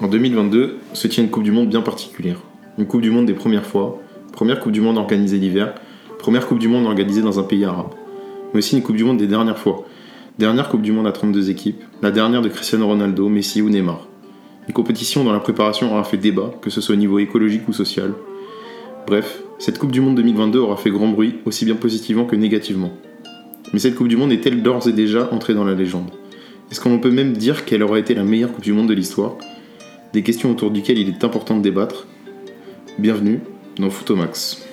En 2022 se tient une Coupe du Monde bien particulière. Une Coupe du Monde des premières fois, première Coupe du Monde organisée l'hiver, première Coupe du Monde organisée dans un pays arabe. Mais aussi une Coupe du Monde des dernières fois. Dernière Coupe du Monde à 32 équipes, la dernière de Cristiano Ronaldo, Messi ou Neymar. Une compétition dont la préparation aura fait débat, que ce soit au niveau écologique ou social. Bref, cette Coupe du Monde 2022 aura fait grand bruit, aussi bien positivement que négativement. Mais cette Coupe du Monde est-elle d'ores et déjà entrée dans la légende? Est-ce qu'on peut même dire qu'elle aurait été la meilleure Coupe du Monde de l'histoire? Des questions autour duquel il est important de débattre. Bienvenue dans Footomax.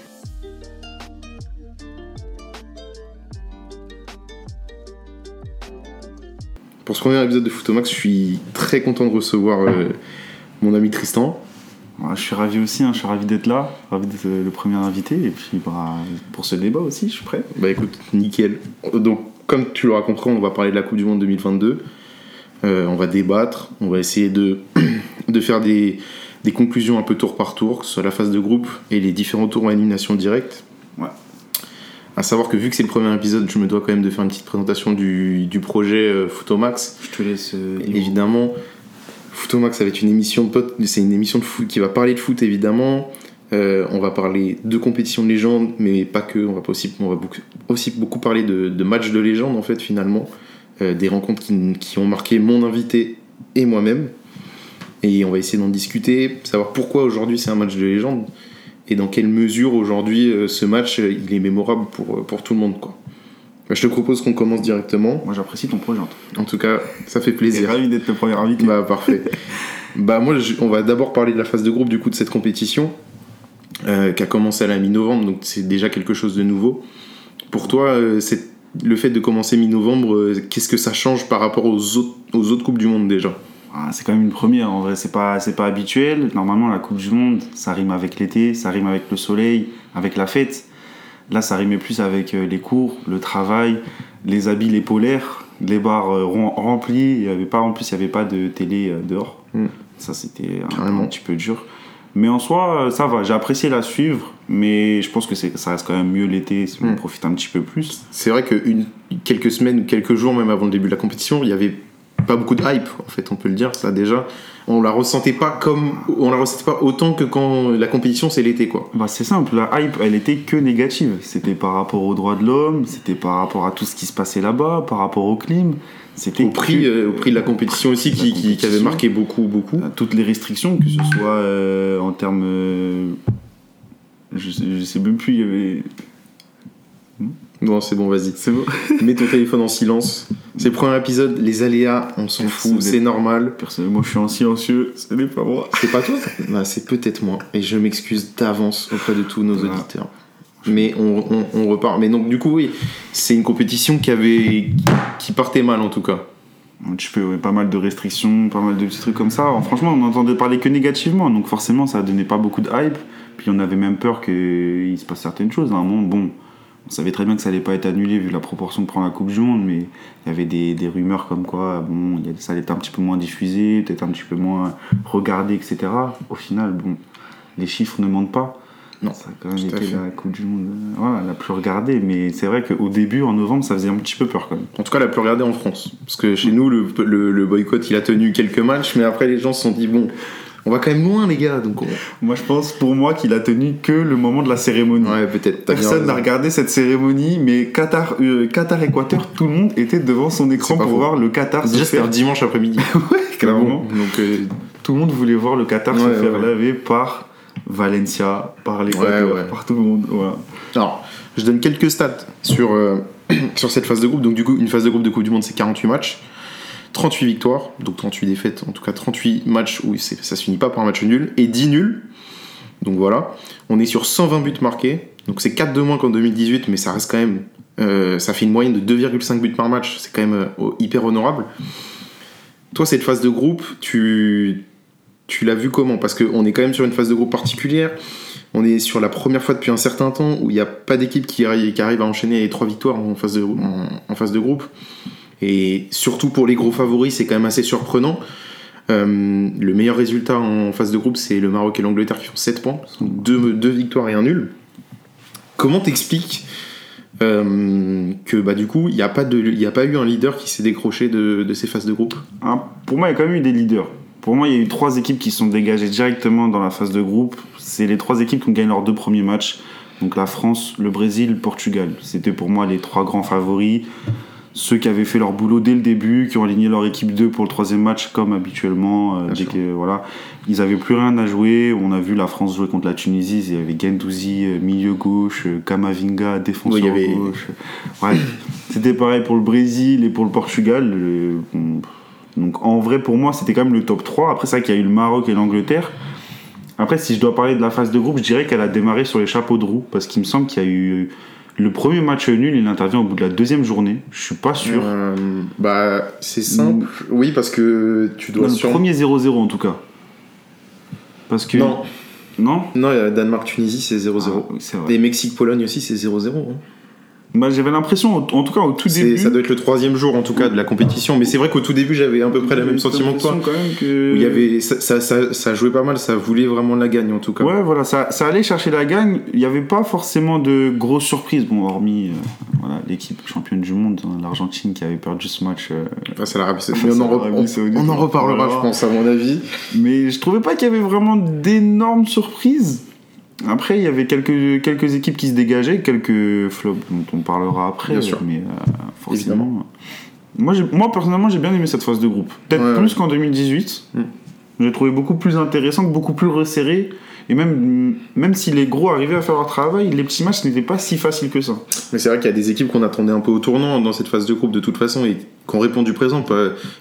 Pour ce premier épisode de Footomax, je suis très content de recevoir euh, mon ami Tristan. Je suis ravi aussi, hein, je suis ravi d'être là, ravi d'être le premier invité, et puis bah, pour ce débat aussi, je suis prêt. Bah écoute, nickel. Donc, comme tu l'auras compris, on va parler de la Coupe du Monde 2022. Euh, on va débattre, on va essayer de, de faire des, des conclusions un peu tour par tour, que ce soit la phase de groupe et les différents tours en élimination directe. Ouais. À savoir que vu que c'est le premier épisode, je me dois quand même de faire une petite présentation du, du projet euh, Footomax. Je te laisse. euh, Évidemment, Footomax, ça va être une émission de c'est une émission de foot qui va parler de foot évidemment. Euh, on va parler de compétition de légende, mais pas que. On va, aussi, on va beaucoup, aussi beaucoup parler de, de matchs de légende en fait finalement, Euh, des rencontres qui, qui ont marqué mon invité et moi-même. Et on va essayer d'en discuter, savoir pourquoi aujourd'hui c'est un match de légende et dans quelle mesure aujourd'hui euh, ce match euh, il est mémorable pour, euh, pour tout le monde quoi. Bah, Je te propose qu'on commence directement. Moi j'apprécie ton projet. en tout cas. Ça fait plaisir. ravi d'être le premier invité. Bah parfait. bah moi, je- on va d'abord parler de la phase de groupe du coup de cette compétition euh, qui a commencé à la mi-novembre, donc c'est déjà quelque chose de nouveau. Pour toi, euh, c'est le fait de commencer mi-novembre, euh, qu'est-ce que ça change par rapport aux autres, aux autres coupes du monde déjà? C'est quand même une première, en vrai, c'est pas, c'est pas habituel. Normalement, la Coupe du Monde, ça rime avec l'été, ça rime avec le soleil, avec la fête. Là, ça rimait plus avec euh, les cours, le travail, les habits, les polaires, les bars euh, rem- remplis. Il y avait pas, en plus, il n'y avait pas de télé euh, dehors. Mm. Ça, c'était un, Carrément. un petit peu dur. Mais en soi, ça va. J'ai apprécié la suivre, mais je pense que c'est, ça reste quand même mieux l'été si on Mm. profite un petit peu plus. C'est vrai que une, quelques semaines ou quelques jours même avant le début de la compétition, il y avait pas beaucoup de hype en fait, on peut le dire ça déjà. On la ressentait pas comme, on la ressentait pas autant que quand la compétition c'est l'été quoi. Bah c'est simple, la hype, elle était que négative. C'était par rapport aux droits de l'homme, c'était par rapport à tout ce qui se passait là-bas, par rapport au clim. C'était Au prix, que- euh, au prix de la compétition aussi La qui, avait marqué beaucoup beaucoup. à toutes les restrictions, que ce soit euh, en termes. euh, je, je sais même plus, il y avait. Non, c'est bon, vas-y. C'est bon Mets ton téléphone en silence. C'est le premier épisode, les aléas, on s'en fout, c'est normal. Personnellement, je suis en silencieux, ce n'est pas moi. C'est pas toi? Bah, C'est peut-être moi. Et je m'excuse d'avance auprès de tous nos auditeurs. Mais on, on- on repart. Mais donc, du coup, oui, c'est une compétition qui avait. qui partait mal en tout cas. Un petit peu, ouais, pas mal de restrictions, pas mal de petits trucs comme ça. Alors, franchement, on n'entendait parler que négativement, donc forcément, ça donnait pas beaucoup de hype. Puis on avait même peur qu'il se passe certaines choses. À un moment, bon, on savait très bien que ça allait pas être annulé vu la proportion que prend la Coupe du Monde, mais il y avait des, des rumeurs comme quoi, bon, ça allait être un petit peu moins diffusé, peut-être un petit peu moins regardé, etc. Au final, bon, les chiffres ne mentent pas. Non, Ça a quand même été la Coupe du Monde euh, voilà, la plus regardée, mais c'est vrai qu'au début, en novembre, ça faisait un petit peu peur quand même. En tout cas, la plus regardée en France. Parce que chez nous, le, le- le boycott, il a tenu quelques matchs, mais après, les gens se sont dit, bon, on va quand même loin, les gars. Donc, on- Moi, je pense pour moi qu'il a tenu que le moment de la cérémonie. ouais, peut-être. Personne n'a regardé cette cérémonie, mais Qatar, euh, Qatar Équateur, tout le monde était devant son écran pour faux. voir le Qatar se Déjà, c'était un dimanche après-midi. Ouais, clairement. Donc, euh, Tout le monde voulait voir le Qatar se Ouais, faire laver par Valencia, par l'Équateur, par tout le monde. Voilà. Alors, je donne quelques stats sur, euh, sur cette phase de groupe. Donc, du coup, une phase de groupe de Coupe du Monde, c'est 48 matchs, 38 victoires, donc 38 défaites, en tout cas 38 matchs où ça se finit pas par un match nul, et 10 nuls. Donc voilà, on est sur 120 buts marqués, donc c'est 4 de moins qu'en 2018, mais ça reste quand même. euh, ça fait une moyenne de 2,5 buts par match, c'est quand même euh, hyper honorable. Toi, cette phase de groupe, tu, l'as vu comment? Parce qu'on est quand même sur une phase de groupe particulière. On est sur la première fois depuis un certain temps où il n'y a pas d'équipe qui, arri- qui arrive à enchaîner les trois victoires en phase de groupe. Et surtout pour les gros favoris, c'est quand même assez surprenant. Euh, le meilleur résultat en phase de groupe, c'est le Maroc et l'Angleterre qui font 7 points. Deux, deux victoires et un nul. Comment t'expliques euh, que bah, du coup, il n'y a, pas a pas eu un leader qui s'est décroché de, ces phases de groupe? Hein, pour moi, il y a quand même eu des leaders. Pour moi, il y a eu trois équipes qui sont dégagées directement dans la phase de groupe. C'est les trois équipes qui ont gagné leurs deux premiers matchs. Donc la France, le Brésil, le Portugal. C'était pour moi les trois grands favoris. Ceux qui avaient fait leur boulot dès le début, qui ont aligné leur équipe 2 pour le troisième match, comme habituellement. euh, dès que, voilà. Ils avaient plus rien à jouer. On a vu la France jouer contre la Tunisie. Il y avait Gendouzi, euh, milieu gauche, euh, Kamavinga, défenseur Oui, avait- gauche. Ouais. C'était pareil pour le Brésil et pour le Portugal. Donc en vrai, pour moi, c'était quand même le top 3. Après, vrai qu'il y a eu le Maroc et l'Angleterre. Après, si je dois parler de la phase de groupe, je dirais qu'elle a démarré sur les chapeaux de roue. Parce qu'il me semble qu'il y a eu. Le premier match nul, il intervient au bout de la deuxième journée. Je suis pas sûr. Euh, bah, c'est simple. Oui, parce que tu dois Non, le sur- premier 0-0 en tout cas. Parce que. Non, Non non, il y a Danemark-Tunisie, c'est 0-0. Ah. Et Mexique-Pologne aussi, c'est 0-0. hein. Bah, J'avais l'impression, en tout cas au tout début. Ça doit être le troisième jour, en tout cas, de la compétition. Mais c'est vrai qu'au tout début, j'avais à peu près le même sentiment que toi. Quand même que... Où il y avait, ça, ça, ça, ça jouait pas mal, ça voulait vraiment la gagne, en tout cas. Ouais, voilà, ça, ça allait chercher la gagne. Il n'y avait pas forcément de grosses surprises. Bon, hormis euh, voilà, l'équipe championne du monde, hein, l'Argentine qui avait perdu ce match. euh, Face à l'Arabie Saoudite. On, on- en reparlera, reparlera. je pense, à mon avis. Mais je trouvais pas qu'il y avait vraiment d'énormes surprises. Après, il y avait quelques, quelques équipes qui se dégageaient, quelques flops dont on parlera après. Bien sûr. Mais euh, forcément. Évidemment. Moi, moi, personnellement, j'ai bien aimé cette phase de groupe. Peut-être Ouais, plus qu'en 2018. Mm. J'ai trouvé beaucoup plus intéressant, beaucoup plus resserré. Et même, même si les gros arrivaient à faire leur travail, les petits matchs n'étaient pas si faciles que ça. Mais c'est vrai qu'il y a des équipes qu'on attendait un peu au tournant dans cette phase de groupe de toute façon et qui ont répondu présent.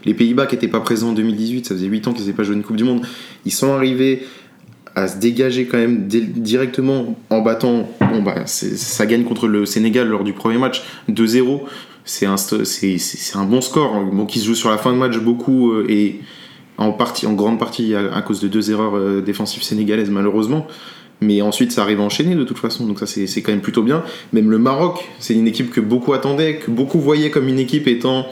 Les Pays-Bas qui n'étaient pas présents en 2018, ça faisait 8 ans qu'ils n'avaient pas joué une Coupe du Monde. Ils sont arrivés à se dégager quand même directement en battant. Bon, bah, ça gagne contre le Sénégal lors du premier match 2-0. C'est un, un bon score hein, bon, qui se joue sur la fin de match beaucoup euh, et en, partie, en grande partie à, cause de deux erreurs euh, défensives sénégalaises malheureusement. Mais ensuite, ça arrive à enchaîner de toute façon, donc ça c'est quand même plutôt bien. Même le Maroc, c'est une équipe que beaucoup attendaient, que beaucoup voyaient comme une équipe étant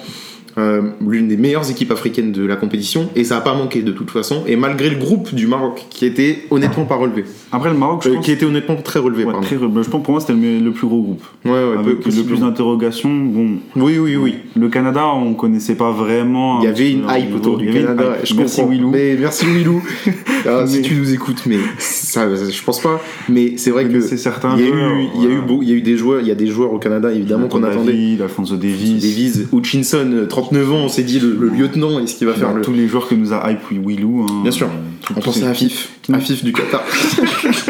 euh, l'une des meilleures équipes africaines de la compétition, et ça n'a pas manqué de toute façon, et malgré le groupe du Maroc, qui était honnêtement pas relevé. Après, le Maroc, je Euh, pense. qui était honnêtement très relevé, ouais, pardon. très- je pense pour moi, c'était le, le plus gros groupe. Ouais, ouais, Avec le plus d'interrogations. Bon, Oui, oui, oui. le Canada, on connaissait pas vraiment. Il y avait une hype autour du Canada. Je Merci comprends. Willou. Mais merci Willou. Ah, si Mais- tu nous écoutes, mais ça, je pense pas. Mais c'est vrai que C'est certains il y a eu, il y a eu, voilà. beau- il y a eu des joueurs, il y a des joueurs au Canada évidemment qu'on attendait. David, Alfonso Davis. Davies, Hutchinson, euh, 39 ans, on s'est dit le, le lieutenant, est-ce qu'il va faire le. Tous les joueurs que nous a hype Willou. hein, Bien sûr. euh, On pensait à Fif, à Fif du Qatar,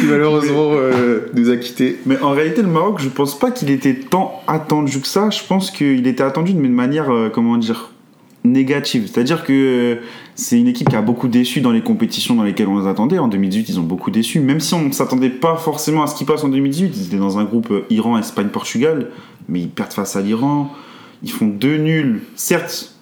qui malheureusement euh, nous a quittés. Mais en réalité, le Maroc, je pense pas qu'il était tant attendu que ça. Je pense qu'il était attendu, mais de manière, euh, comment dire, négative. C'est-à-dire que euh, c'est une équipe qui a beaucoup déçu dans les compétitions dans lesquelles on les attendait. En 2018, ils ont beaucoup déçu. Même si on ne s'attendait pas forcément à ce qui passe en 2018. Ils étaient dans un groupe Iran, Espagne, Portugal. Mais ils perdent face à l'Iran. Ils font deux nuls. Certes,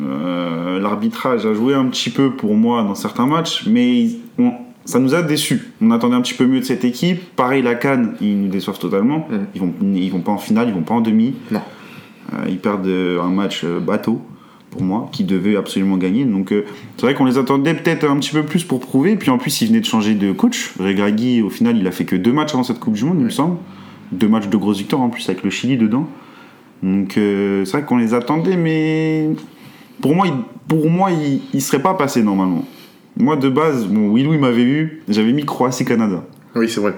euh, l'arbitrage a joué un petit peu pour moi dans certains matchs, mais on- ça nous a déçus. On attendait un petit peu mieux de cette équipe. Pareil, la Cannes, ils nous déçoivent totalement. Ils, vont, ils vont pas en finale, ils vont pas en demi. Non. Euh, ils perdent euh, un match bateau, pour moi, qui devait absolument gagner. Donc euh, c'est vrai qu'on les attendait peut-être un petit peu plus pour prouver. Puis en plus, ils venaient de changer de coach. Regragui, au final, il a fait que deux matchs avant cette Coupe du Monde, il me semble. Deux matchs de grosses victoires en plus, avec le Chili dedans. Donc euh, c'est vrai qu'on les attendait, mais pour moi, pour moi, il, il serait pas passé normalement. Moi, de base, bon, Willou, il m'avait eu, j'avais mis Croatie-Canada. Oui, c'est vrai,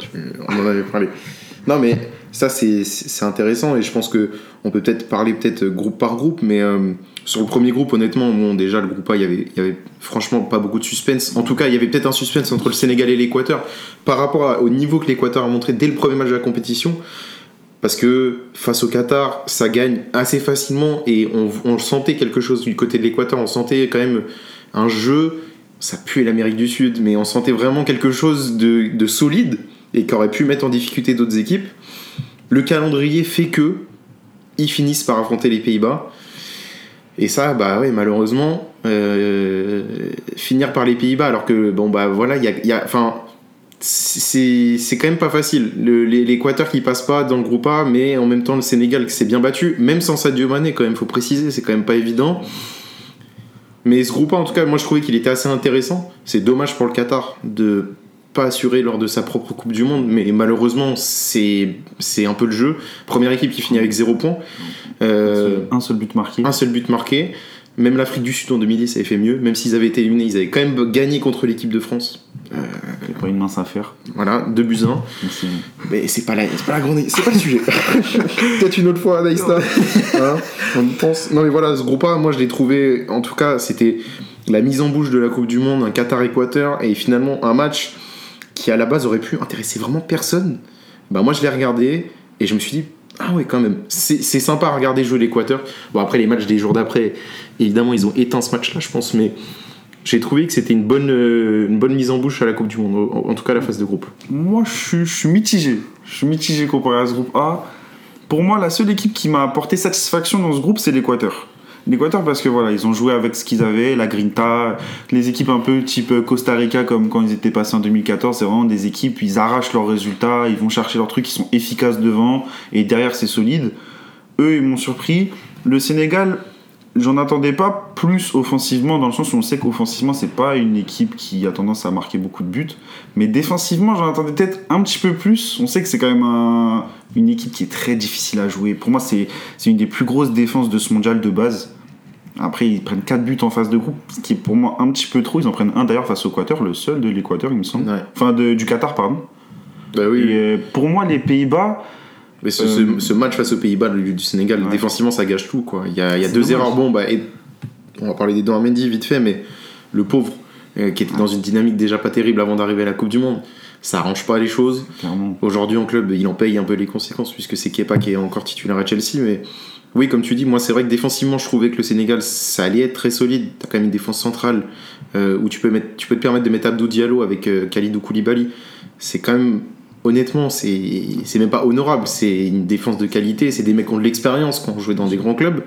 on en avait parlé. Non, mais ça, c'est intéressant et je pense que on peut peut-être parler peut-être groupe par groupe, mais euh, sur le premier groupe, honnêtement, bon, déjà, le groupe A, il y avait, il y avait franchement pas beaucoup de suspense. En tout cas, il y avait peut-être un suspense entre le Sénégal et l'Équateur par rapport au niveau que l'Équateur a montré dès le premier match de la compétition. Parce que face au Qatar, ça gagne assez facilement et on, sentait quelque chose du côté de l'Équateur. On sentait quand même un jeu, ça pue l'Amérique du Sud, mais on sentait vraiment quelque chose de, de solide et qui aurait pu mettre en difficulté d'autres équipes. Le calendrier fait que ils finissent par affronter les Pays-Bas. Et ça, bah ouais, malheureusement, euh, finir par les Pays-Bas, alors que bon bah voilà, il y a, c'est quand même pas facile. L'Équateur qui passe pas dans le groupe A, mais en même temps le Sénégal qui s'est bien battu, même sans Sadio Mané quand même, faut préciser, c'est quand même pas évident. Mais ce groupe A, en tout cas, moi je trouvais qu'il était assez intéressant. C'est dommage pour le Qatar de pas assurer lors de sa propre Coupe du Monde, mais malheureusement c'est c'est un peu le jeu. Première équipe qui finit avec 0 points. Euh, Un seul but marqué. un seul but marqué. Même l'Afrique du Sud en 2010 avait fait mieux. Même s'ils avaient été éliminés, ils avaient quand même gagné contre l'équipe de France. C'est pas une mince affaire. Voilà, 2 buts 1. Donc, c'est- Mais c'est pas, la, c'est pas la grande. C'est pas le sujet. Peut-être une autre fois, Naïsta. Hein, on pense. Non, mais voilà, ce groupe-là, moi je l'ai trouvé. En tout cas, c'était la mise en bouche de la Coupe du Monde, un Qatar-Équateur, et finalement un match qui à la base aurait pu intéresser vraiment personne. Bah, moi je l'ai regardé et je me suis dit. Ah ouais quand même, c'est c'est sympa à regarder jouer l'Équateur. Bon après les matchs des jours d'après, évidemment ils ont éteint ce match-là je pense, mais j'ai trouvé que c'était une bonne, euh, une bonne mise en bouche à la Coupe du Monde, en, tout cas la phase de groupe. Moi, je suis mitigé. Je suis mitigé comparé à ce groupe A. Pour moi, la seule équipe qui m'a apporté satisfaction dans ce groupe, c'est l'Équateur. L'Équateur parce que voilà, ils ont joué avec ce qu'ils avaient, la Grinta, les équipes un peu type Costa Rica comme quand ils étaient passés en 2014, c'est vraiment des équipes, ils arrachent leurs résultats, ils vont chercher leurs trucs, ils sont efficaces devant et derrière c'est solide. Eux, ils m'ont surpris. Le Sénégal, j'en attendais pas plus offensivement dans le sens où on sait qu'offensivement c'est pas une équipe qui a tendance à marquer beaucoup de buts, mais défensivement j'en attendais peut-être un petit peu plus. On sait que c'est quand même un- une équipe qui est très difficile à jouer. Pour moi c'est une des plus grosses défenses de ce mondial de base. Après ils prennent 4 buts en phase de groupe, ce qui est pour moi un petit peu trop. Ils en prennent un d'ailleurs face au Équateur, le seul de l'Équateur il me semble. Ouais. Enfin de- du Qatar pardon. Bah oui, Et euh, pour moi les Pays-Bas, Mais ce, Euh, ce- ce match face aux Pays-Bas du, du Sénégal, Ouais. défensivement, ça gâche tout. Quoi. Il y a, il y a C'est deux dommage. erreurs. Bon, bah, et, on va parler des deux à Mendy vite fait, mais le pauvre, euh, qui était dans une dynamique déjà pas terrible avant d'arriver à la Coupe du Monde, ça arrange pas les choses. Aujourd'hui, en club, il en paye un peu les conséquences, puisque c'est Kepa qui est encore titulaire à Chelsea. Mais oui, comme tu dis, moi, c'est vrai que défensivement, je trouvais que le Sénégal, ça allait être très solide. T'as quand même une défense centrale euh, où tu peux, mettre, tu peux te permettre de mettre Abdou Diallo avec euh, Khalidou Koulibaly. C'est quand même, honnêtement, c'est c'est même pas honorable. C'est une défense de qualité. C'est des mecs qui ont de l'expérience, qui ont joué dans des grands clubs.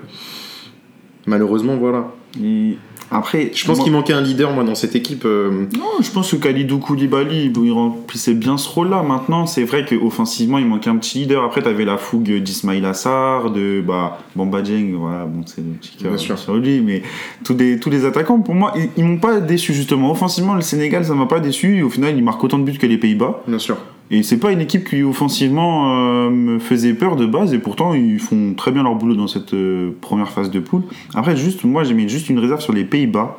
Malheureusement, voilà. Et après, Je pense moi- qu'il manquait un leader, moi, dans cette équipe. euh, Non, je pense que Khalidou Koulibaly, il remplissait bien ce rôle-là. Maintenant, c'est vrai qu'offensivement, il manquait un petit leader. Après, t'avais la fougue d'Ismail Assar, de bah, Bamba Dieng, voilà, bon, c'est le petit cœur sur lui, mais tous les, tous les attaquants, pour moi, ils, ils m'ont pas déçu, justement. Offensivement, le Sénégal, ça m'a pas déçu. Et au final, ils marquent autant de buts que les Pays-Bas. Bien sûr. Et c'est pas une équipe qui, offensivement, euh, me faisait peur de base. Et pourtant, ils font très bien leur boulot dans cette euh, première phase de poule. Après, juste, moi, j'ai mis juste une réserve sur les Pays-Bas.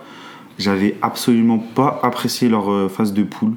J'avais absolument pas apprécié leur euh, phase de poule.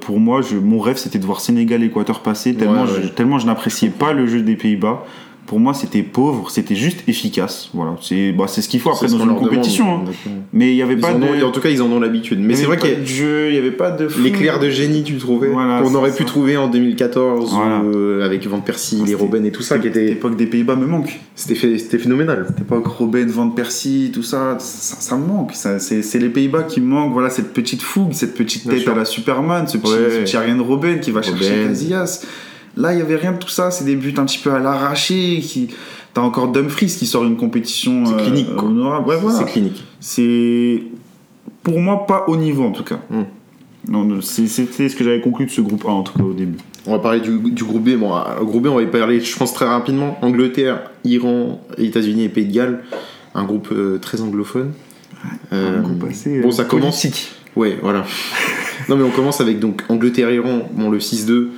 Pour moi, je, mon rêve, c'était de voir Sénégal-Équateur passer, tellement, Ouais, ouais. je, tellement je n'appréciais pas le jeu des Pays-Bas. Pour moi, c'était pauvre, c'était juste efficace. Voilà, c'est bah, c'est ce qu'il faut après dans une demande, compétition. hein. Mais il n'y avait ils pas en de. en tout cas, ils en ont l'habitude. Mais y c'est vrai qu'il y a de jeu, il n'y avait pas de. l'éclair de génie, tu trouvais Voilà, qu'on aurait pu trouver en 2014 Voilà. ou, euh, avec Van Persie, les C'était- Robben et tout ça, qui était L'époque des Pays-Bas me manque. c'était fait- c'était phénoménal. l'époque Robin Van Persie, tout ça, ça, ça me manque. Ça, c'est, c'est les Pays-Bas qui me manquent. Voilà, cette petite fougue, cette petite tête à la Superman, ce petit, Robin qui va chercher Robben. Casillas. Là, il n'y avait rien de tout ça. C'est des buts un petit peu à l'arraché. Qui... T'as encore Dumfries qui sort une compétition C'est euh, clinique, quoi. honorable. Ouais, voilà. C'est clinique. C'est pour moi pas au niveau en tout cas. Hmm. Non, c'était ce que j'avais conclu de ce groupe A en tout cas au début. On va parler du, du groupe B. Bon, euh, le groupe B, on va y parler, je pense, très rapidement. Angleterre, Iran, États-Unis et Pays de Galles. Un groupe euh, très anglophone. Euh, Un groupe assez, bon, euh, ça commence. politique. Ouais, voilà. non, mais on commence avec donc Angleterre-Iran. Bon, le 6-2,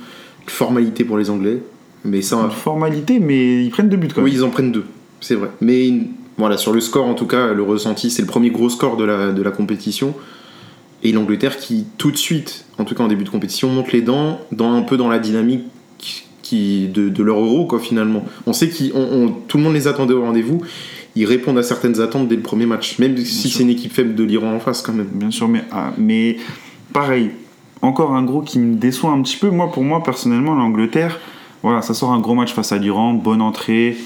formalité pour les Anglais. Mais ça, Une formalité, mais ils prennent deux buts quand même. Oui, ils en prennent deux, c'est vrai. Mais une- voilà, sur le score, en tout cas, le ressenti, c'est le premier gros score de la, de la compétition. Et l'Angleterre qui, tout de suite, en tout cas en début de compétition, monte les dents dans, un peu dans la dynamique qui, de, de leur euro, quoi, finalement. On sait que tout le monde les attendait au rendez-vous. Ils répondent à certaines attentes dès le premier match, même si c'est une équipe faible de l'Iran en face, quand même. Bien sûr, mais, ah, mais pareil, encore un gros qui me déçoit un petit peu. Moi, pour moi, personnellement, l'Angleterre, voilà, ça sort un gros match face à l'Iran, bonne entrée.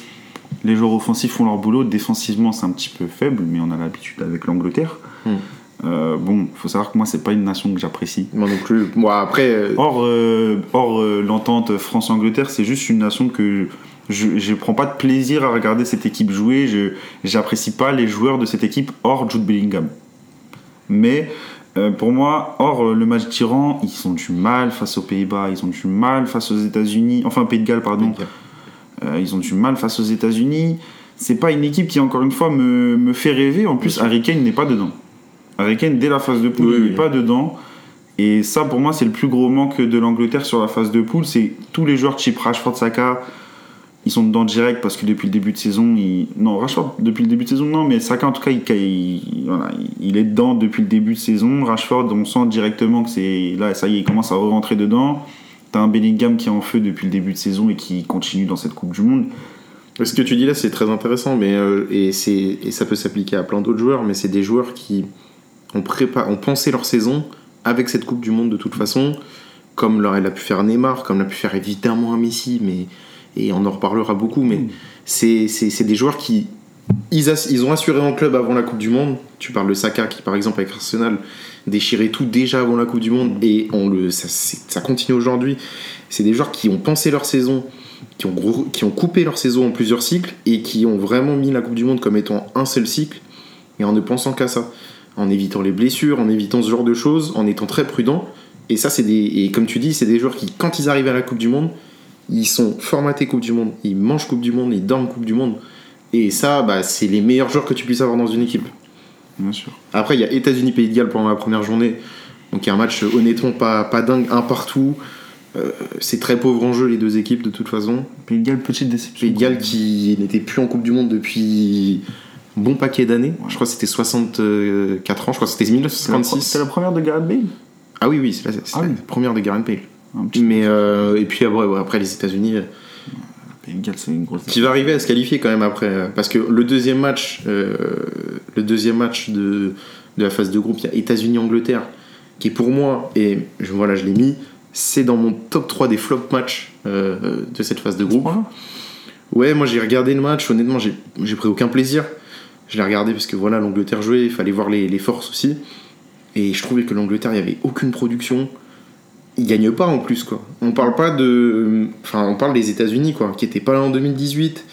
Les joueurs offensifs font leur boulot. Défensivement, c'est un petit peu faible, mais on a l'habitude avec l'Angleterre. Hmm. Euh, bon, faut savoir que moi, c'est pas une nation que j'apprécie. Moi non plus. Moi, après, euh, Or, euh, or euh, l'entente France-Angleterre, c'est juste une nation que je, je prends pas de plaisir à regarder cette équipe jouer. Je j'apprécie pas les joueurs de cette équipe hors Jude Bellingham. Mais euh, pour moi, hors euh, le match d'Iran, ils ont du mal face aux Pays-Bas, ils ont du mal face aux États-Unis, enfin Pays de Galles, pardon. Euh, ils ont du mal face aux États-Unis. C'est pas une équipe qui, encore une fois, me, me fait rêver. En plus. Harry Kane n'est pas dedans. Harry Kane, dès la phase de poule, Oui, il n'est oui. pas dedans. Et ça, pour moi, c'est le plus gros manque de l'Angleterre sur la phase de poule. C'est tous les joueurs type Rashford, Saka, ils sont dedans direct parce que depuis le début de saison, non, Rashford, depuis le début de saison, non, mais Saka, en tout cas, il, est dedans depuis le début de saison. Rashford, on sent directement que c'est. Là, ça y est, il commence à rentrer dedans. T'as un Bellingham qui est en feu depuis le début de saison et qui continue dans cette Coupe du Monde. Ce que tu dis là, c'est très intéressant, mais euh, et, ça peut s'appliquer à plein d'autres joueurs, mais c'est des joueurs qui ont, pensé leur saison avec cette Coupe du Monde de toute façon, comme elle a pu faire Neymar, comme l'a pu faire évidemment un Messi, mais et on en reparlera beaucoup, mais mm. c'est des joueurs qui. Ils, ils, ont assuré en club avant la Coupe du Monde. Tu parles de Saka qui, par exemple, avec Arsenal, déchirait tout déjà avant la Coupe du Monde mm. et on le, ça, ça continue aujourd'hui. C'est des joueurs qui ont pensé leur saison, qui ont, qui ont coupé leur saison en plusieurs cycles et qui ont vraiment mis la Coupe du Monde comme étant un seul cycle et en ne pensant qu'à ça. En évitant les blessures, en évitant ce genre de choses, en étant très prudent. Et ça, c'est des. Et comme tu dis, c'est des joueurs qui, quand ils arrivent à la Coupe du Monde, ils sont formatés Coupe du Monde, ils mangent Coupe du Monde, ils dorment Coupe du Monde. Et ça, bah, c'est les meilleurs joueurs que tu puisses avoir dans une équipe. Bien sûr. Après, il y a États-Unis-Pays de Galles pendant la première journée. Donc il y a un match honnêtement pas, pas dingue, un partout. Euh, c'est très pauvre en jeu les deux équipes de toute façon. Pays de Galles, petite déception. Pays de Galles qui n'était plus en Coupe du Monde depuis un bon paquet d'années. Je crois que c'était 64 ans, je crois que c'était 1956. C'est la première de Gareth Bale? Ah oui, oui, c'est la, ah première de Gareth Bale. Mais euh, et puis après, après les États-Unis. Euh, qui va arriver à se qualifier quand même après. Euh, parce que le deuxième match, le deuxième match de, de, la phase de groupe, il y a États-Unis-Angleterre, qui est pour moi, et je, voilà, je l'ai mis, c'est dans mon top 3 des flop matchs de cette phase de groupe. Ouais, moi j'ai regardé le match, honnêtement, j'ai pris aucun plaisir. Je l'ai regardé parce que voilà, l'Angleterre jouait, il fallait voir les, les, forces aussi. Et je trouvais que l'Angleterre, il n'y avait aucune production ils gagnent pas en plus quoi. On parle pas de, enfin on parle des États-Unis quoi, qui étaient pas là en 2018,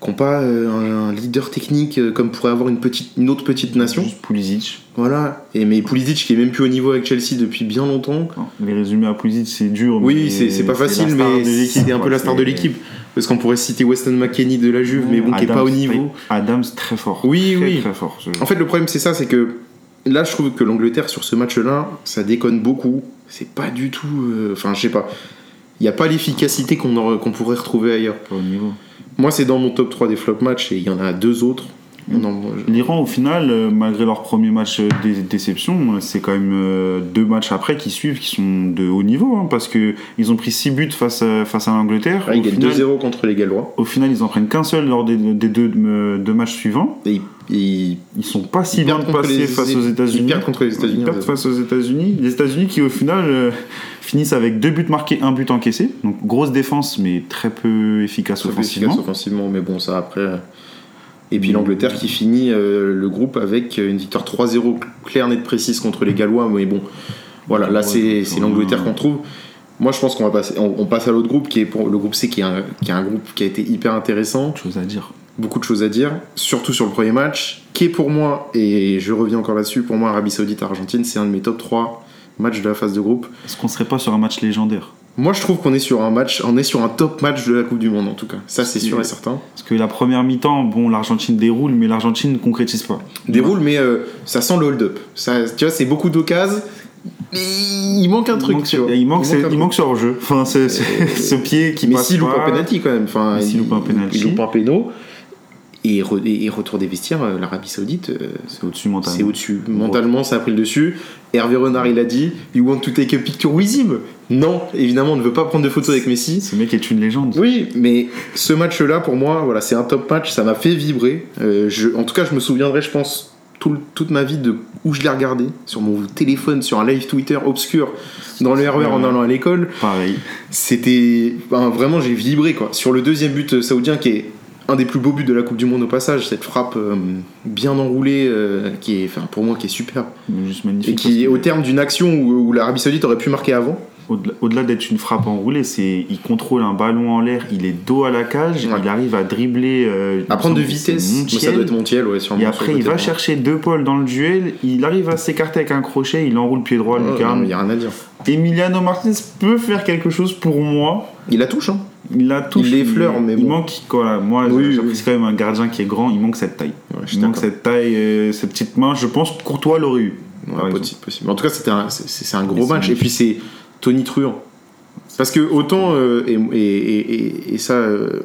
qui n'ont pas euh, un, leader technique euh, comme pourrait avoir une petite, une autre petite nation. Juste Pulisic. Voilà. Et mais Pulisic qui est même plus au niveau avec Chelsea depuis bien longtemps. les résumés à Pulisic c'est dur. Oui c'est pas facile mais c'est un peu la star de l'équipe. Parce qu'on pourrait citer Weston McKennie de la Juve, mais bon, qui est pas au niveau. Adams très fort. Oui, oui. Très fort. En fait, le problème, c'est ça, c'est que là, je trouve que l'Angleterre, sur ce match-là, ça déconne beaucoup c'est pas du tout. Euh, enfin, je sais pas. Il n'y a pas l'efficacité qu'on pourrait retrouver ailleurs. au niveau. Moi, c'est dans mon top 3 des flop matchs et il y en a deux autres. L'Iran, au final, euh, malgré leur premier match des déceptions, c'est quand même euh, deux matchs après qui suivent qui sont de haut niveau hein, parce que ils ont pris 6 buts face à, face à l'Angleterre. ils gagnent 2-0 contre les Gallois. Au final, ils en prennent qu'un seul lors des, deux, deux, matchs suivants. Et ils, ils sont pas si bien passés face aux États-Unis. Ils perdent contre les États-Unis. Ils perdent face aux États-Unis. Les États-Unis qui, au final, euh, finissent avec deux buts marqués, un but encaissé. Donc grosse défense, mais très peu efficace offensivement. Efficace offensivement, mais bon, ça après. Et puis l'Angleterre qui finit euh, le groupe avec une victoire 3-0 claire, nette, précise contre les Gallois. Mais bon, voilà, là c'est l'Angleterre qu'on trouve. Moi je pense qu'on va passer, on, passe à l'autre groupe qui est pour le groupe C qui est, un, qui est un groupe qui a été hyper intéressant. Chose à dire. Beaucoup de choses à dire, surtout sur le premier match, qui est pour moi, et je reviens encore là-dessus, pour moi Arabie Saoudite-Argentine, c'est un de mes top 3 matchs de la phase de groupe. Est-ce qu'on serait pas sur un match légendaire? Moi, je trouve qu'on est sur un match, on est sur un top match de la Coupe du Monde en tout cas. Ça, c'est sûr et certain. Parce que la première mi-temps, bon, l'Argentine déroule, mais l'Argentine ne concrétise pas. Déroule, mais euh, ça sent le hold-up. Ça, tu vois, c'est beaucoup d'occasions. Mais il manque un truc. Il manque, il manque, il manque, ce hors-jeu. Enfin, c'est ce pied qui mais passe. Mais s'il loupe un penalty quand même. Enfin, s'il loupe un penalty. Il loupe un péno. Et, et, retour des vestiaires, euh, l'Arabie Saoudite, euh, c'est au-dessus mentalement. C'est au-dessus. Mentalement, ça a pris le dessus. Hervé Renard, il a dit You want to take a picture with him? Non, évidemment, on ne veut pas prendre de photos avec Messi. Ce mec est une légende. Oui, mais ce match-là, pour moi, voilà, c'est un top match. Ça m'a fait vibrer. Euh, je, en tout cas, je me souviendrai, je pense, toute ma vie de où je l'ai regardé. Sur mon téléphone, sur un live Twitter obscur, dans le RER en allant à l'école. Pareil. C'était. vraiment, j'ai vibré, quoi. Sur le deuxième but saoudien qui est un des plus beaux buts de la Coupe du Monde au passage, cette frappe euh, bien enroulée, euh, qui est, enfin, pour moi, qui est superbe. Juste magnifique. Et qui, au terme d'une action où, l'Arabie Saoudite aurait pu marquer avant. Au-delà d'être une frappe enroulée, c'est il contrôle un ballon en l'air, il est dos à la cage, il arrive à dribbler. Euh, à prendre de vitesse. ça doit être Montiel, ouais, sûrement. Et après, il va chercher deux pôles dans le duel, il arrive à s'écarter avec un crochet, il enroule pied droit, oh, Il n'y a rien à dire. Emiliano Martinez peut faire quelque chose pour moi. Il la touche, hein il la touche. Il l'effleure, mais il manque quoi Moi, oui, quand même un gardien qui est grand. Il manque cette taille. il manque cette taille, euh, cette petite main. Je pense que Courtois l'aurait eu. possible, possible. En tout cas, c'était c'est un gros match. Et puis c'est Tony Truant. Parce que autant euh, et, et, et, ça, euh,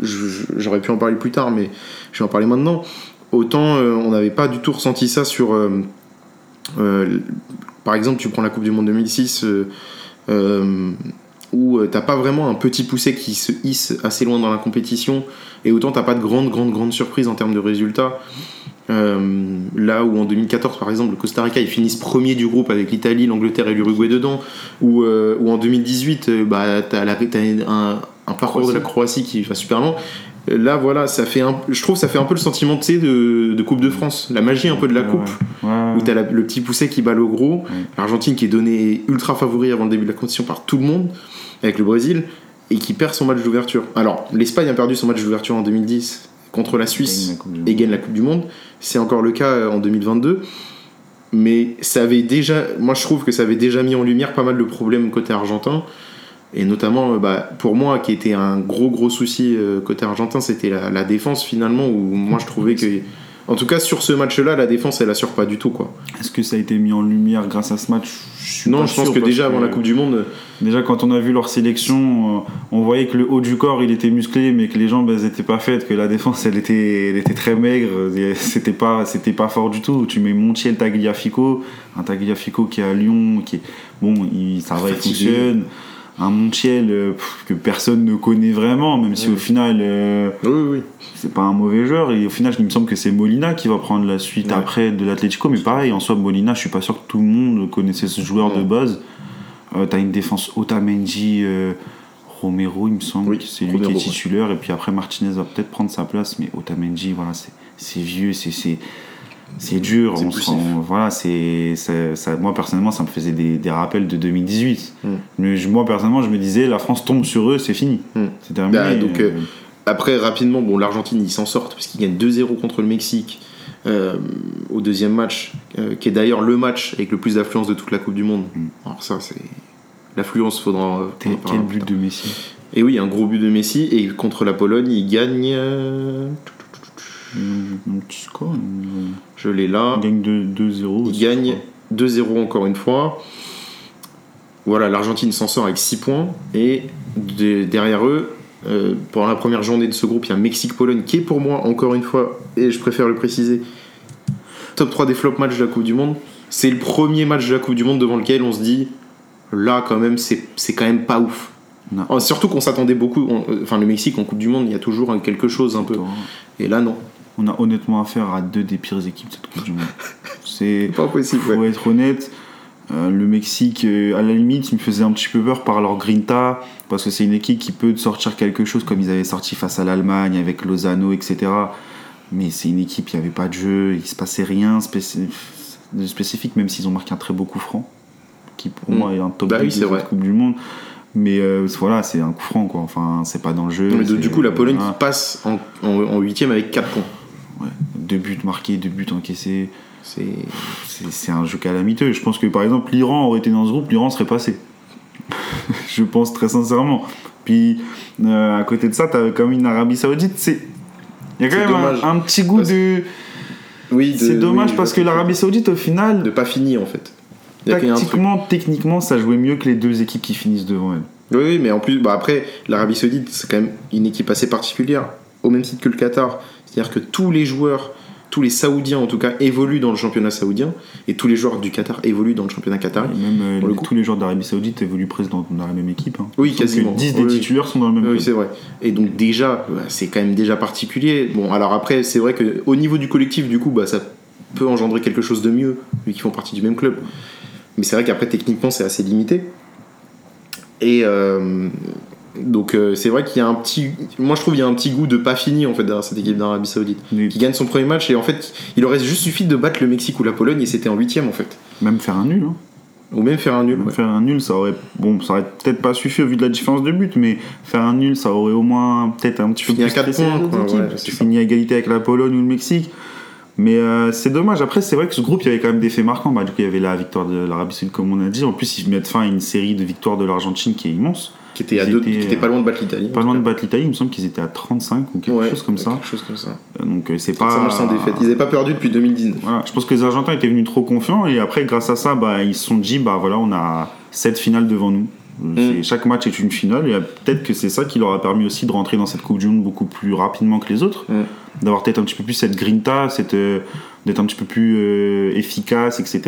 j'aurais pu en parler plus tard, mais je vais en parler maintenant. Autant euh, on n'avait pas du tout ressenti ça sur. par exemple, tu prends la Coupe du Monde 2006, euh, euh, où euh, t'as pas vraiment un petit poussé qui se hisse assez loin dans la compétition, et autant t'as pas de grande, grande, grande surprise en termes de résultats. Euh, là où en 2014 par exemple le Costa Rica ils finissent premier du groupe avec l'Italie, l'Angleterre et l'Uruguay dedans ou euh, en 2018 euh, bah t'as la- t'as un, un parcours de la Croatie qui va super loin Euh, là voilà ça fait un, je trouve ça fait un peu le sentiment de, de Coupe de France la magie un peu de la coupe ouais. Ouais. où t'as la- le petit poussé qui bat le gros l'Argentine qui est donné ultra favori avant le début de la compétition par tout le monde avec le Brésil et qui perd son match d'ouverture alors l'Espagne a perdu son match d'ouverture en 2010 contre la Suisse Gagne la et gagne la Coupe du Monde. C'est encore le cas euh, en 2022. Mais ça avait déjà, moi je trouve que ça avait déjà mis en lumière pas mal de problèmes côté argentin. Et notamment, euh, bah, pour moi, qui était un gros gros souci euh, côté argentin, c'était la, la défense finalement, où moi je trouvais que. En tout cas, sur ce match-là, la défense elle assure pas du tout quoi. Est-ce que ça a été mis en lumière grâce à ce match? Je suis Non, pas je pense sûr, que déjà avant la Coupe du Monde, Déjà, quand on a vu leur sélection, euh, on voyait que le haut du corps il était musclé, mais que les jambes elles étaient pas faites, que la défense elle était, elle était très maigre, et c'était pas, c'était pas fort du tout. Tu mets Montiel, Tagliafico, un Tagliafico qui est à Lyon, qui est bon, il, ça va, il Fatigué. fonctionne. Un Montiel euh, que personne ne connaît vraiment, même si au final euh, oui, oui, oui. c'est pas un mauvais joueur. Et au final, il me semble que c'est Molina qui va prendre la suite Ouais. après de l'Atlético. Mais pareil, en soi, Molina, je suis pas sûr que tout le monde connaissait ce joueur de base. Euh, T'as une défense Otamendi, euh, Romero, il me semble c'est lui qui est ouais. titulaire. Et puis après, Martinez va peut-être prendre sa place. Mais Otamendi, voilà, c'est c'est vieux, c'est. C'est dur, on se voilà, c'est, ça, moi personnellement ça me faisait des, des rappels de 2018. Mm. Mais je- moi personnellement je me disais la France tombe sur eux, c'est fini, Mm. c'est terminé. Bah, donc, Euh, euh, Après, rapidement, bon, l'Argentine, ils s'en sortent parce qu'ils gagnent 2-0 contre le Mexique euh, au deuxième match, euh, qui est d'ailleurs le match avec le plus d'affluence de toute la Coupe du Monde. Mm. Alors, ça, c'est. L'affluence, faudra. quel but de Messi? Et oui, un gros but de Messi. Et contre la Pologne, ils gagnent. Petit score. euh, Je l'ai là. On gagne 2 2-0. Ils aussi, gagnent je 2-0 encore une fois. Voilà, l'Argentine s'en sort avec 6 points. Et de- derrière eux, euh, pendant la première journée de ce groupe, il y a Mexique-Pologne qui est pour moi, encore une fois, et je préfère le préciser, top 3 des flop matchs de la Coupe du Monde. C'est le premier match de la Coupe du Monde devant lequel on se dit, là quand même, c'est quand même pas ouf. Non. Oh, surtout qu'on s'attendait beaucoup, on- euh, enfin le Mexique en Coupe du Monde, il y a toujours quelque chose un peu. Et là non, On a honnêtement affaire à deux des pires équipes de cette Coupe du Monde. C'est. pas possible. Ouais. être honnête. euh, le Mexique, euh, à la limite, il me faisait un petit peu peur par leur grinta, parce que c'est une équipe qui peut sortir quelque chose comme ils avaient sorti face à l'Allemagne avec Lozano, etc. Mais c'est une équipe, il n'y avait pas de jeu, il se passait rien de spécifique, même s'ils ont marqué un très beau coup franc, qui pour Mm. moi est un top Bah 10 oui, de vrai. Coupe du Monde. Mais euh, voilà, c'est un coup franc, quoi. Enfin, c'est pas dans le jeu. Non, mais du coup, la Pologne voilà. qui passe en, en, 8 avec 4 points. Ouais. Deux buts marqués, deux buts encaissés. C'est. Un jeu calamiteux. Je pense que par exemple, l'Iran aurait été dans ce groupe, l'Iran serait passé. je pense très sincèrement. Puis euh, à côté de ça, t'as quand même une Arabie Saoudite. C'est il y a quand même un, un petit goût Parce- de. Oui, C'est dommage oui, parce que l'Arabie Saoudite, au final, de pas fini en fait. Y a truc. tactiquement, techniquement, ça jouait mieux que les deux équipes qui finissent devant elle. Oui, oui, mais en plus, bah après, l'Arabie Saoudite, c'est quand même une équipe assez particulière, au même titre que le Qatar. C'est-à-dire que tous les joueurs, tous les Saoudiens en tout cas, évoluent dans le championnat saoudien, et tous les joueurs du Qatar évoluent dans le championnat qatari. Et même euh, le tous les joueurs d'Arabie Saoudite évoluent presque dans, dans la même équipe. hein. Oui, quasiment. 10 des Oui, titulaires sont dans le même Oui, c'est vrai. Et donc déjà, bah, c'est quand même déjà particulier. Bon, alors après, c'est vrai que au niveau du collectif, du coup, bah, ça peut engendrer quelque chose de mieux, vu qu'ils font partie du même club. Mais c'est vrai qu'après, techniquement, c'est assez limité. Et euh, donc, euh, c'est vrai qu'il y a un petit. Moi, je trouve qu'il y a un petit goût de pas fini, en fait, derrière cette équipe d'Arabie Saoudite. Qui gagne son premier match, et en fait, il aurait juste suffi de battre le Mexique ou la Pologne, et c'était en huitième, en fait. Même faire un nul. hein. Ou même faire un nul. Même ouais. Faire un nul, ça aurait, bon, ça aurait peut-être pas suffi au vu de la différence de but, mais faire un nul, ça aurait au moins peut-être un petit peu plus points, quoi, ouais, tu finis à égalité avec la Pologne ou le Mexique. Mais euh, c'est dommage. Après, c'est vrai que ce groupe, il y avait quand même des faits marquants. Bah, du coup, il y avait la victoire de l'Arabie Saoudite, comme on a dit. En plus, ils mettent fin à une série de victoires de l'Argentine qui est immense. Qui était, à Ils deux, étaient, qui était pas loin de battre l'Italie. Pas loin de battre l'Italie. Il me semble qu'ils étaient à 35 ou quelque Ouais, chose comme ça. Quelque chose comme ça. Donc, euh, c'est Ça pas. marche sans défaite. Ils n'avaient pas perdu depuis 2019. Voilà, je pense que les Argentins étaient venus trop confiants et après, grâce à ça, bah, ils se sont dit bah voilà, on a cette finale devant nous. C'est- Chaque match est une finale et euh, peut-être que c'est ça qui leur a permis aussi de rentrer dans cette Coupe du Monde beaucoup plus rapidement que les autres. Mm. D'avoir peut-être un petit peu plus cette grinta, cette, euh, d'être un petit peu plus euh, efficace, etc.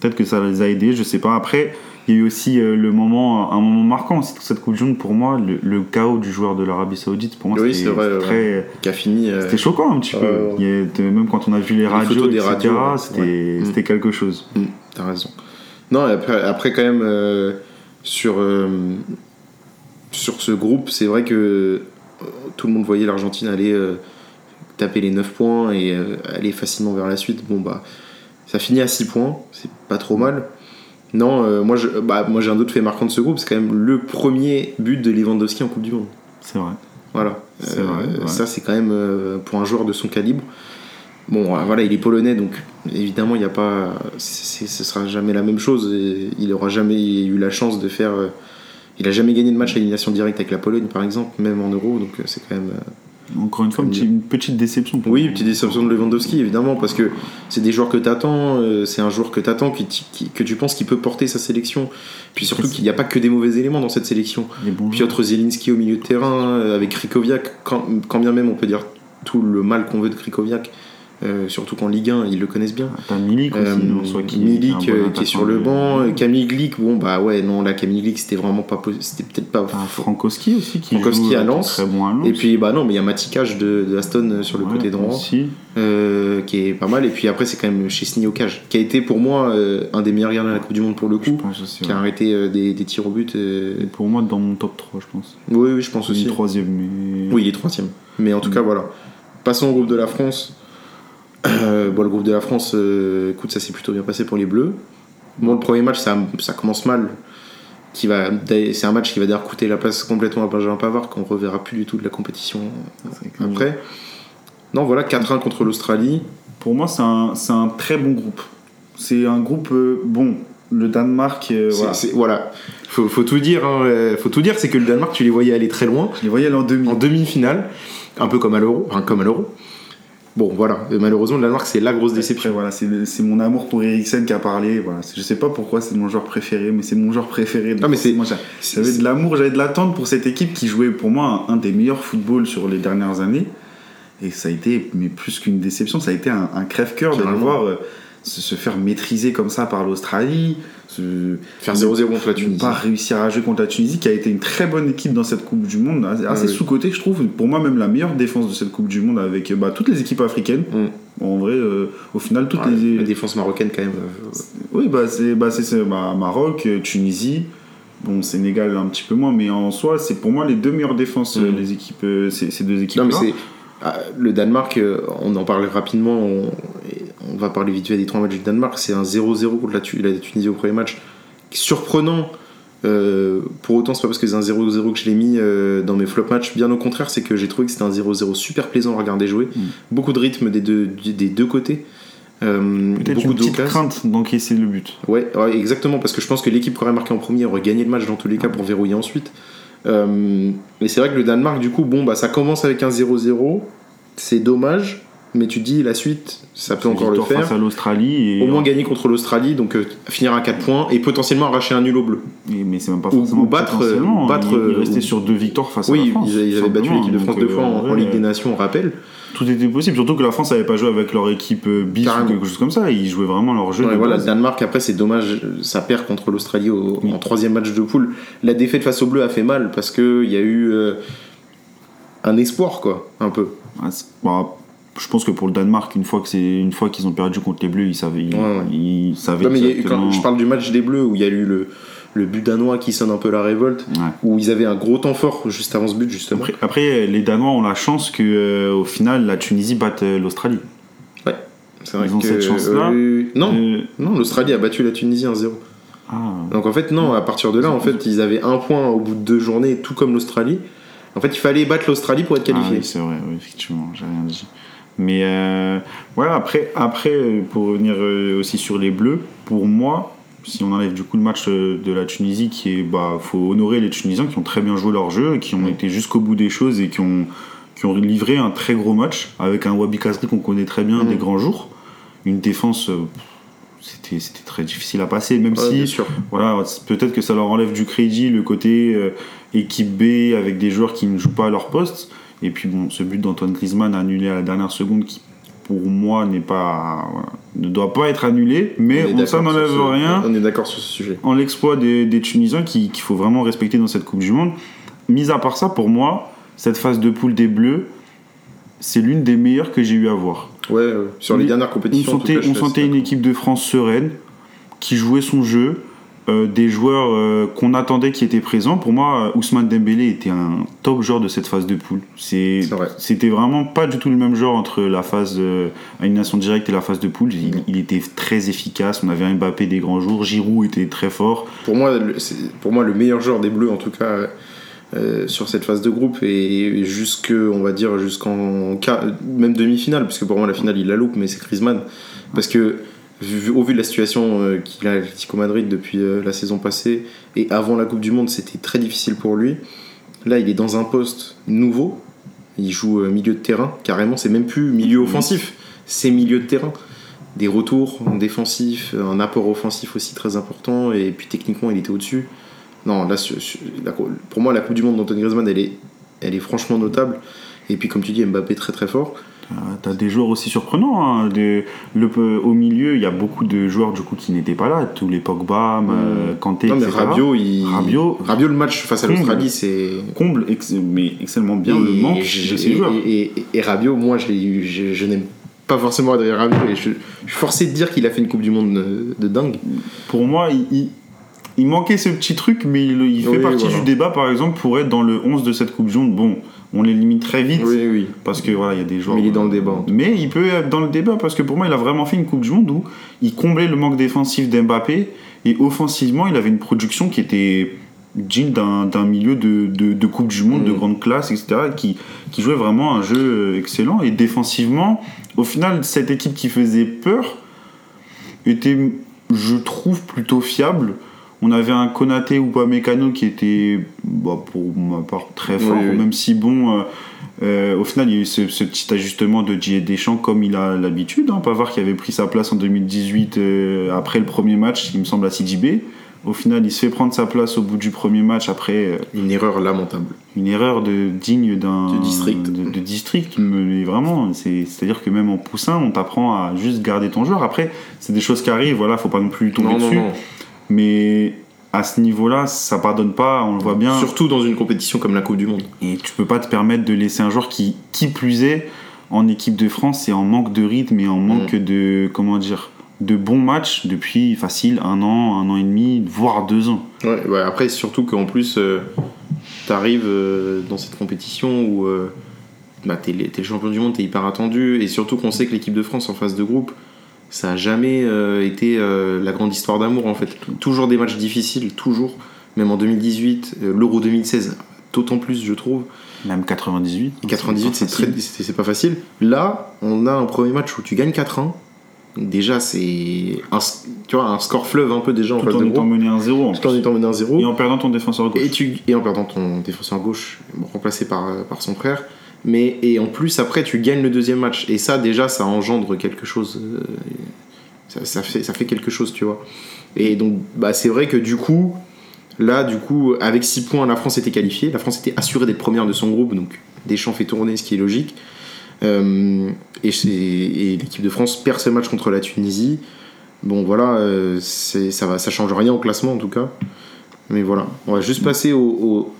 Peut-être que ça les a aidés, je sais pas. Après, il y a eu aussi euh, le moment, un moment marquant aussi dans cette Coupe du Monde pour moi, le, le chaos du joueur de l'Arabie Saoudite. Pour moi, Oui, c'était ouais. très. Qui a fini. euh, C'était choquant un petit peu. Ouais, ouais. Il y a- de- même quand on a vu les radios, photos des etc., radios, ouais. c'était Ouais. quelque chose. Mm, T'as raison. Non, après, après quand même, euh, sur, euh, sur ce groupe, c'est vrai que euh, tout le monde voyait l'Argentine aller euh, taper les 9 points et euh, aller facilement vers la suite. Bon, bah, ça finit à 6 points, c'est pas trop mal. Non, euh, moi, je, bah, moi j'ai un autre fait marquant de ce groupe, c'est quand même le premier but de Lewandowski en Coupe du Monde. C'est vrai. Voilà. C'est Euh, vrai, ouais. Ça, c'est quand même euh, pour un joueur de son calibre. Bon, euh, voilà, il est polonais, donc évidemment, il y a pas, ce sera jamais la même chose. Et il aura jamais eu la chance de faire. euh, il a jamais gagné de match à élimination directe avec la Pologne, par exemple, même en Euro, donc euh, c'est quand même. Encore une fois, une, petite- une petite déception. pour Oui, moi. petite déception de Lewandowski, évidemment, parce que c'est des joueurs que t'attends, euh, c'est un joueur que t'attends, qui, qui- que tu penses qu'il peut porter sa sélection. Puis surtout qu'il n'y a pas que des mauvais éléments dans cette sélection. Piotr Zielinski au milieu de terrain, euh, avec Krikoviak, quand, quand bien même on peut dire tout le mal qu'on veut de Krikoviak, euh, surtout qu'en Ligue 1, ils le connaissent bien. T'as Milik aussi, Euh, en soi, qui Milik bon euh, qui est sur le banc, Camille Glick, bon bah ouais, non, là Camille Glick c'était vraiment pas c'était peut-être pas. Frankowski aussi qui Frankowski joue, à Lens. Très bon à Lens. Et puis bah non, mais il y a Matikage de, de Aston sur le Ouais, côté droit. Euh, qui est pas mal. Et puis après, c'est quand même Chesney au cage, qui a été pour moi euh, un des meilleurs gardiens de la Coupe du Monde pour le coup, aussi. qui a ouais. arrêté euh, des, des tirs au but. Et Pour moi, dans mon top 3, je pense. Oui, oui, je pense Il aussi. est troisième, mais. Oui, il est troisième. Mais en tout Mm. cas, voilà. Passons au groupe de la France. Euh, bon, le groupe de la France, euh, écoute, ça s'est plutôt bien passé pour les Bleus. Bon, le premier match, ça, ça commence mal. Qui va, c'est un match qui va d'ailleurs coûter la place complètement à Benjamin Pavard, qu'on reverra plus du tout de la compétition après. Non, voilà, 4-1 contre l'Australie. Pour moi, c'est un, c'est un très bon groupe. C'est un groupe euh, bon. Le Danemark, euh, voilà. c'est- Voilà. Faut, faut tout dire. hein, euh, Faut tout dire, c'est que le Danemark, tu les voyais aller très loin. Je les voyais aller en demi. en demi-finale, un peu comme à l'euro, enfin comme à l'euro. Bon, voilà, Et malheureusement, Danemark, c'est la grosse déception. voilà, c'est mon amour pour Eriksen qui a parlé. Voilà. Je sais pas pourquoi c'est mon joueur préféré, mais c'est mon joueur préféré. Non, mais c'est- j'avais de l'amour, j'avais de l'attente pour cette équipe qui jouait pour moi un, un des meilleurs footballs sur les dernières années. Et ça a été, mais plus qu'une déception, ça a été un, un crève-cœur de le voir euh, se, se faire maîtriser comme ça par l'Australie, Faire 0-0 contre la Tunisie. pas réussir à jouer contre la Tunisie, qui a été une très bonne équipe dans cette Coupe du Monde, assez, oui. sous-cotée, je trouve. Pour moi, même la meilleure défense de cette Coupe du Monde avec bah, toutes les équipes africaines. Mm. En vrai, euh, au final, toutes Ouais, les. La défense marocaine, quand même. euh, Oui, bah, c'est bah, bah, Maroc, euh, Tunisie. Bon, Sénégal un petit peu moins, mais en soi, c'est pour moi les deux meilleures défenses, les équipes, euh, ces, ces deux équipes. Non, mais c'est. ah, le Danemark, on en parle rapidement, on, on va parler vite fait des trois matchs du Danemark. C'est un 0-0 contre la, Tu- la Tunisie au premier match. Surprenant. euh, pour autant, c'est pas parce que c'est un 0-0 que je l'ai mis euh, dans mes flop matchs. Bien au contraire, c'est que j'ai trouvé que c'était un 0-0 super plaisant à regarder jouer. Mm. Beaucoup de rythme des deux, des deux côtés. Euh, beaucoup d'occasions. crainte d'encaisser le but. Ouais, ouais, exactement, parce que je pense que l'équipe qui aurait marqué en premier aurait gagné le match dans tous les cas pour verrouiller ensuite. Mais c'est vrai que le Danemark, du coup, bon, bah, ça commence avec un 0-0, c'est dommage, mais tu te dis la suite, ça peut encore le faire. face à l'Australie. Au moins gagner contre l'Australie, donc euh, finir à 4 points et potentiellement arracher un nul au bleu. et- mais c'est même pas Ou- forcément ou battre, potentiellement, euh, battre, il, il euh, restait ou- sur deux victoires face à Oui, la France. ils, ils avaient battu l'équipe de France deux fois euh, en, Ligue des Nations, on rappelle. Tout était possible, surtout que la France n'avait pas joué avec leur équipe euh, bis ou quelque chose comme ça. Ils jouaient vraiment leur jeu. Ouais, voilà, base. Danemark, après, c'est dommage, ça perd contre l'Australie au- Oui. en troisième match de poule. La défaite face au bleu a fait mal parce qu'il y a eu euh, un espoir, quoi, un peu. Bah, je pense que pour le Danemark, une fois que c'est une fois qu'ils ont perdu contre les Bleus, ils savaient, ils, Ouais, ouais. ils savaient Non, mais a quand je parle du match des Bleus où il y a eu le, le but danois qui sonne un peu la révolte, Ouais. où ils avaient un gros temps fort juste avant ce but, justement. Après, après, les Danois ont la chance que euh, au final la Tunisie batte euh, l'Australie. C'est vrai ils ont que, cette chance-là. euh, non, non l'Australie a battu la Tunisie 1-0. ah, Donc en fait, non, à partir de là, en fait, ils avaient un point au bout de deux journées, tout comme l'Australie. En fait, il fallait battre l'Australie pour être Ah qualifié. oui, c'est vrai, oui, effectivement, j'ai rien dit. Mais euh, voilà, après, après, pour revenir euh, aussi sur les Bleus, pour moi, si on enlève du coup le match euh, de la Tunisie, qui est, bah, faut honorer les Tunisiens qui ont très bien joué leur jeu, qui ont Ouais. été jusqu'au bout des choses et qui ont, qui ont livré un très gros match avec un Wabi Kazri qu'on connaît très bien des grands jours, une défense. euh, c'était c'était très difficile à passer, même Ouais, si sûr. voilà, c'est- peut-être que ça leur enlève du crédit, le côté euh, équipe B avec des joueurs qui ne jouent pas à leur poste. Et puis bon, ce but d'Antoine Griezmann annulé à la dernière seconde, qui pour moi n'est pas, voilà, ne doit pas être annulé, mais On est on, ça n'enlève rien On est d'accord sur ce sujet. en l'exploit des, des Tunisiens qui- qu'il faut vraiment respecter dans cette Coupe du Monde. Mis à part ça, pour moi, cette phase de poule des Bleus, c'est l'une des meilleures que j'ai eu à voir. Ouais, ouais. sur les dernières On compétitions. sentait, on sentait une équipe de France sereine, qui jouait son jeu, euh, des joueurs euh, qu'on attendait qui étaient présents. Pour moi, euh, Ousmane Dembélé était un top joueur de cette phase de poule. C'est- C'est vrai. C'était vraiment pas du tout le même genre entre la phase à élimination directe et la phase de poule. Il, il était très efficace. On avait un Mbappé des grands jours. Giroud était très fort. Pour moi, le- pour moi le meilleur joueur des Bleus en tout cas euh, sur cette phase de groupe et jusque on va dire jusqu'en même demi-finale parce que pour moi la finale il la loupe mais c'est Griezmann parce que vu- au vu de la situation euh, qu'il a à l'Atlético Madrid depuis euh, la saison passée et avant la Coupe du Monde c'était très difficile pour lui là il est dans un poste nouveau il joue euh, milieu de terrain carrément c'est même plus milieu offensif c'est milieu de terrain des retours défensifs, un apport offensif aussi très important, et puis techniquement il était au-dessus. Non, là, pour moi, la Coupe du Monde d'Antoine Griezmann, elle est, elle est franchement notable. Et puis, comme tu dis, Mbappé très très fort. Euh, T'as des joueurs aussi surprenants. hein. Le, au milieu, il y a beaucoup de joueurs du coup qui n'étaient pas là. Tous les Pogba, euh, Kanté, non, mais etc. Rabiot, il... Rabiot- Rabiot, le match face à l'Australie, c'est. comble ex- mais excellemment bien et, le manque et- de ces joueurs. Et, Rabiot, moi, je, l'ai- je, je n'aime pas forcément Adrien Rabiot, et je, je suis forcé de dire qu'il a fait une Coupe du Monde de, de dingue. Pour moi, il, il- il manquait ce petit truc, mais il, il fait Oui, partie voilà. du débat, par exemple, pour être dans le 11 de cette Coupe du Monde. Bon, on l'élimine très vite. Oui, oui. Parce que voilà, il y a des joueurs. Mais il est dans le débat. Mais il peut être dans le débat parce que pour moi, il a vraiment fait une Coupe du Monde où il comblait le manque défensif d'Mbappé et offensivement, il avait une production qui était digne d'un milieu de, de, de Coupe du Monde de Mm. grande classe, etc. Qui, qui jouait vraiment un jeu excellent. Et défensivement, au final, cette équipe qui faisait peur était, je trouve, plutôt fiable. On avait un Konaté ou pas Mécano qui était, bah, pour ma part, très fort, Oui, oui. même si bon. euh, euh, au final, il y a eu ce, ce petit ajustement de Didier Deschamps comme il a l'habitude. Hein. Pavard qui avait pris sa place en 2018 euh, après le premier match, il me semble, à CJB. Au final, il se fait prendre sa place au bout du premier match après euh, Une erreur lamentable. une erreur de, digne d'un De district. de, de district. Mais vraiment, c'est- c'est-à-dire que même en poussin, on t'apprend à juste garder ton joueur. Après, c'est des choses qui arrivent, voilà, faut pas non plus tomber Non, non, dessus. non. Mais à ce niveau-là, ça pardonne pas, on le voit bien. Surtout dans une compétition comme la Coupe du Monde. Et tu peux pas te permettre de laisser un joueur qui, qui plus est, en équipe de France, et en manque de rythme et en manque Mm. de, comment dire, de bons matchs depuis facile un an, un an et demi, voire deux ans. Ouais, ouais, après, surtout qu'en plus, tu arrives dans cette compétition où euh, bah, t'es le t'es champion du monde, t'es hyper attendu, et surtout qu'on sait que l'équipe de France en phase de groupe, ça a jamais euh, été euh, la grande histoire d'amour en fait. Toujours des matchs difficiles, toujours. Même en 2018, euh, l'Euro 2016, d'autant plus, je trouve. Même 98. Et 98, c'est pas très, c'est pas facile. Là, on a un premier match où tu gagnes 4-1. Déjà, c'est un, s- tu vois, un score fleuve un peu déjà en Tout en de étant mené 1-0. en qu'en plus. étant mené 1-0. Et en perdant ton défenseur gauche. Et, tu, et en perdant ton défenseur gauche, remplacé par, par son frère. Mais, et en plus, après, tu gagnes le deuxième match. Et ça, déjà, ça engendre quelque chose. euh, ça, fait, quelque chose, tu vois. Et donc, bah, c'est vrai que du coup, là, du coup, avec 6 points, la France était qualifiée. La France était assurée d'être première de son groupe. Donc, Deschamps fait tourner, ce qui est logique. Euh, et et l'équipe de France perd ce match contre la Tunisie. Bon, voilà, euh, ça, va, ça change rien au classement, en tout cas. Mais voilà, on va juste passer au.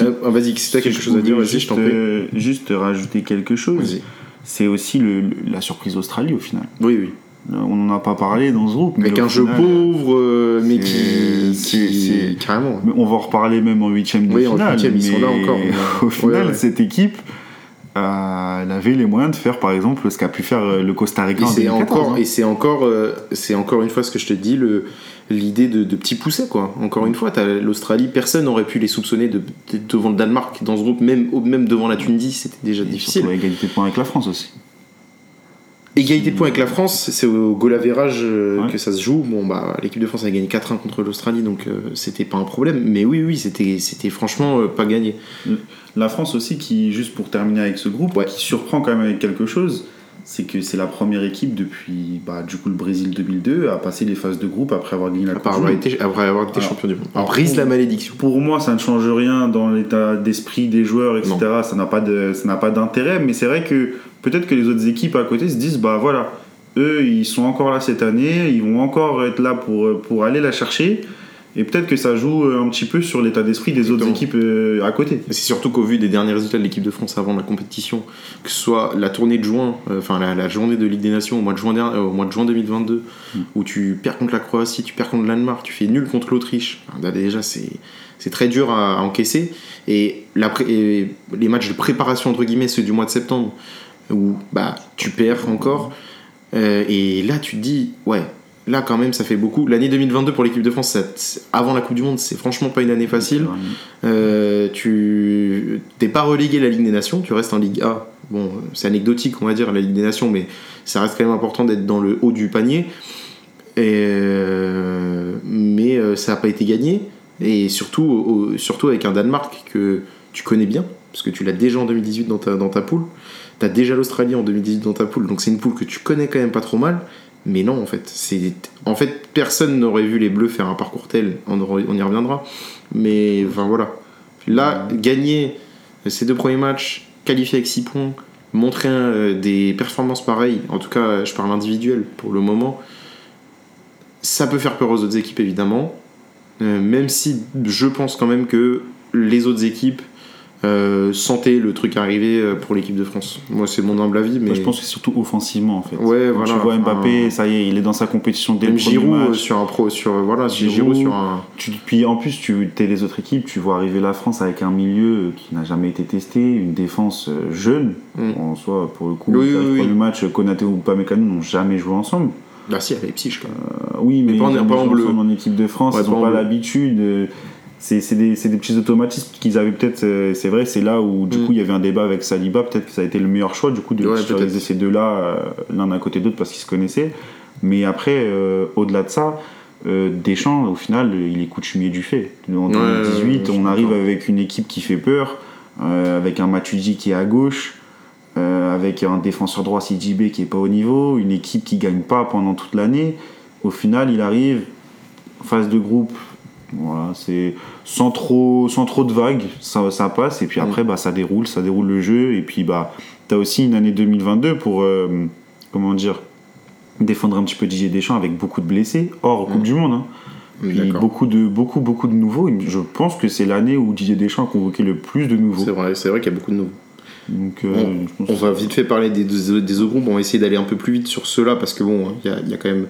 Ah, vas-y, si t'as quelque chose à dire, vas-y, je t'en prie. euh, juste rajouter quelque chose. C'est aussi le- la surprise Australie au final. Oui, oui. On n'en a pas parlé dans ce groupe. mais Avec un jeu final, pauvre, euh, mais qui. c'est- Carrément. Mais on va en reparler même en huitième de Oui, en finale. huitième, ils sont mais là encore. Au final, ouais. cette équipe, euh, elle avait les moyens de faire, par exemple, ce qu'a pu faire euh, le Costa Rica Et en c'est 2014. encore, hein. et c'est encore, euh, c'est encore une fois ce que je te dis, le, l'idée de, de petits poussets quoi. Encore une fois, l'Australie, personne n'aurait pu les soupçonner de, devant le Danemark dans ce groupe, même, même devant la Tunisie, c'était déjà Et difficile. égalité de points avec la France aussi. Égalité de points avec la France, c'est au goal average euh, Ouais. que ça se joue. Bon, bah, l'équipe de France a gagné 4-1 contre l'Australie, donc euh, c'était pas un problème. Mais oui, oui, c'était, c'était franchement euh, pas gagné. La France aussi, qui, juste pour terminer avec ce groupe, Ouais. qui surprend quand même avec quelque chose, c'est que c'est la première équipe depuis bah, du coup le Brésil 2002 à passer les phases de groupe après avoir gagné la Après Coupe du avoir Monde. été, après avoir été Alors, champion du monde. On alors, brise pour- la malédiction. Pour moi, ça ne change rien dans l'état d'esprit des joueurs, etc. Ça n'a pas de, ça n'a pas d'intérêt, mais c'est vrai que peut-être que les autres équipes à côté se disent, bah voilà, eux, ils sont encore là cette année, ils vont encore être là pour, pour aller la chercher, et peut-être que ça joue un petit peu sur l'état d'esprit des autres équipes euh, à côté. C'est surtout qu'au vu des derniers résultats de l'équipe de France avant la compétition, que ce soit la tournée de juin, euh, enfin la, la journée de Ligue des Nations au mois de juin, dernier- euh, au mois de juin 2022, Mm. où tu perds contre la Croatie, tu perds contre le Danemark, tu fais nul contre l'Autriche. Enfin, déjà, c'est c'est très dur à, à encaisser. Et, la pré- et les matchs de préparation, entre guillemets, ceux du mois de septembre, où bah, tu perds encore. euh, et là, tu te dis, ouais, là quand même, ça fait beaucoup. L'année 2022 pour l'équipe de France, ça- avant la Coupe du Monde, c'est franchement pas une année facile. Euh, tu t'es pas relégué la Ligue des Nations, tu restes en Ligue A. Bon, c'est anecdotique, on va dire, la Ligue des Nations, mais ça reste quand même important d'être dans le haut du panier. Et, euh, mais euh, ça n'a pas été gagné. Et surtout, surtout avec un Danemark que tu connais bien, parce que tu l'as déjà en 2018 dans ta, dans ta poule. Tu as déjà l'Australie en 2018 dans ta poule, donc c'est une poule que tu connais quand même pas trop mal. Mais non, en fait, c'est en fait personne n'aurait vu les Bleus faire un parcours tel. On, y reviendra. Mais enfin voilà. Là, gagner ces deux premiers matchs, qualifier avec 6 points, montrer euh, des performances pareilles, en tout cas, je parle individuel pour le moment, ça peut faire peur aux autres équipes évidemment. Euh, même si je pense quand même que les autres équipes euh, le truc arriver euh, pour l'équipe de France. Moi, c'est mon humble avis, mais je pense que c'est surtout offensivement en fait. Ouais, Quand voilà, tu vois Mbappé, ça y est, il est dans sa compétition dès même le premier Giroud euh, match. sur un pro, sur voilà, Giroud, Giroud sur un. Tu, puis en plus, tu es les autres équipes, tu vois arriver la France avec un milieu euh, qui n'a jamais été testé, une défense euh, jeune. Mm. En soi, pour le coup, Oui, le oui, oui. premier match, Konaté ou Pamecano n'ont jamais joué ensemble. Bah si, à Leipzig quand même. Euh, oui, mais, Mais pas en- pas en bleu. en équipe de France, Ouais, ils n'ont pas l'habitude. C'est des, des petits automatismes qu'ils avaient peut-être. euh, C'est vrai, c'est là où du Mm. coup il y avait un débat avec Saliba. Peut-être que ça a été le meilleur choix du coup de Ouais, ces deux-là euh, l'un à côté de l'autre parce qu'ils se connaissaient. Mais après, euh, au-delà de ça, euh, Deschamps, au final, il est coutumier du fait. En Ouais, 2018, ouais, je suis on arrive avec une équipe qui fait peur, avec un Matuidi qui est à gauche. avec un défenseur droit CJB qui est pas au niveau, une équipe qui gagne pas pendant toute l'année. Au final, il arrive phase de groupe, voilà, c'est sans trop, sans trop de vagues, ça, ça passe et puis après bah ça déroule, ça déroule le jeu et puis bah t'as aussi une année 2022 pour euh, comment dire défendre un petit peu Didier Deschamps avec beaucoup de blessés hors Coupe Mm. du Monde. hein. Puis D'accord. beaucoup de beaucoup beaucoup de nouveaux. Je pense que c'est l'année où Didier Deschamps a convoqué le plus de nouveaux. C'est vrai, c'est vrai qu'il y a beaucoup de nouveaux. Donc euh, On- va vite fait parler des, des, des autres groupes, on va essayer d'aller un peu plus vite sur ceux-là parce que bon, il y a, y a quand même,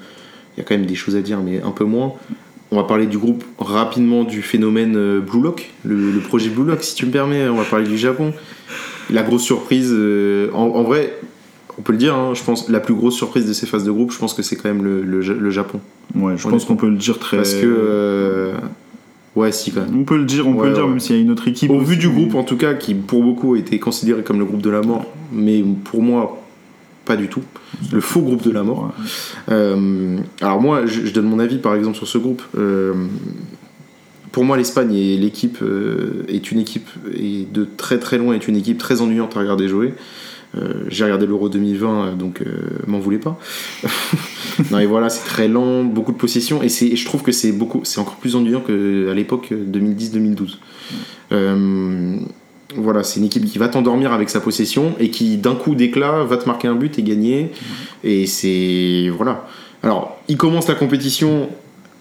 il y a quand même des choses à dire, mais un peu moins. On va parler du groupe rapidement du phénomène euh, Blue Lock, le, le projet Blue Lock, si tu me permets. On va parler du Japon. La grosse surprise, euh, en, en vrai, on peut le dire, hein, je pense, la plus grosse surprise de ces phases de groupe, je pense que c'est quand même le, le, le Japon. Ouais, je pense qu'on peut le dire très. Parce que, euh, ouais, si quand même. On peut le dire, on Ouais, peut le dire même s'il y a une autre équipe. Au vu du groupe, en tout cas, qui pour beaucoup a été considéré comme le groupe de la mort, mais pour moi, pas du tout. Le faux groupe de la mort. Euh, alors moi, je, donne mon avis par exemple sur ce groupe. Euh, pour moi, l'Espagne et l'équipe euh, est une équipe et de très très loin est une équipe très ennuyante à regarder jouer. J'ai regardé l'Euro 2020, euh, donc m'en voulez pas. non et voilà, c'est très lent, beaucoup de possession et, c'est- et je trouve que c'est beaucoup, c'est encore plus ennuyant qu'à l'époque 2010-2012. Voilà, c'est une équipe qui va t'endormir avec sa possession et qui d'un coup d'éclat va te marquer un but et gagner. Et c'est voilà. Alors, il commence la compétition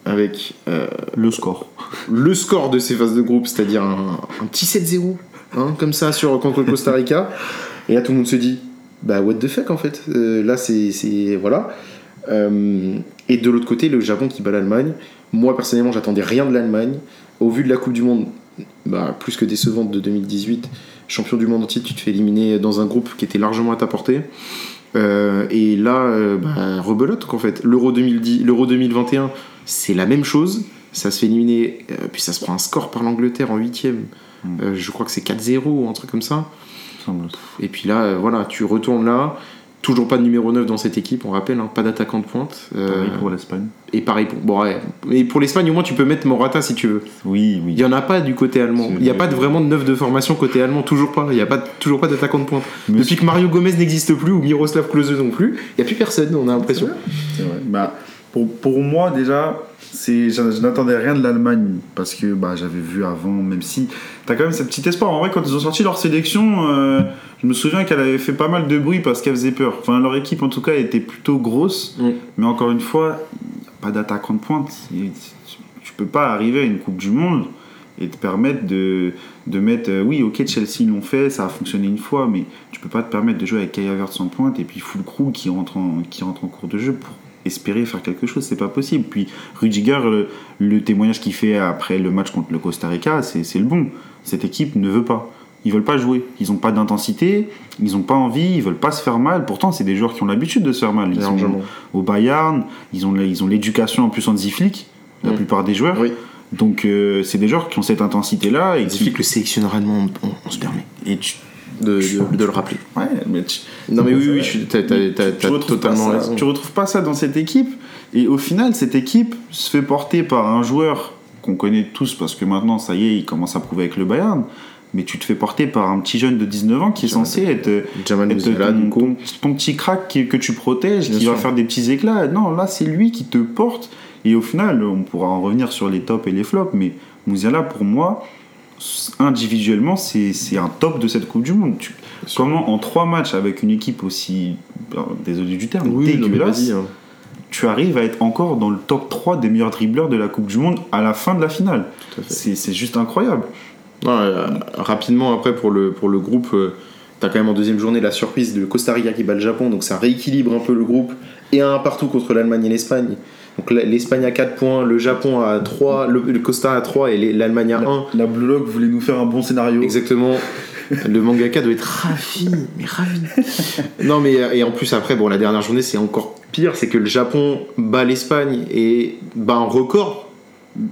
avec euh, Le score. le score de ces phases de groupe, c'est-à-dire un, un petit 7-0, hein, comme ça, sur, contre le Costa Rica. Et là, tout le monde se dit, bah, what the fuck, en fait. Euh, là, c'est. c'est- Voilà. Euh, et de l'autre côté, le Japon qui bat l'Allemagne. Moi, personnellement, j'attendais rien de l'Allemagne. Au vu de la Coupe du Monde, bah, plus que décevante de 2018, champion du monde entier, tu te fais éliminer dans un groupe qui était largement à ta portée. Euh, et là, euh, bah, rebelote qu'en fait. L'Euro 2010 l'Euro 2021, c'est la même chose. Ça se fait éliminer, euh, puis ça se prend un score par l'Angleterre en huitième. Mm. Euh, je crois que c'est 4-0 ou un truc comme ça. Et puis là, voilà, tu retournes là, Toujours pas de numéro 9 dans cette équipe, on rappelle, hein, pas d'attaquant de pointe. Euh, Pareil pour l'Espagne. et pareil pour. Bon, ouais. Et pour l'Espagne, au moins, tu peux mettre Morata si tu veux. Oui, oui. Il n'y en a pas du côté allemand. Il n'y a pas de, vraiment de neuf de formation côté allemand, toujours pas. Il n'y a pas, toujours pas d'attaquant de pointe. Mais Depuis que Mario Gomez n'existe plus ou Miroslav Klose non plus, il n'y a plus personne, on a l'impression. C'est vrai. Bah, pour, pour moi, déjà, c'est, je, je n'attendais rien de l'Allemagne parce que bah, j'avais vu avant, même si t'as quand même ce petit espoir. En vrai, quand ils ont sorti leur sélection, euh, je me souviens qu'elle avait fait pas mal de bruit parce qu'elle faisait peur. Enfin, leur équipe, en tout cas, était plutôt grosse. Mm. Mais encore une fois, pas d'attaquant de pointe. Tu peux pas arriver à une Coupe du Monde et te permettre de, de mettre. euh, oui, ok, Chelsea l'ont fait, ça a fonctionné une fois, mais tu peux pas te permettre de jouer avec Kai Havertz en pointe et puis full crew qui rentre en, qui rentre en cours de jeu pour espérer faire quelque chose. C'est pas possible. Puis Rudiger, le, le témoignage qu'il fait après le match contre le Costa Rica, c'est le bon. Cette équipe ne veut pas. Ils veulent pas jouer. Ils ont pas d'intensité, ils ont pas envie, ils veulent pas se faire mal. Pourtant, c'est des joueurs qui ont l'habitude de se faire mal. Ils sont au Bayern, ils ont, ils ont l'éducation en plus en Ziflik, la plupart des joueurs. Oui. Donc euh, c'est des joueurs qui ont cette intensité-là. Et, qui- que le sélectionneur allemand, on, on se permet et tu, de, de- de le rappeler. ouais, mais tu, Non mais oui, oui, t'as totalement ça. raison. Tu retrouves pas ça dans cette équipe. Et au final, cette équipe se fait porter par un joueur qu'on connaît tous parce que maintenant, ça y est, il commence à prouver avec le Bayern. Mais tu te fais porter par un petit jeune de 19 ans qui est censé être, Jamal être ton, du coup. ton- petit crack qui- que tu protèges, Bien qui va faire des petits éclats. Non, là, c'est lui qui te porte. Et au final, on pourra en revenir sur les tops et les flops. Mais Musiala, pour moi, individuellement, c'est un top de cette Coupe du Monde. Tu- comment, en trois matchs avec une équipe aussi, ben, désolé du terme, Oui, dégueulasse, hein. tu arrives à être encore dans le top 3 des meilleurs dribbleurs de la Coupe du Monde à la fin de la finale. C'est c'est juste incroyable. Non, euh, rapidement après pour le, pour le groupe, euh, t'as quand même en deuxième journée la surprise de Costa Rica qui bat le Japon, donc ça rééquilibre un peu le groupe, et un partout contre l'Allemagne et l'Espagne. Donc la- l'Espagne a 4 points, le Japon a 3, le, le Costa a 3 et l'Allemagne a 1. La Blue Lock voulait nous faire un bon scénario. Exactement. Le mangaka doit être ravi, mais ravi. Non, mais et en plus après, bon, la dernière journée c'est encore pire, c'est que le Japon bat l'Espagne et bat un record.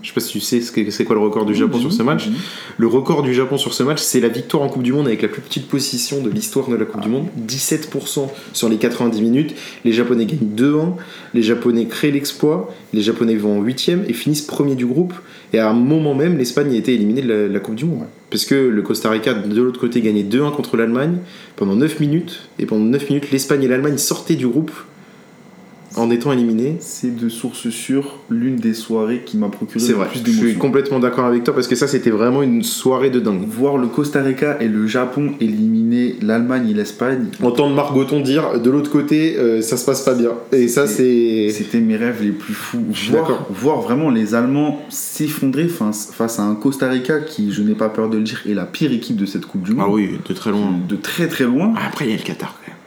Je sais pas si tu sais ce que- c'est quoi le record du Japon sur ce match. Le record du Japon sur ce match, c'est la victoire en Coupe du Monde avec la plus petite position de l'histoire de la Coupe du Monde, 17% sur les 90 minutes. Les Japonais gagnent 2-1, les Japonais créent l'exploit, les Japonais vont en 8 et finissent premier du groupe. Et à un moment même, l'Espagne a été éliminée de la, de la Coupe du Monde. Parce que le Costa Rica, de l'autre côté, gagnait 2-1 contre l'Allemagne pendant 9 minutes. Et pendant 9 minutes, l'Espagne et l'Allemagne sortaient du groupe en étant éliminés. C'est de source sûre l'une des soirées qui m'a procuré C'est le vrai, plus je suis d'émotions. complètement d'accord avec toi parce que ça, c'était vraiment une soirée de dingue. Voir le Costa Rica et le Japon éliminer l'Allemagne et l'Espagne, entendre Margoton dire de l'autre côté euh, ça se passe pas bien et ça c'est c'était mes rêves les plus fous. Voir, voir vraiment les Allemands s'effondrer face, face à un Costa Rica qui, je n'ai pas peur de le dire, est la pire équipe de cette Coupe du Monde. ah oui de très loin De très très loin. après il y a le Qatar quand même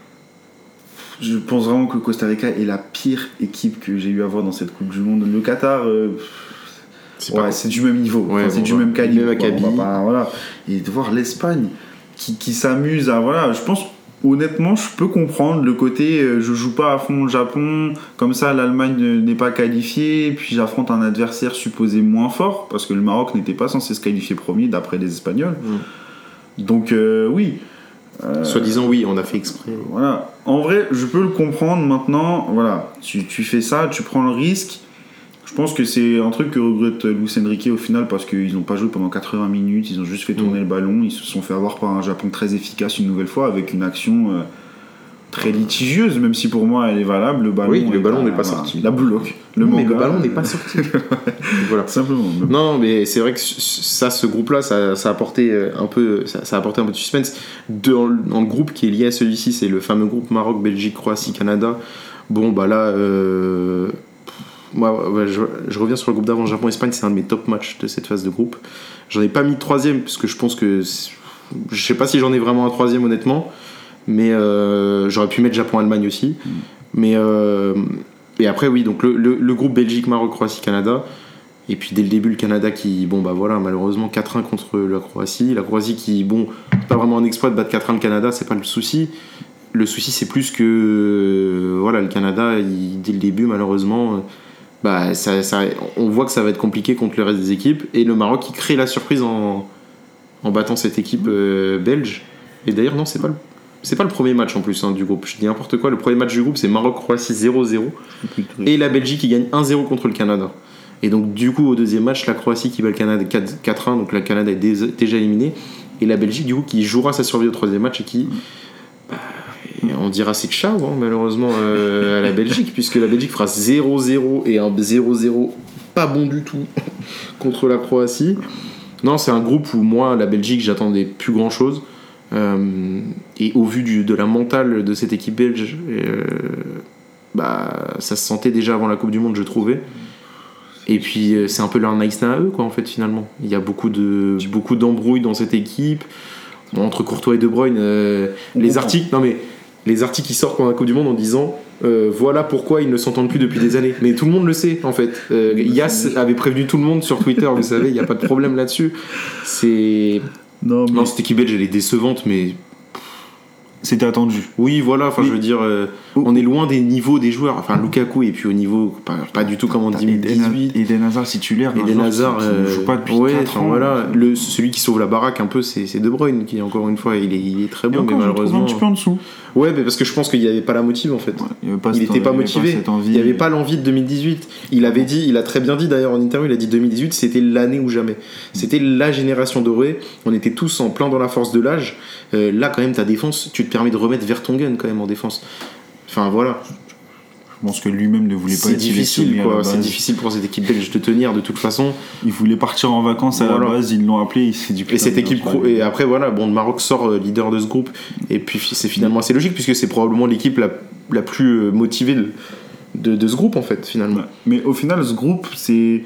Je pense vraiment que le Costa Rica est la pire équipe que j'ai eu à voir dans cette Coupe du Monde. Le Qatar, euh, c'est ouais, pas c'est du même niveau, Ouais, Enfin, c'est du même calibre. pas- voilà. Et de voir l'Espagne qui, qui s'amuse à. Voilà, je pense. Honnêtement, je peux comprendre le côté euh, je joue pas à fond le Japon, comme ça l'Allemagne euh, n'est pas qualifiée, puis j'affronte un adversaire supposé moins fort, parce que le Maroc n'était pas censé se qualifier premier d'après les Espagnols. Donc, euh, oui, soi-disant oui on a fait exprès voilà. En vrai, je peux le comprendre maintenant. Voilà, tu, tu fais ça, tu prends le risque. Je pense que c'est un truc que regrette Luis Enrique au final parce qu'ils n'ont pas joué pendant 80 minutes, ils ont juste fait tourner Mm. le ballon, ils se sont fait avoir par un Japon très efficace une nouvelle fois avec une action euh, très litigieuse, même si pour moi elle est valable. Le ballon, Oui, le ballon n'est pas sorti. La blue lock, le mais manga, le ballon n'est pas sorti voilà Simplement. non non, mais c'est vrai que ça ce groupe là ça, ça a apporté euh, un peu ça, ça a apporté un peu de suspense dans, le- dans le groupe qui est lié à celui-ci c'est le fameux groupe Maroc Belgique Croatie Canada bon bah là euh, moi ouais, je, je reviens sur le groupe d'avant Japon Espagne c'est un de mes top matchs de cette phase de groupe j'en ai pas mis troisième parce que je pense que je sais pas si j'en ai vraiment un troisième honnêtement mais euh, j'aurais pu mettre Japon Allemagne aussi mais euh, et après oui donc le, le- le groupe Belgique Maroc Croatie Canada. Et puis dès le début le Canada qui bon bah voilà malheureusement 4-1 contre la Croatie. La Croatie qui bon pas vraiment un exploit de battre 4-1 le Canada c'est pas le souci. Le souci c'est plus que euh, voilà le Canada il- dès le début malheureusement euh, bah ça, ça- on voit que ça va être compliqué contre le reste des équipes. Et le Maroc qui crée la surprise en, en battant cette équipe euh, belge. Et d'ailleurs non c'est pas le c'est pas le premier match en plus hein, du groupe. Je dis n'importe quoi. Le premier match du groupe, c'est Maroc-Croatie 0-0. Et la Belgique qui gagne 1-0 contre le Canada. Et donc, du coup, au deuxième match, la Croatie qui bat le Canada 4 4-1. Donc, la Canada est déjà éliminée. Et la Belgique, du coup, qui jouera sa survie au troisième match et qui. bah, on dira c'est ciao, hein, malheureusement, euh, à la Belgique, puisque la Belgique fera 0-0 et un 0-0 pas bon du tout contre la Croatie. Non, c'est un groupe où moi, la Belgique, j'attendais plus grand chose. Et au vu du- de la mentale de cette équipe belge, euh, bah, ça se sentait déjà avant la Coupe du Monde, je trouvais. Et puis euh, c'est un peu leur nice à eux, quoi, en fait, finalement. Il y a beaucoup de beaucoup d'embrouilles dans cette équipe. Bon, entre Courtois et De Bruyne, euh, les articles, non mais les articles qui sortent pendant la Coupe du Monde en disant euh, voilà pourquoi ils ne s'entendent plus depuis des années. Mais tout le monde le sait, en fait. Euh, Yass avait prévenu tout le monde sur Twitter, vous savez, il n'y a pas de problème là-dessus. C'est Non, mais non, cette équipe belge, elle est décevante, mais C'était attendu. oui, voilà, enfin, je veux dire, euh, on est loin des niveaux des joueurs. Enfin, Lukaku est plus au niveau, pas, pas du tout comme en 2018. Eden Hazard titulaire. Eden Hazard, ne euh, joue pas depuis ouais, 4 enfin, ans. voilà, le, celui qui sauve la baraque un peu, c'est De Bruyne, qui encore une fois, il est, il est très Et bon, mais malheureusement. un petit peu en dessous. Ouais, mais parce que je pense qu'il n'y avait pas la motive en fait. Il pas n'était pas avait motivé. envie. il n'y avait pas l'envie de 2018. Il avait dit, il a très bien dit d'ailleurs en interview, il a dit 2018 c'était l'année ou jamais. C'était la génération dorée. On était tous en plein dans la force de l'âge. Euh, là quand même ta défense, tu te permets de remettre Vertonghen quand même en défense. Enfin voilà, Je pense que lui-même ne voulait pas c'est être difficile. C'est difficile pour cette équipe belge de tenir de toute façon. Il voulait partir en vacances à Voilà. la base, ils l'ont appelé, il s'est dit Et cette équipe et après voilà, bon le Maroc sort euh, leader de ce groupe et puis c'est finalement assez logique puisque c'est probablement l'équipe la, la plus euh, motivée de, de, de ce groupe en fait finalement. Ouais. Mais au final, ce groupe, c'est.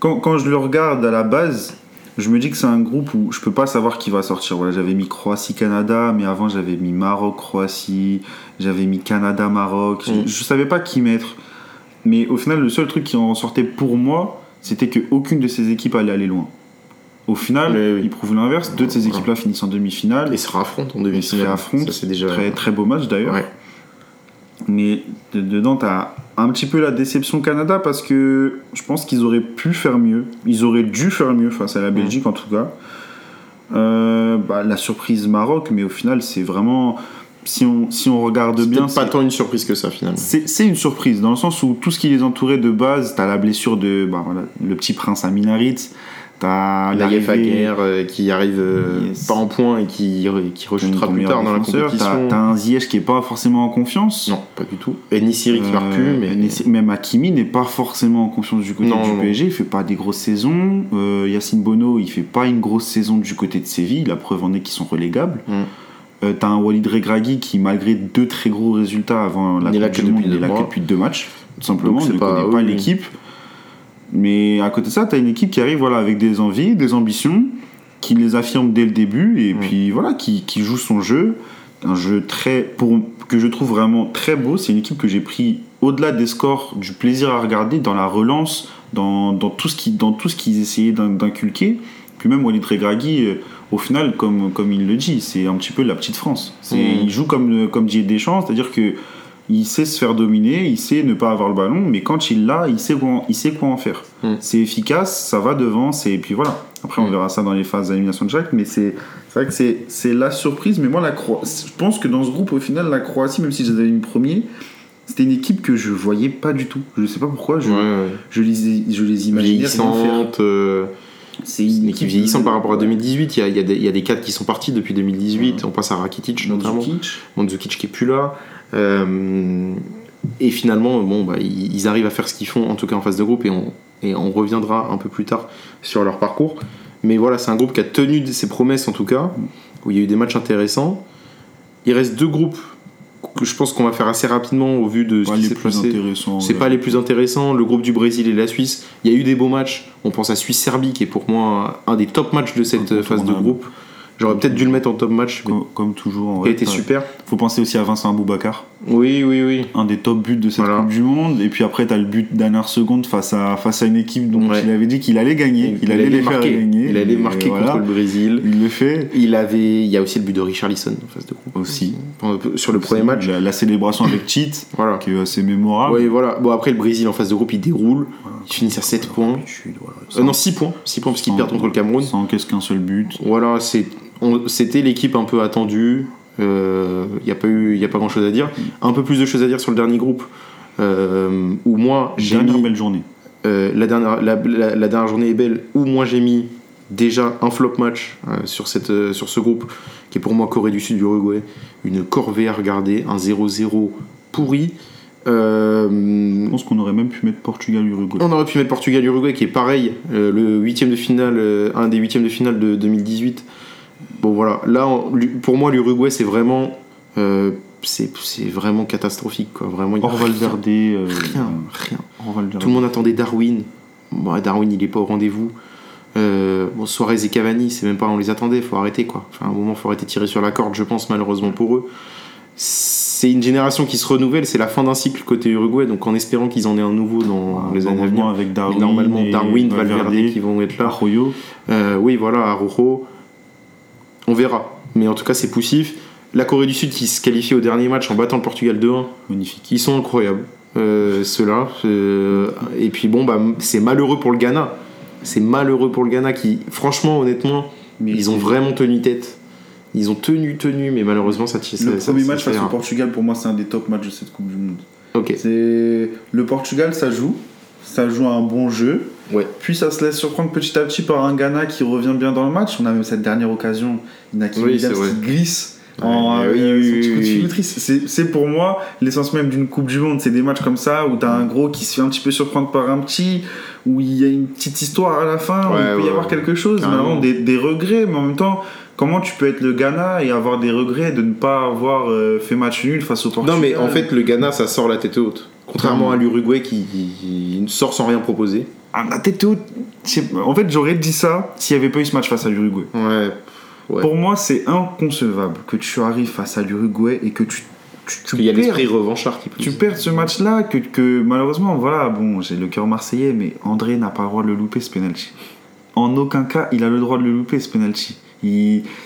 Quand, quand je le regarde à la base, je me dis que c'est un groupe où je peux pas savoir qui va sortir. Voilà, j'avais mis Croatie-Canada, mais avant j'avais mis Maroc-Croatie, j'avais mis Canada-Maroc. Mm. Je, je savais pas qui mettre. Mais au final, le seul truc qui en ressortait pour moi, c'était qu'aucune de ces équipes allait aller loin. Au final, Oui, oui. ils prouvent l'inverse. Deux de ces équipes-là finissent en demi-finale. Et se raffrontent en Ils se demi-finale. réaffrontent. Ça c'est déjà Très, très beau match d'ailleurs. Ouais. Mais de- dedans, tu as un petit peu la déception Canada parce que je pense qu'ils auraient pu faire mieux. Ils auraient dû faire mieux face à la Belgique en tout cas. Euh, bah, la surprise Maroc, mais au final, c'est vraiment. Si on, si on regarde C'est bien, peut-être pas c'est- tant une surprise que ça finalement. c'est c'est une surprise dans le sens où tout ce qui les entourait de base, t'as la blessure de bah, voilà, le petit prince Aminarit, t'as Aguerre euh, qui arrive euh, Yes. pas en point et qui, qui rechutera plus tard dans la compétition. T'as t'as un Ziyech qui est pas forcément en confiance. Non, pas du tout. Et Nissiri qui marque plus, Euh, mais même Hakimi n'est pas forcément en confiance du côté Non, du non. PSG. Il fait pas des grosses saisons. Euh, Yacine Bono, il fait pas une grosse saison du côté de Séville. La preuve en est qu'ils sont relégables. Mm. T'as un Walid Regragui qui, malgré deux très gros résultats avant la Coupe du Monde, il est là depuis deux matchs, tout simplement. Il ne pas- connaît pas oui. l'équipe. Mais à côté de ça, t'as une équipe qui arrive voilà, avec des envies, des ambitions, qui les affirme dès le début et Mm. puis voilà, qui, qui joue son jeu. Un jeu très, pour, que je trouve vraiment très beau. C'est une équipe que j'ai pris au-delà des scores, du plaisir à regarder, dans la relance, dans, dans tout ce qui- dans tout ce qu'ils essayaient d'in- d'inculquer. Puis même Walid Regragui, euh, au final, comme, comme il le dit, c'est un petit peu la petite France. C'est- Mm. Il joue comme, comme Didier Deschamps, c'est-à-dire que il sait se faire dominer, il sait ne pas avoir le ballon, mais quand il l'a, il sait quoi, il sait quoi en faire. Mm. C'est efficace, ça va devant, et puis voilà. Après, on Mm. verra ça dans les phases d'élimination de chaque, mais c'est c'est vrai que c'est la surprise. Mais moi, la Cro- je pense que dans ce groupe, au final, la Croatie, même si j'avais une premier, c'était une équipe que je voyais pas du tout. Je sais pas pourquoi, je, ouais, ouais. je les, je les imaginais euh, C'est une équipe vieillissante par rapport à ouais. 2018. Il y a, il y a des, il y a des cadres qui sont partis depuis 2018. On passe à Rakitic notamment. Mandzukic. Mandzukic qui est plus là. Euh, et finalement, bon, bah, ils, arrivent à faire ce qu'ils font, en tout cas en phase de groupe, et on, et on reviendra un peu plus tard sur leur parcours. Mais voilà, c'est un groupe qui a tenu ses promesses en tout cas, où il y a eu des matchs intéressants. Il reste deux groupes que je pense qu'on va faire assez rapidement au vu de ce Pas qui s'est plus passé. C'est pas les plus intéressants. Le groupe du Brésil et la Suisse, il y a eu des beaux matchs. On pense à Suisse-Serbie, qui est pour moi un des top matchs de cette phase de groupe. J'aurais peut-être dû le mettre en top match, mais Comme, comme toujours. il vrai, a été t'as- super. Faut penser aussi à Vincent Aboubakar, Oui, oui, oui. un des top buts de cette Voilà. Coupe du Monde. Et puis après, t'as le but dernière seconde face à, face à une équipe dont Ouais. il avait dit qu'il allait gagner, qu'il allait les faire gagner. Il allait marquer voilà. contre le Brésil. Il le fait Il avait, il y a aussi le but de Richarlison en phase de groupe aussi. Sur le premier match. La, la célébration avec Cheat, Voilà. qui est assez mémorable. Oui, voilà. Bon, après, le Brésil en phase de groupe, il déroule. Ils finissent à 7 points. Voilà. Euh, non, 6 points. 6 points parce qu'ils Sans- perdent contre le Cameroun. Sans qu'est-ce qu'un seul but. Voilà, c'était l'équipe un peu attendue. Il n'y a pas eu, a pas grand chose à dire. Un peu plus de choses à dire sur le dernier groupe, euh, où moi j'ai Dernière mis belle journée. euh, la, dernière, la, la- la dernière journée est belle, où moi j'ai mis déjà un flop match euh, sur, cette, euh, sur ce groupe, qui est pour moi Corée du Sud, Uruguay. Une corvée à regarder, un 0-0 pourri. Euh, Je pense qu'on aurait même pu mettre Portugal-Uruguay. on aurait pu mettre Portugal-Uruguay qui est pareil, euh, le huitième de finale, euh, un des huitièmes de finale de 2018. Bon voilà, là on- pour moi l'Uruguay c'est vraiment, euh, c'est vraiment catastrophique quoi. Vraiment, il rien, Valverde. euh, rien, rien. Valverde. Tout le monde attendait Darwin. Bon, Darwin il est pas au rendez-vous. Euh, bon, Suarez et Cavani, c'est même pas on les attendait, faut arrêter quoi. Enfin, à un moment, faut arrêter de tirer sur la corde, je pense malheureusement pour eux. C'est une génération qui se renouvelle, c'est la fin d'un cycle côté Uruguay, donc en espérant qu'ils en aient un nouveau dans les années à venir. Avec Darwin. normalement, Darwin, Valverde, qui vont être là. Arroyo. Euh, oui, voilà, Araujo. On verra. Mais en tout cas, c'est poussif. La Corée du Sud qui se qualifie au dernier match en battant le Portugal 2-1, Magnifique. ils sont incroyables. Euh, Ceux-là. Euh, et puis bon, bah, c'est malheureux pour le Ghana. C'est malheureux pour le Ghana qui, franchement, honnêtement, ils ont vraiment tenu tête. Ils ont tenu, tenu, mais malheureusement, ça ça- Le ça- premier ça match face au. Portugal, pour moi, c'est un des top matchs de cette Coupe du Monde. Ok. C'est le Portugal, ça joue, ça joue un bon jeu. Ouais. Puis ça se laisse surprendre petit à petit par un Ghana qui revient bien dans le match. On a même cette dernière occasion, Inaki Oui, Williams qui glisse. Ouais, en, oui, euh, oui. C'est pour moi l'essence même d'une Coupe du Monde. C'est des matchs comme ça où t'as un gros qui se fait un petit peu surprendre par un petit, où il y a une petite histoire à la fin, où il peut y avoir quelque chose, vraiment des, des regrets, mais en même temps. Comment tu peux être le Ghana et avoir des regrets de ne pas avoir euh, fait match nul face au Portugal Non, mais en fait, le Ghana, ça sort la tête haute. Contrairement à l'Uruguay qui, qui sort sans rien proposer. Ah, pas. En fait, j'aurais dit ça s'il n'y avait pas eu ce match face à l'Uruguay. Ouais. Ouais. Pour moi, c'est inconcevable que tu arrives face à l'Uruguay et que tu, tu, tu qu'il y a l'esprit revanchard qui tu pousse. perds ce match-là, que, que malheureusement, voilà, bon, j'ai le cœur marseillais, mais André n'a pas le droit de le louper ce penalty. En aucun cas, il a le droit de le louper ce penalty.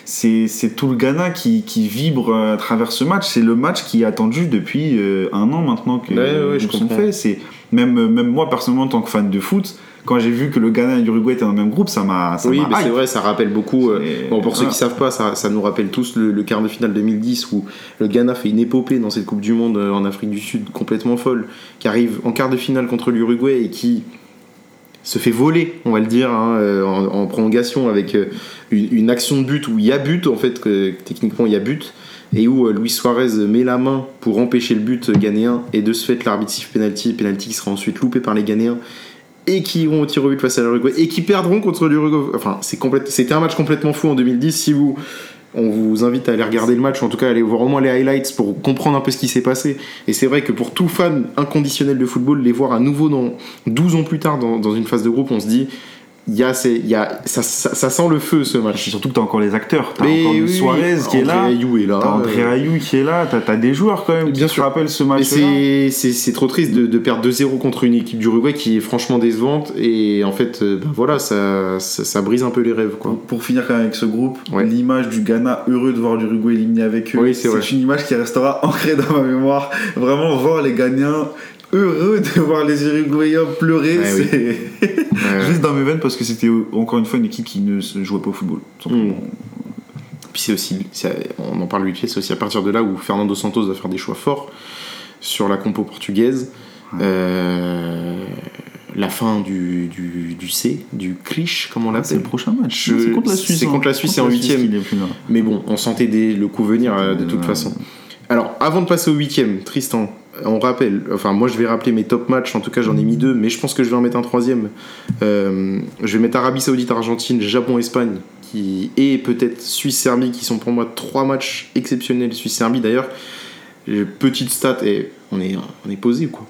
C'est tout le Ghana qui, qui vibre à travers ce match. C'est le match qui est attendu depuis euh, un an maintenant que Ouais, ouais, je sont faits. Même, même moi personnellement en tant que fan de foot, quand j'ai vu que le Ghana et l'Uruguay étaient dans le même groupe, ça m'a Oui, m'a mais c'est vrai, ça rappelle beaucoup. euh, bon, pour ceux qui savent pas, ça, ça nous rappelle tous le, le quart de finale 2010 où le Ghana fait une épopée dans cette Coupe du Monde euh, en Afrique du Sud complètement folle, qui arrive en quart de finale contre l'Uruguay et qui se fait voler, on va le dire, hein, euh, en, prolongation avec euh, une, action de but où il y a but, en fait, que, techniquement il y a but, et où euh, Luis Suarez met la main pour empêcher le but ghanéen, et de ce fait l'arbitre siffle penalty, penalty qui sera ensuite loupé par les Ghanéens, et qui iront au tir au but face à l'Uruguay, et qui perdront contre l'Uruguay. Enfin, c'est c'était un match complètement fou en 2010. Si vous, on vous invite à aller regarder le match, ou en tout cas à aller voir au moins les highlights pour comprendre un peu ce qui s'est passé. Et c'est vrai que pour tout fan inconditionnel de football, les voir à nouveau dans 12 ans plus tard dans, dans une phase de groupe, on se dit, il y a, ces- il y a, ça, ça- ça sent le feu ce match. surtout que t'as encore les acteurs. T'as encore oui, Suarez qui est là. Ayew est là. T'as André Euh, Ayou qui est là. T'as t'as des joueurs quand même Bien qui sûr. te rappellent ce Et match-là. c'est- trop triste de, de perdre 2-0 contre une équipe d'Uruguay qui est franchement décevante. Et en fait, euh, ben voilà, ça, ça, ça brise un peu les rêves. Quoi. Pour, finir quand même avec ce groupe, Ouais. l'image du Ghana heureux de voir l'Uruguay éliminé avec eux, Oui, c'est une image qui restera ancrée dans ma mémoire. Vraiment voir les Ghanéens heureux de voir les Uruguayens pleurer, Ouais, oui. c'est Ouais. juste dans mes veines parce que c'était encore une fois une équipe qui ne se jouait pas au football. simplement. Puis c'est aussi, c'est- on en parle vite fait, c'est aussi à partir de là où Fernando Santos va faire des choix forts sur la compo portugaise. Euh, la fin du, du, du C, du cliché, comme on C'est l'appelle. le prochain match. C'est contre la Suisse. c'est hein. contre la Suisse, c'est en huitième. Mais bon, on sentait des- le coup venir euh, de toute Ouais. façon. Alors, avant de passer au huitième, Tristan, on rappelle, enfin moi je vais rappeler mes top matchs, en tout cas j'en ai mis deux, mais je pense que je vais en mettre un troisième. Euh, je vais mettre Arabie Saoudite, Argentine, Japon, Espagne, qui et peut-être Suisse-Serbie, qui sont pour moi trois matchs exceptionnels. Suisse-Serbie d'ailleurs, euh, petite stat, et on est, on est posé ou quoi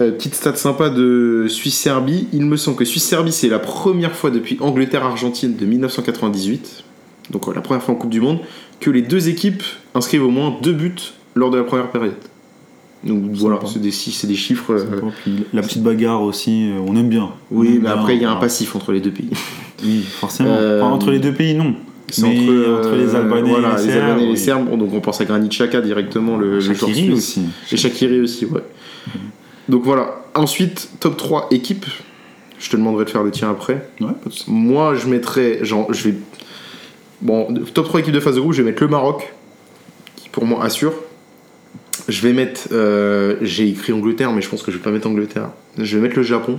Euh, Petite stat sympa de Suisse-Serbie, il me semble que Suisse-Serbie c'est la première fois depuis Angleterre-Argentine de 1998, donc la première fois en Coupe du Monde, que les deux équipes inscrivent au moins deux buts lors de la première période. Donc voilà, c'est des, chi- c'est des chiffres. euh. Puis la petite bagarre aussi, euh, on aime bien. Oui, aime mais bien, après il y a un passif entre les deux pays. Oui, forcément. Euh, Enfin, entre les deux pays, non. C'est entre, euh, entre les Albanais voilà, et les les Serbes. Et les donc on pense à Granit Xhaka directement, le, suisse. aussi. Et Shakiri aussi, ouais. Donc voilà. Ensuite, top 3 équipes. Je te demanderai de faire le tien après. Ouais, pas de souci. Moi, je mettrais. Genre, je vais. Bon, top 3 équipes de phase de groupe, je vais mettre le Maroc, pour moi, assure. Je vais mettre. euh, J'ai écrit Angleterre, mais je pense que je vais pas mettre Angleterre. Je vais mettre le Japon.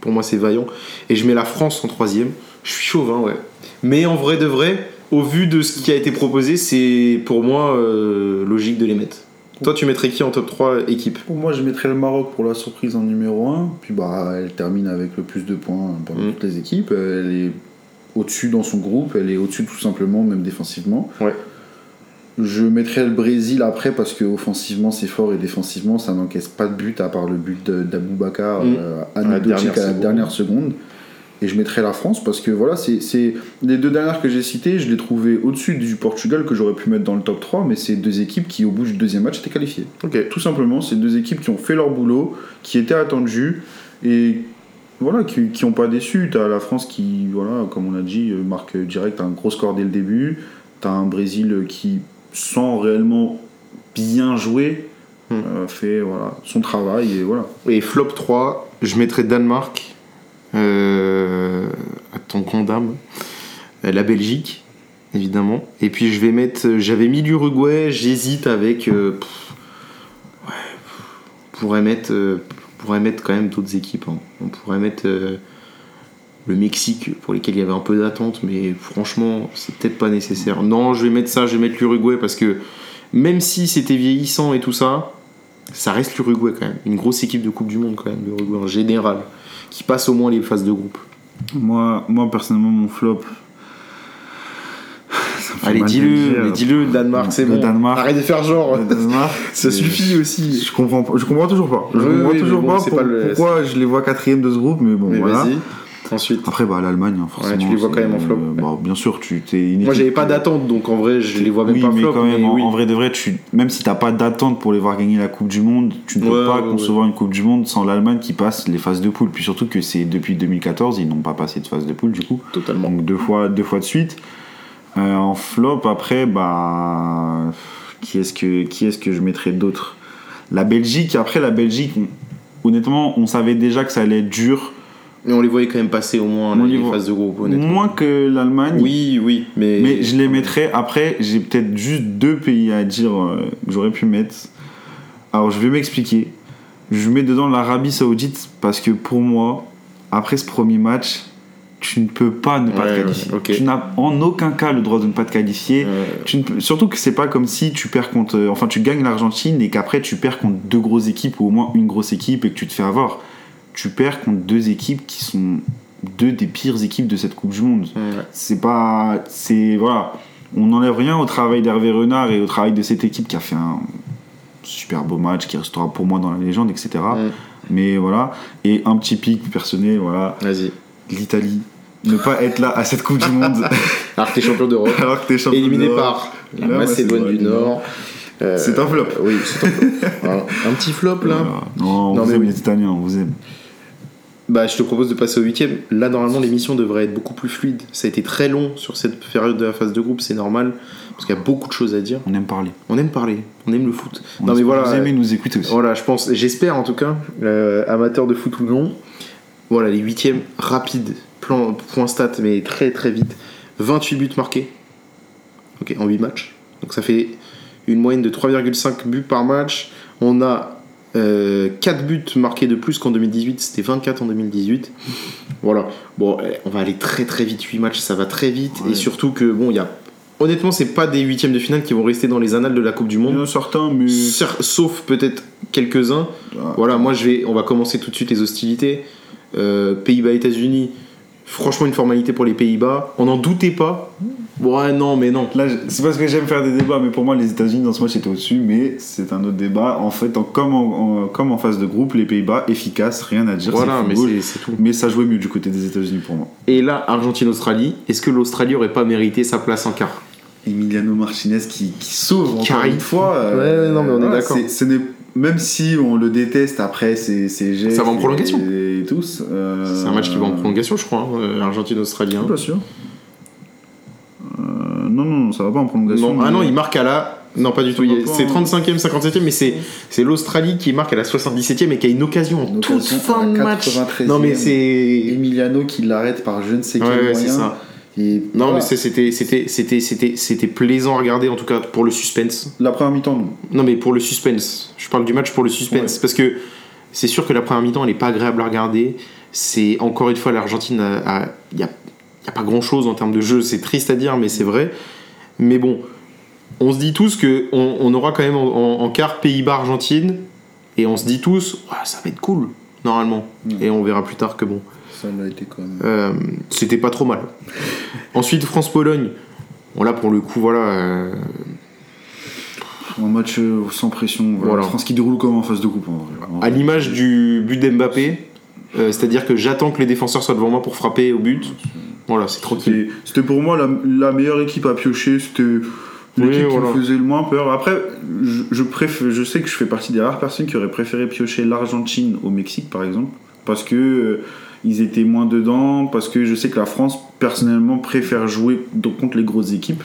Pour moi, c'est vaillant. Et je mets la France en troisième. Je suis chauvin, ouais. Mais en vrai de vrai, au vu de ce qui a été proposé, c'est pour moi euh, logique de les mettre. Toi, tu mettrais qui en top 3 équipe? Pour moi, je mettrais le Maroc pour la surprise en numéro 1. Puis bah, elle termine avec le plus de points parmi Mm. toutes les équipes. Elle est au-dessus dans son groupe. Elle est au-dessus tout simplement, même défensivement. Ouais. Je mettrais le Brésil après parce que offensivement c'est fort et défensivement ça n'encaisse pas de but à part le but d'Aboubacar Mm. euh, À la anecdotique dernière à la seconde. dernière seconde. Et je mettrais la France parce que voilà, c'est les deux dernières que j'ai citées, je les trouvais au-dessus du Portugal que j'aurais pu mettre dans le top 3, mais c'est deux équipes qui au bout du deuxième match étaient qualifiées. Ok. Tout simplement, c'est deux équipes qui ont fait leur boulot, qui étaient attendues et voilà, qui n'ont pas déçu. T'as la France qui, voilà, comme on a dit, euh, marque direct un gros score dès le début. T'as un Brésil qui, sans réellement bien jouer, Hmm. euh, fait voilà, son travail et voilà. Et flop 3, je mettrais Danemark. Euh, attends qu'on dame. Euh, La Belgique, évidemment. Et puis je vais mettre. J'avais mis l'Uruguay, j'hésite avec. euh, pff, ouais, pff, on pourrait mettre. pourrait mettre quand même d'autres équipes. hein. On pourrait mettre. Le Mexique, pour lesquels il y avait un peu d'attente, mais franchement, c'est peut-être pas nécessaire. Non, je vais mettre ça, je vais mettre l'Uruguay parce que même si c'était vieillissant et tout ça, ça reste l'Uruguay quand même. Une grosse équipe de Coupe du Monde quand même, l'Uruguay en général, qui passe au moins les phases de groupe. Moi, moi personnellement, mon flop. Allez, dis-le, dis-le, Danemark, c'est Le bon. Danemark. Arrête de faire genre. Le Danemark, Ça suffit aussi. Je comprends, je comprends toujours pas. Je Oui, comprends oui, toujours bon, pas, c'est pour- pas le- pourquoi je les vois quatrième de ce groupe, mais bon, Mais voilà. Ensuite. Après, bah, l'Allemagne, hein, forcément. tu les vois quand même en flop. euh, bah, bien sûr, tu t'es Moi, j'avais pas d'attente, donc en vrai, je les vois même oui, pas mais flop. quand même, mais en, oui. en vrai de vrai, tu, même si t'as pas d'attente pour les voir gagner la Coupe du Monde, tu ne peux Ouais, pas ouais, concevoir une Coupe du Monde sans l'Allemagne qui passe les phases de poule. Puis surtout que c'est depuis 2014, ils n'ont pas passé de phase de poule du coup. Totalement. Donc deux fois, deux fois de suite. Euh, en flop, après, bah, qui est-ce que, qui est-ce que je mettrais d'autre? La Belgique. Après, la Belgique, on- honnêtement, on savait déjà que ça allait être dur. Mais on les voyait quand même passer au moins On les phases de groupe, honnêtement. Moins que l'Allemagne. Oui, oui, mais. Mais je les mettrais. Après, j'ai peut-être juste deux pays à dire euh, que j'aurais pu mettre. Alors, je vais m'expliquer. Je mets dedans l'Arabie Saoudite parce que pour moi, après ce premier match, tu ne peux pas ne pas Ouais, te qualifier. ouais. Tu n'as en aucun cas le droit de ne pas te qualifier. Tu ne peux- surtout que c'est pas comme si tu perds contre. euh, Enfin, tu gagnes l'Argentine et qu'après tu perds contre deux grosses équipes ou au moins une grosse équipe et que tu te fais avoir. Tu perds contre deux équipes qui sont deux des pires équipes de cette Coupe du Monde ouais. c'est pas c'est voilà on n'enlève rien au travail d'Hervé Renard et au travail de cette équipe qui a fait un super beau match qui restera pour moi dans la légende etc mais voilà et un petit pic personnel voilà Vas-y. l'Italie ne pas être là à cette coupe du monde Alors que t'es champion d'Europe. alors que t'es champion Éliminé par la La Macédoine Macédoine du du Nord. Euh, C'est un flop. Oui, c'est un flop. Un petit flop là. Voilà. non on Non, vous mais aime oui. les Italiens on vous aime Bah, je te propose de passer au huitième. Là, normalement, l'émission devrait être beaucoup plus fluide. Ça a été très long sur cette période de la phase de groupe, c'est normal, parce qu'il y a beaucoup de choses à dire. on aime parler On aime parler, on aime le foot. on non, mais voilà. vous aimez nous écouter aussi Voilà, je pense, j'espère en tout cas, euh, amateur de foot ou non. Voilà, les huitièmes, rapides, plan, point stat, mais très très vite. 28 buts marqués. Ok, en 8 matchs. Donc ça fait une moyenne de 3,5 buts par match. On a euh, 4 buts marqués de plus qu'en 2018, c'était 24 en 2018. Voilà, bon, eh, on va aller très très vite, 8 matchs, ça va très vite. Ouais. Et surtout que, bon, il y a. Honnêtement, c'est pas des huitièmes de finale qui vont rester dans les annales de la Coupe du Monde. certains mais Sauf peut-être quelques-uns. Ah. Voilà, moi je vais, on va commencer tout de suite les hostilités. Euh, Pays-Bas, États-Unis. Franchement, une formalité pour les Pays-Bas. On n'en doutait pas. Ouais, non, mais non. Là, c'est parce que j'aime faire des débats, mais pour moi, les États-Unis dans ce match étaient au-dessus, mais c'est un autre débat. En fait, en- comme, en, en- comme en phase de groupe, les Pays-Bas, efficaces, rien à dire. Voilà, c'est mais football. c'est c'est tout. Mais ça jouait mieux du côté des États-Unis pour moi. Et là, Argentine-Australie. Est-ce que l'Australie aurait pas mérité sa place en quart? Emiliano Martinez qui, qui sauve encore Qui arrive. une fois. Ouais, ouais, non, mais on est voilà, d'accord. c'est- ce n'est- même si on le déteste après ses, ses gestes Ça va en prolongation. et, et tous. euh, C'est un match qui va en prolongation, je crois. hein, euh, Argentine-Australie. hein. Pas sûr. Non, non, ça va pas en prolongation. Non, ah non, il marque à la. Non, pas du tout. C'est hein. 35e, 57e, mais c'est c'est l'Australie qui marque à la 77e et qui a une occasion en Une toute occasion fin de match. 93e. Non, mais c'est. Emiliano qui l'arrête par je ne sais quel Ouais, moyen. c'est ça. Et Non, voilà. mais c'était, c'était, c'était, c'était, c'était plaisant à regarder, en tout cas pour le suspense. La première mi-temps, non. Non, mais pour le suspense. Je parle du match pour le suspense. Parce que c'est sûr que la première mi-temps, elle n'est pas agréable à regarder. C'est encore une fois, l'Argentine, il n'y a, a pas grand-chose en termes de jeu. C'est triste à dire, mais c'est vrai. Mais bon, on se dit tous qu'on on aura quand même en, en- en quart Pays-Bas-Argentine. Et on se dit tous, Ouais, ça va être cool, normalement. Mm. Et on verra plus tard que bon. Ça l'a été quand même. Euh, c'était pas trop mal. Ensuite, France-Pologne. Bon, là, pour le coup, voilà. euh, Un match euh, sans pression. Voilà. Voilà. France qui déroule comme en phase de. En. En à l'image du but d'Mbappé, euh, c'est-à-dire que j'attends que les défenseurs soient devant moi pour frapper au but. Voilà, c'est tranquille. C'était- pour moi la, la meilleure équipe à piocher. C'était l'équipe Oui, qui me faisait le moins peur. Après, je, je, préfère, je sais que je fais partie des rares personnes qui auraient préféré piocher l'Argentine au Mexique, par exemple, parce que euh, ils étaient moins dedans, parce que je sais que la France, personnellement, préfère jouer donc, contre les grosses équipes.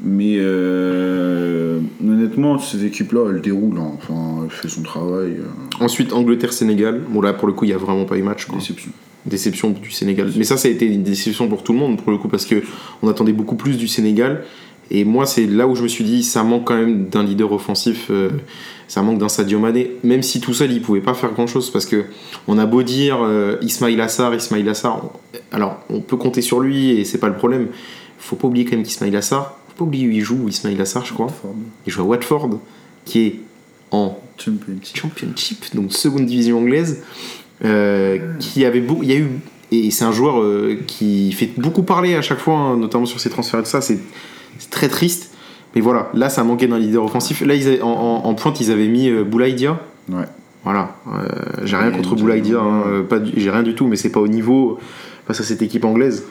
Mais euh, honnêtement, ces équipes-là, elles déroulent. hein. Enfin, elles font son travail. euh, Ensuite, Angleterre-Sénégal. Bon, là, pour le coup, il n'y a vraiment pas eu match. quoi. déception. Déception du Sénégal. Mais ça, ça a été une déception pour tout le monde, pour le coup, parce que on attendait beaucoup plus du Sénégal. Et moi, c'est là où je me suis dit, ça manque quand même d'un leader offensif, euh, ça manque d'un Sadio Mané, même si tout seul, il pouvait pas faire grand-chose, parce que on a beau dire euh, Ismail Assar, Ismail Assar, on- alors on peut compter sur lui, et c'est pas le problème. Faut pas oublier quand même qu'Ismail Assar, pas oublier où il joue, Ismail Assar, je crois. Il joue à Watford, qui est en Championship. Championship, donc seconde division anglaise, euh, qui avait beaucoup, il y a eu et c'est un joueur euh, qui fait beaucoup parler à chaque fois, hein, notamment sur ses transferts et tout ça. C'est très triste, mais voilà, là ça manquait d'un leader offensif. Là, ils avaient- en, en- en pointe, ils avaient mis euh, Boulaïdia. Ouais. Voilà, euh, j'ai rien contre Boulaïdia, hein, j'ai rien du tout, mais c'est pas au niveau face à cette équipe anglaise.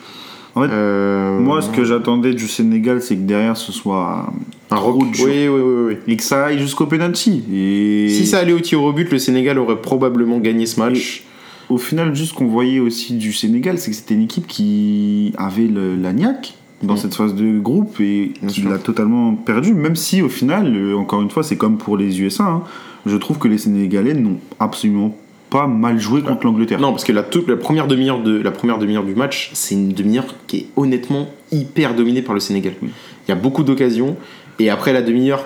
En fait, Euh, Moi, ce que j'attendais du Sénégal, c'est que derrière, ce soit un rock. Oui, oui, oui, oui. et que ça aille jusqu'au penalty. Et Si ça allait au tir au but, le Sénégal aurait probablement gagné ce match. au final, juste qu'on voyait aussi du Sénégal, c'est que c'était une équipe qui avait le, la niaque dans Mm. cette phase de groupe et Bien qui l'a totalement perdu. Même si, au final, euh, encore une fois, c'est comme pour les USA, hein, je trouve que les Sénégalais n'ont absolument pas mal joué contre l'Angleterre. Non, parce que la, toute, la première demi-heure de la première demi-heure du match, c'est une demi-heure qui est honnêtement hyper dominée par le Sénégal. Il y a beaucoup d'occasions et après la demi-heure,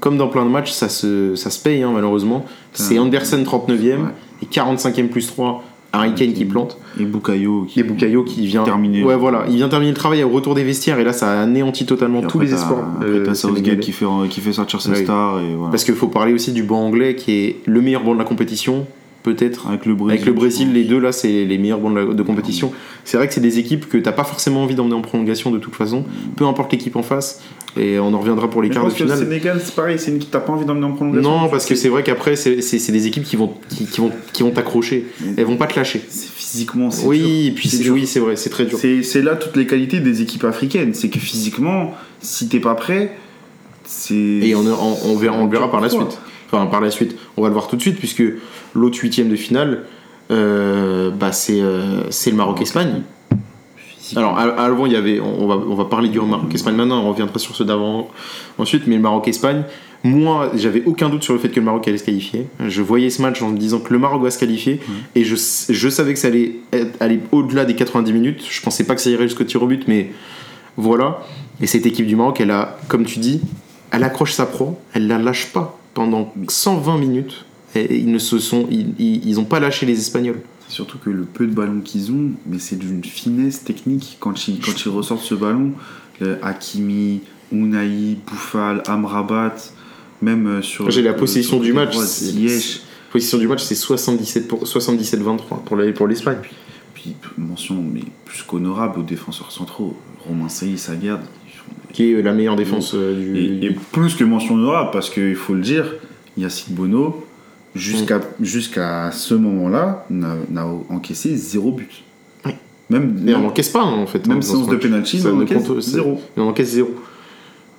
comme, dans plein de matchs, ça se, ça se paye hein, malheureusement. C'est Anderson 39e Ouais. et 45e plus 3, Harry Kane qui plante Et Bukayo qui et Bukayo qui vient terminer. Ouais, voilà, il vient terminer le travail au retour des vestiaires et là ça a anéanti totalement Et tous les espoirs. Euh, t'as Southgate qui fait, qui fait sortir ses stars et voilà. Parce qu'il faut parler aussi du banc anglais qui est le meilleur banc de la compétition, peut-être. Avec le Brésil. Avec le Brésil, les deux là, c'est les meilleurs bancs de, la- de compétition. C'est vrai que c'est des équipes que t'as pas forcément envie d'emmener en prolongation de toute façon, peu importe l'équipe en face. Et on en reviendra pour les quarts de que le finale. Sénégal, c'est pareil, c'est une équipe que t'as pas envie d'emmener en prolongation. Non, parce que c'est vrai qu'après, c'est des équipes qui vont qui, qui vont qui vont t'accrocher. Elles vont pas te lâcher. C'est physiquement, c'est Oui, dur. et puis C'est oui, c'est vrai, c'est très dur. C'est là toutes les qualités des équipes africaines. C'est que physiquement, si t'es pas prêt, c'est. Et on, on, on verra, on le verra par la suite. Enfin, par la suite. On va le voir tout de suite, puisque l'autre huitième de finale, euh, bah, c'est euh, c'est le Maroc-Espagne. Alors, avant, il y avait, on va, on va parler du Maroc-Espagne maintenant, on reviendra sur ceux d'avant ensuite, mais le Maroc-Espagne, moi, j'avais aucun doute sur le fait que le Maroc allait se qualifier. Je voyais ce match en me disant que le Maroc va se qualifier, et je, je savais que ça allait être- aller au-delà des 90 minutes. Je pensais pas que ça irait jusqu'au tir au but, mais voilà. Et cette équipe du Maroc, elle a, comme tu dis, elle accroche sa proie, elle la lâche pas pendant 120 minutes. Et ils ne se sont, ils, ils, ils ont pas lâché les Espagnols. C'est surtout que le peu de ballons qu'ils ont, mais c'est d'une finesse technique quand ils, quand ils ressortent ce ballon. euh, Hakimi, Unai, Bouffal, Amrabat, même euh, sur. J'ai la possession du match. Ziyech. Position du match, c'est 77 pour 77-23 pour la- l'Espagne. Puis mention mais plus qu'honorable aux défenseurs centraux. Romain Saïs, Sagarde. Qui est la meilleure défense euh, du. Et, et plus que mention honorable, parce qu'il faut le dire, Yacine Bono, jusqu'à Mm. jusqu'à ce moment-là, n'a encaissé zéro but. Oui. Même, Mais on n'encaisse pas en fait. même hein, séance ce de penalty, on encaisse compte- zéro. On encaisse zéro.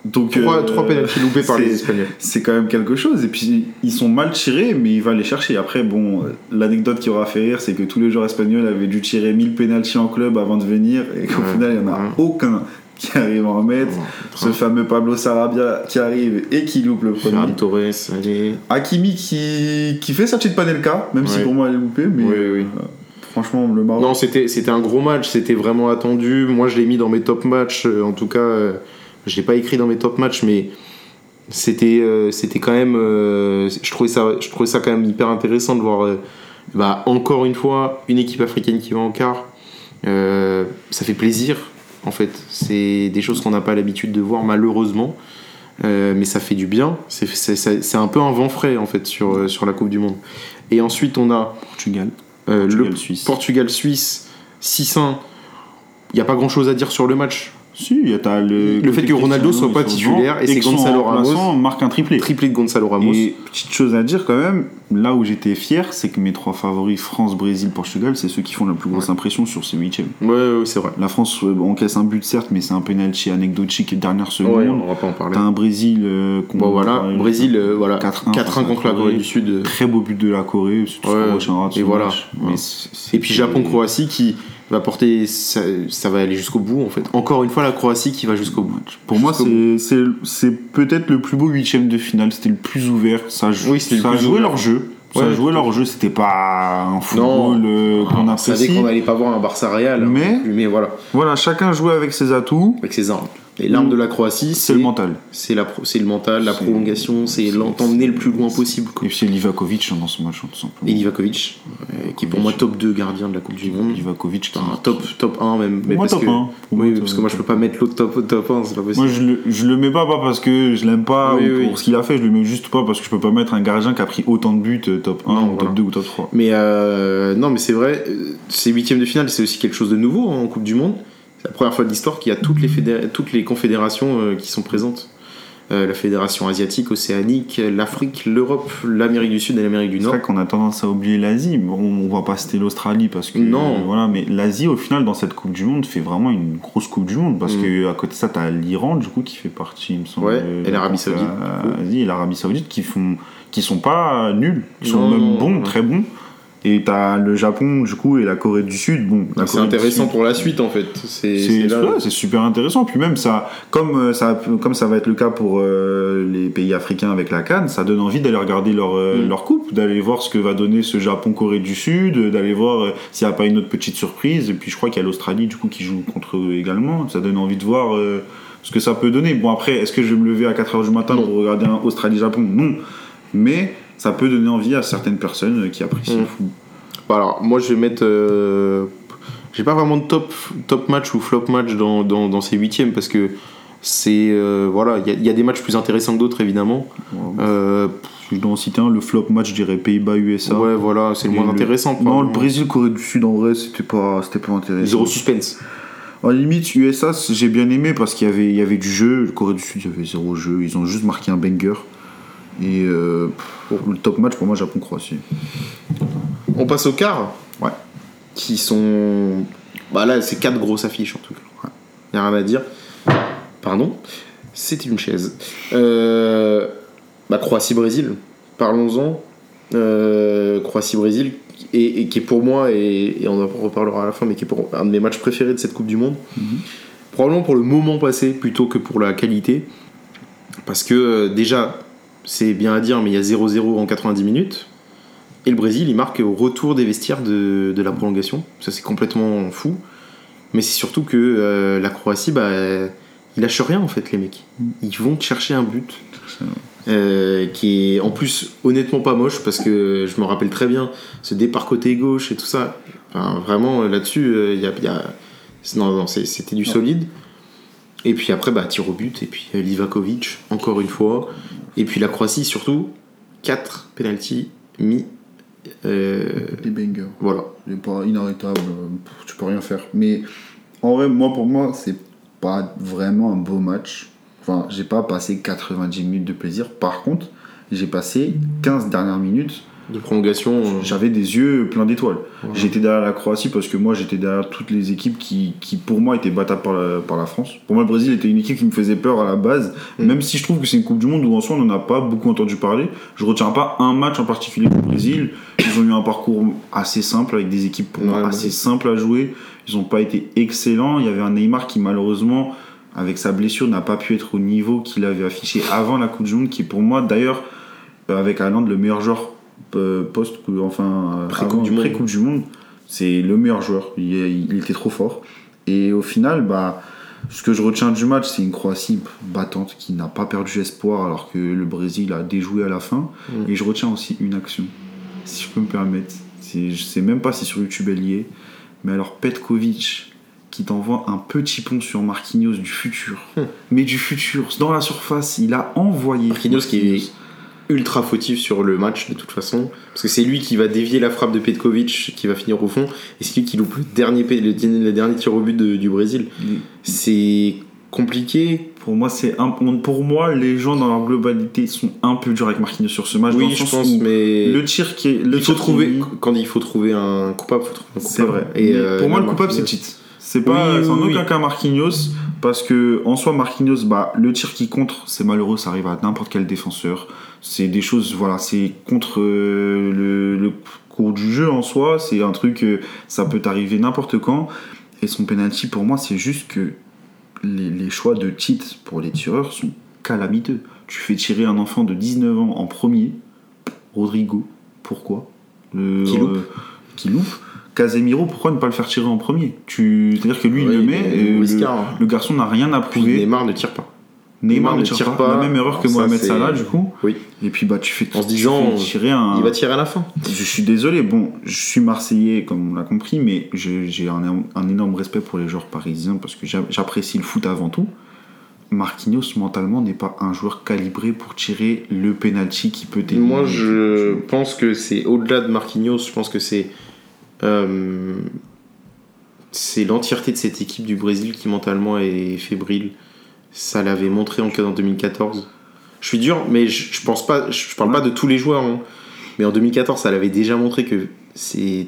Donc, Trois, euh, trois pénaltys loupés par les Espagnols. C'est quand même quelque chose. Et puis, ils sont mal tirés, mais il va les chercher. Après, bon, l'anecdote qui aura fait rire, c'est que tous les joueurs espagnols avaient dû tirer 1000 pénaltys en club avant de venir, et qu'au Ouais, final, il n'y en a ouais. aucun qui arrive en mettre. Ce fameux Pablo Sarabia qui arrive et qui loupe le premier. Ferran Torres, allez. Hakimi qui, qui fait sa petite panelka, même si pour moi elle est loupée, mais Oui, oui. euh, Franchement, le Maroc. Non, c'était c'était un gros match, c'était vraiment attendu. Moi, je l'ai mis dans mes top matchs. euh, En tout cas, euh, je l'ai pas écrit dans mes top matchs, mais c'était euh, c'était quand même. euh, je trouvais ça je trouvais ça quand même hyper intéressant de voir. bah, encore une fois, une équipe africaine qui va en quart. Ça fait plaisir, en fait. C'est des choses qu'on n'a pas l'habitude de voir, malheureusement. Euh, mais ça fait du bien. C'est- un peu un vent frais, en fait, sur, euh, sur la Coupe du Monde. Et ensuite, on a Portugal. euh, le Portugal-Suisse. Portugal-Suisse 6-1. Il n'y a pas grand chose à dire sur le match. Si, y a t'as le. Le fait que Ronaldo soit pas titulaire et c'est que son Gonzalo Ramos. marque un triplé. Triplé de Gonzalo Ramos. Et petite chose à dire quand même, là où j'étais fier, c'est que mes trois favoris, France, Brésil, Portugal, c'est ceux qui font la plus grosse impression sur ces huitièmes. Ouais, ouais, c'est vrai. La France euh, encaisse un but certes, mais c'est un penalty anecdotique et dernière seconde. Ouais, on va pas en parler. T'as un Brésil euh, contre- Bon, voilà. euh, Brésil, euh, voilà. 4-1 4-1 contre la Corée du Sud. euh. Très beau but de la Corée, c'est tout ce qu'on retiendra et voilà. c'est- c'est- Et puis Japon-Croatie qui va porter. Ça, ça va aller jusqu'au bout, en fait. Encore une fois, la Croatie qui va jusqu'au bout. Pour moi, c'est- c'est c'est peut-être le plus beau huitième de finale. C'était le plus ouvert. Ça, Oui, le ça jouait ouvert. leur jeu. Ça Ouais, jouait leur jeu. C'était pas un football euh, qu'on On savait apprécie. qu'on allait pas voir un Barça Real. Mais- mais voilà. Voilà, chacun jouait avec ses atouts. Avec ses armes. Et l'arme Mm. de la Croatie, C'est le mental. C'est la c'est le mental, la prolongation, c'est l'emmener le plus loin possible. quoi. Et puis c'est Livakovic hein, dans ce match, tout simplement. Et Livakovic, euh, qui est pour moi top 2 gardien de la Coupe du Monde. Livakovic qui Enfin, top, top 1 même. Mais moi, parce top que, 1. Pour Oui, moi, parce que moi je peux pas mettre l'autre top, top 1, c'est pas possible. Moi, je le, je le mets pas, pas parce que je l'aime pas Oui, ou oui. pour ce qu'il a fait, je le mets juste pas parce que je peux pas mettre un gardien qui a pris autant de buts euh, top 1 Non, ou voilà. top 2 ou top 3. Mais euh, non, mais c'est vrai, ces huitièmes de finale, c'est aussi quelque chose de nouveau hein, en Coupe du Monde. C'est la première fois de l'histoire qu'il y a toutes les, fédé- toutes les confédérations euh, qui sont présentes. Euh, la fédération asiatique, océanique, l'Afrique, l'Europe, l'Amérique du Sud et l'Amérique du C'est Nord. vrai qu'on a tendance à oublier l'Asie. Bon, on va pas citer l'Australie parce que. Non. euh, voilà, mais l'Asie, au final, dans cette Coupe du Monde, fait vraiment une grosse Coupe du Monde parce Mm. que à côté de ça, t'as l'Iran, du coup, qui fait partie, il me semble. Ouais, et l'Arabie Saoudite, du coup. Asie et l'Arabie Saoudite qui font, qui sont pas nuls, qui sont Non, même non, bons, non. très bons. Et t'as le Japon, du coup, et la Corée du Sud. Bon, C'est intéressant Sud, pour la suite en fait. C'est ouais, super intéressant. Puis même ça, comme euh, ça, comme ça va être le cas pour euh, les pays africains avec la Cannes, ça donne envie d'aller regarder leur euh, Mm. leur coupe, d'aller voir ce que va donner ce Japon-Corée du Sud, d'aller voir euh, s'il n'y a pas une autre petite surprise. Et puis je crois qu'il y a l'Australie du coup qui joue contre eux également. Ça donne envie de voir ce que ça peut donner. Bon après, est-ce que je vais me lever à 4h du matin Non. pour regarder un Australie-Japon? Non. Mais ça peut donner envie à certaines personnes qui apprécient Mm. le foot. Bah alors, moi je vais mettre. euh, J'ai pas vraiment de top, top match ou flop match dans, dans, dans ces huitièmes parce que c'est. euh, voilà, il y a- il y, a des matchs plus intéressants que d'autres évidemment. Euh, je dois en citer un, le flop match, je dirais Pays-Bas-USA. ouais, voilà, c'est le moins le- intéressant. Non, le probablement. Brésil, Corée du Sud, en vrai, c'était pas, pas intéressant. Zéro suspense. En limite, USA, j'ai bien aimé parce qu'il y avait, il y avait du jeu. Le Corée du Sud, il y avait zéro jeu. Ils ont juste marqué un banger. Et euh, pff, le top match, pour moi, Japon-Croatie. On passe au quart. Ouais. Qui sont. Bah là, c'est quatre grosses affiches en tout cas. Il a rien à dire. Pardon. C'était une chaise. Euh, bah, Croatie-Brésil. Parlons-en. Euh, Croatie-Brésil. Et, et qui est pour moi, et, et on en reparlera à la fin, mais qui est pour un de mes matchs préférés de cette Coupe du Monde. Probablement pour le moment passé plutôt que pour la qualité. Parce que euh, déjà, c'est bien à dire, mais il y a 0-0 en 90 minutes. Et le Brésil, il marque au retour des vestiaires de, de la prolongation. Ça, c'est complètement fou. Mais c'est surtout que euh, la Croatie, bah, ils lâchent rien en fait, les mecs. Ils vont chercher un but. euh, qui est en plus honnêtement pas moche parce que je me rappelle très bien ce départ côté gauche et tout ça. Enfin, vraiment là-dessus, euh, il y a, il y a- non, non, c'était du solide. Et puis après, bah, tir au but, et puis euh, Livakovic, encore une fois. Et puis la Croatie, surtout, 4 pénalties mis. euh, Des bangers. voilà. Il pas inarrêtable, euh, tu peux rien faire. Mais en vrai, moi pour moi, c'est pas vraiment un beau match. Enfin, j'ai pas passé 90 minutes de plaisir. Par contre, j'ai passé 15 dernières minutes. De prolongation. euh, J'avais des yeux pleins d'étoiles. J'étais derrière la Croatie parce que moi j'étais derrière toutes les équipes qui, qui pour moi étaient battables par la, par la France. Pour moi, le Brésil était une équipe qui me faisait peur à la base. Mm. Même si je trouve que c'est une Coupe du Monde où en soi on n'en a pas beaucoup entendu parler. Je retiens pas un match en particulier du Brésil. Ils ont eu un parcours assez simple avec des équipes pour moi Ouais, assez ouais. simples à jouer. Ils n'ont pas été excellents. Il y avait un Neymar qui malheureusement avec sa blessure n'a pas pu être au niveau qu'il avait affiché avant la Coupe du Monde qui pour moi d'ailleurs euh, avec Haaland le meilleur joueur post enfin euh, Pré-Coupe du Monde. pré-Coupe du Monde C'est le meilleur joueur. Il, il était trop fort. Et au final, bah, ce que je retiens du match, c'est une Croatie battante qui n'a pas perdu espoir alors que le Brésil a déjoué à la fin. Mm. Et je retiens aussi une action, si je peux me permettre. Je sais même pas si sur YouTube elle y est. Mais alors Petkovic qui t'envoie un petit pont sur Marquinhos du futur. Hmm. Mais du futur, dans la surface, il a envoyé. Marquinhos qui est ultra fautif sur le match de toute façon parce que c'est lui qui va dévier la frappe de Petkovic qui va finir au fond et c'est lui qui loupe le dernier, pe- le, dernier- le dernier tir au but de- du Brésil c'est compliqué Pour moi, c'est un pour moi, les gens dans leur globalité sont un peu durs avec Marquinhos sur ce match. dans oui je pense où mais le tir qui est le il faut tir trouver quand il faut trouver un coupable faut trouver un coupable C'est vrai. et euh, pour moi, le coupable, c'est Tite. C'est pas Oui, en oui, aucun oui. cas Marquinhos, parce que en soi, Marquinhos, bah, le tir qui contre, c'est malheureux, ça arrive à n'importe quel défenseur. C'est des choses, voilà, c'est contre euh, le, le cours du jeu en soi, c'est un truc, euh, ça peut t'arriver n'importe quand. Et son penalty, pour moi, c'est juste que les, les choix de Tite pour les tireurs sont calamiteux. Tu fais tirer un enfant de 19 ans en premier, Rodrigo, pourquoi? Le- Qui loupe. euh, qui loupe. Casemiro, pourquoi ne pas le faire tirer en premier? Tu... C'est-à-dire que lui, il le met, et le, hein. le garçon n'a rien à prouver. Neymar ne tire pas Neymar, Neymar ne tire pas. La même erreur que Ça, Mohamed Salah, du coup. oui Et puis, bah, tu fais, En se disant, tirer un. il va tirer à la fin Je suis désolé, bon, je suis Marseillais, comme on l'a compris, mais j'ai un, un énorme respect pour les joueurs parisiens parce que j'a- j'apprécie le foot avant tout. Marquinhos, mentalement, n'est pas un joueur calibré pour tirer le penalty qui peut t'éliminer. Moi, je pense que c'est au-delà de Marquinhos. Je pense que c'est euh, c'est l'entièreté de cette équipe du Brésil qui mentalement est fébrile. Ça l'avait montré en, en 2014. Je suis dur, mais je, je pense pas. Je parle pas de tous les joueurs, hein. mais en 2014, ça l'avait déjà montré que c'est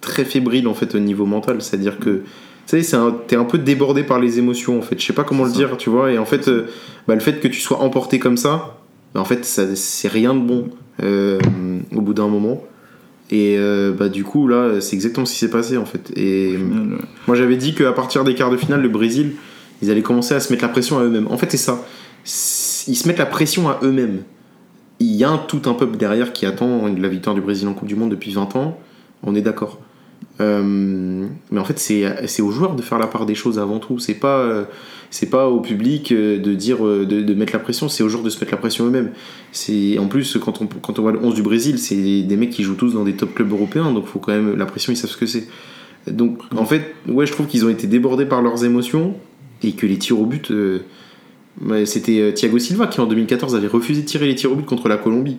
très fébrile en fait au niveau mental. C'est-à-dire que tu sais, t'es un peu débordé par les émotions en fait. Je sais pas comment le ça. dire, tu vois. Et en fait, euh, bah, le fait que tu sois emporté comme ça, bah, en fait, c'est rien de bon euh, au bout d'un moment. Et euh, bah, du coup, là, c'est exactement ce qui s'est passé en fait. Et Au final, moi, j'avais dit qu'à partir des quarts de finale, le Brésil, ils allaient commencer à se mettre la pression à eux-mêmes. En fait, c'est ça. Ils se mettent la pression à eux-mêmes. Il y a un, tout un peuple derrière qui attend la victoire du Brésil en Coupe du Monde depuis 20 ans. On est d'accord. Euh, mais en fait, c'est aux joueurs de faire la part des choses avant tout. C'est pas, euh, c'est pas au public euh, de dire de, de mettre la pression. C'est aux joueurs de se mettre la pression eux-mêmes. C'est en plus quand on quand on voit le 11 du Brésil, c'est des mecs qui jouent tous dans des top clubs européens. Donc faut quand même la pression. Ils savent ce que c'est. Donc en fait, ouais, je trouve qu'ils ont été débordés par leurs émotions et que les tirs au but. C'était Thiago Silva qui en 2014 avait refusé de tirer les tirs au but contre la Colombie.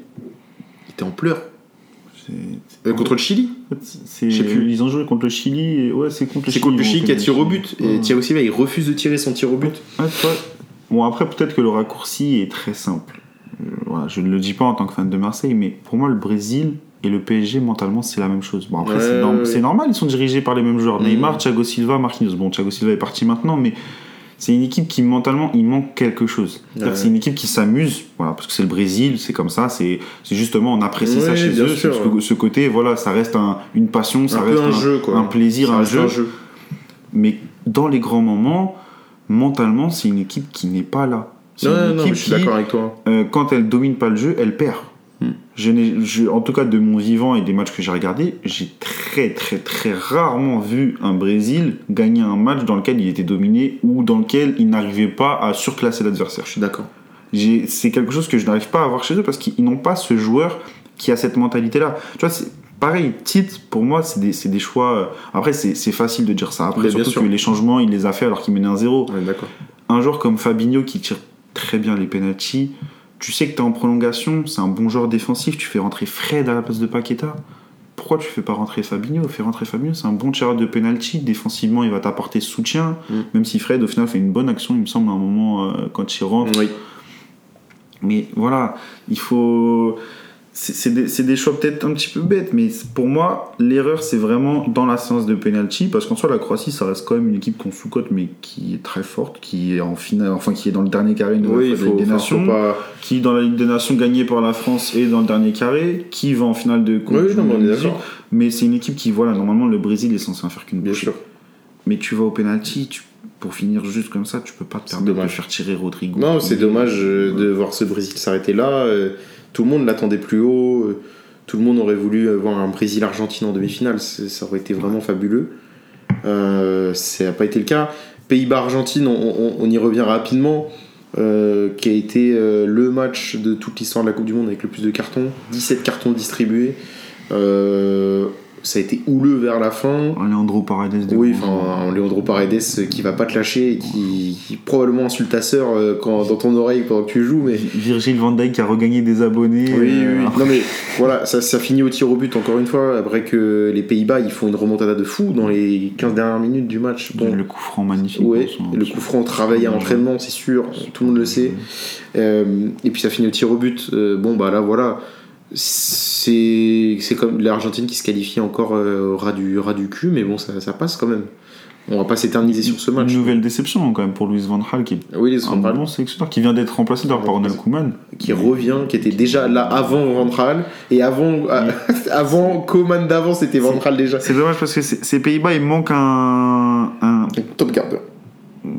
Il était en pleurs. C'est- Euh, contre le Chili. c'est- je sais plus. Ils ont joué contre le Chili. Et... Ouais, c'est contre le C'est Chili. contre le Chili qui a tiré au but. Et. Thiago Silva, il refuse de tirer son tir au but. Ouais. Bon, après, peut-être que le raccourci est très simple. Euh, voilà, je ne le dis pas en tant que fan de Marseille, mais pour moi, le Brésil et le PSG, mentalement, c'est la même chose. Bon, après, Ouais, c'est, c'est normal, ils sont dirigés par les mêmes joueurs. Mhm. Neymar, Thiago Silva, Marquinhos. Bon, Thiago Silva est parti maintenant, mais c'est une équipe qui, mentalement, il manque quelque chose. C'est-à-dire Ouais. que C'est une équipe qui s'amuse, voilà, parce que c'est le Brésil, c'est comme ça, c'est, c'est justement, on apprécie ça chez eux. sûr, ce, ouais. ce côté, voilà, ça reste un- une passion, ça un reste un, jeu, quoi. un plaisir, Ça un jeu. Mais dans les grands moments, mentalement, c'est une équipe qui n'est pas là. C'est Non, une non, non, équipe je suis qui, d'accord avec toi. euh, quand elle domine pas le jeu, elle perd. Hmm. Je n'ai, je- en tout cas, de mon vivant et des matchs que j'ai regardés, j'ai très, très, très rarement vu un Brésil gagner un match dans lequel il était dominé ou dans lequel il n'arrivait pas à surclasser l'adversaire. Je suis d'accord. C'est quelque chose que je n'arrive pas à avoir chez eux parce qu'ils n'ont pas ce joueur qui a cette mentalité-là. Tu vois, c'est pareil, Tite, pour moi, c'est des, choix. euh, Après, c'est facile de dire ça. Après, Mais surtout sûr. que les changements, il les a fait alors qu'il menait un zéro. Un joueur comme Fabinho qui tire très bien les penalties, tu sais que tu es en prolongation, c'est un bon joueur défensif, tu fais rentrer Fred à la place de Paqueta. Pourquoi tu fais pas rentrer Fabinho? Fais rentrer Fabinho, c'est un bon tireur de penalty. Défensivement, il va t'apporter soutien. Mm. Même si Fred, au final, fait une bonne action, il me semble, à un moment, euh, quand il rentre. Oui. Mais voilà, il faut. C'est des, des choix peut-être un petit peu bêtes, mais pour moi, l'erreur, c'est vraiment dans la séance de penalty, parce qu'en soi, la Croatie, ça reste quand même une équipe qu'on sous-cote, mais qui est très forte, qui est en finale, enfin, qui est dans le dernier carré nouvelle Oui, de la faut, Ligue des Nations, pas. qui, dans la Ligue des Nations gagnée par la France, est dans le dernier carré, qui va en finale de Coupe Oui, mais on Monde est 18. d'accord. Mais c'est une équipe qui, voilà, normalement, le Brésil est censé en faire qu'une bouchée. sûr. Mais tu vas au penalty, tu- pour finir juste comme ça, tu peux pas te permettre de faire tirer Rodrigo. Non, c'est dommage euh, de voir ce Brésil s'arrêter là. euh, Tout le monde l'attendait plus haut. euh, Tout le monde aurait voulu voir un Brésil-Argentine en demi-finale. Ça aurait été vraiment fabuleux. Euh, ça n'a pas été le cas. Pays-Bas-Argentine, on, on- on y revient rapidement. euh, qui a été euh, le match de toute l'histoire de la Coupe du Monde avec le plus de cartons. 17 cartons distribués. Euh, ça a été houleux vers la fin. Alejandro Paredes de Oui, enfin, Leandro Paredes qui va pas te lâcher et qui, qui probablement insulte ta sœur euh, quand, dans ton oreille pendant que tu joues. Mais Virgil van Dijk qui a regagné des abonnés. oui, oui, euh, oui. Non, mais voilà, ça, ça finit au tir au but encore une fois. Après que les Pays-Bas ils font une remontada de fou dans les 15 dernières minutes du match. Bon, Le coup franc magnifique. ouais, le coup franc travaillé à l'entraînement, c'est sûr, tout le monde le sait. Euh, et puis ça finit au tir au but. Euh, bon, bah là, voilà. C'est comme l'Argentine qui se qualifie encore euh, au ras du, ras du cul, mais bon, ça, ça passe quand même. On va pas s'éterniser sur ce match. Une nouvelle déception quand même pour Luis Van Gaal qui est Oui, un bon sélectionneur qui vient d'être remplacé d'ailleurs par Ronald Koeman. qui revient, qui était déjà là avant Ventral, et avant, avant Coman d'avant, c'était Ventral déjà. C'est dommage parce que ces Pays-Bas il manque un, un- Top gardeur.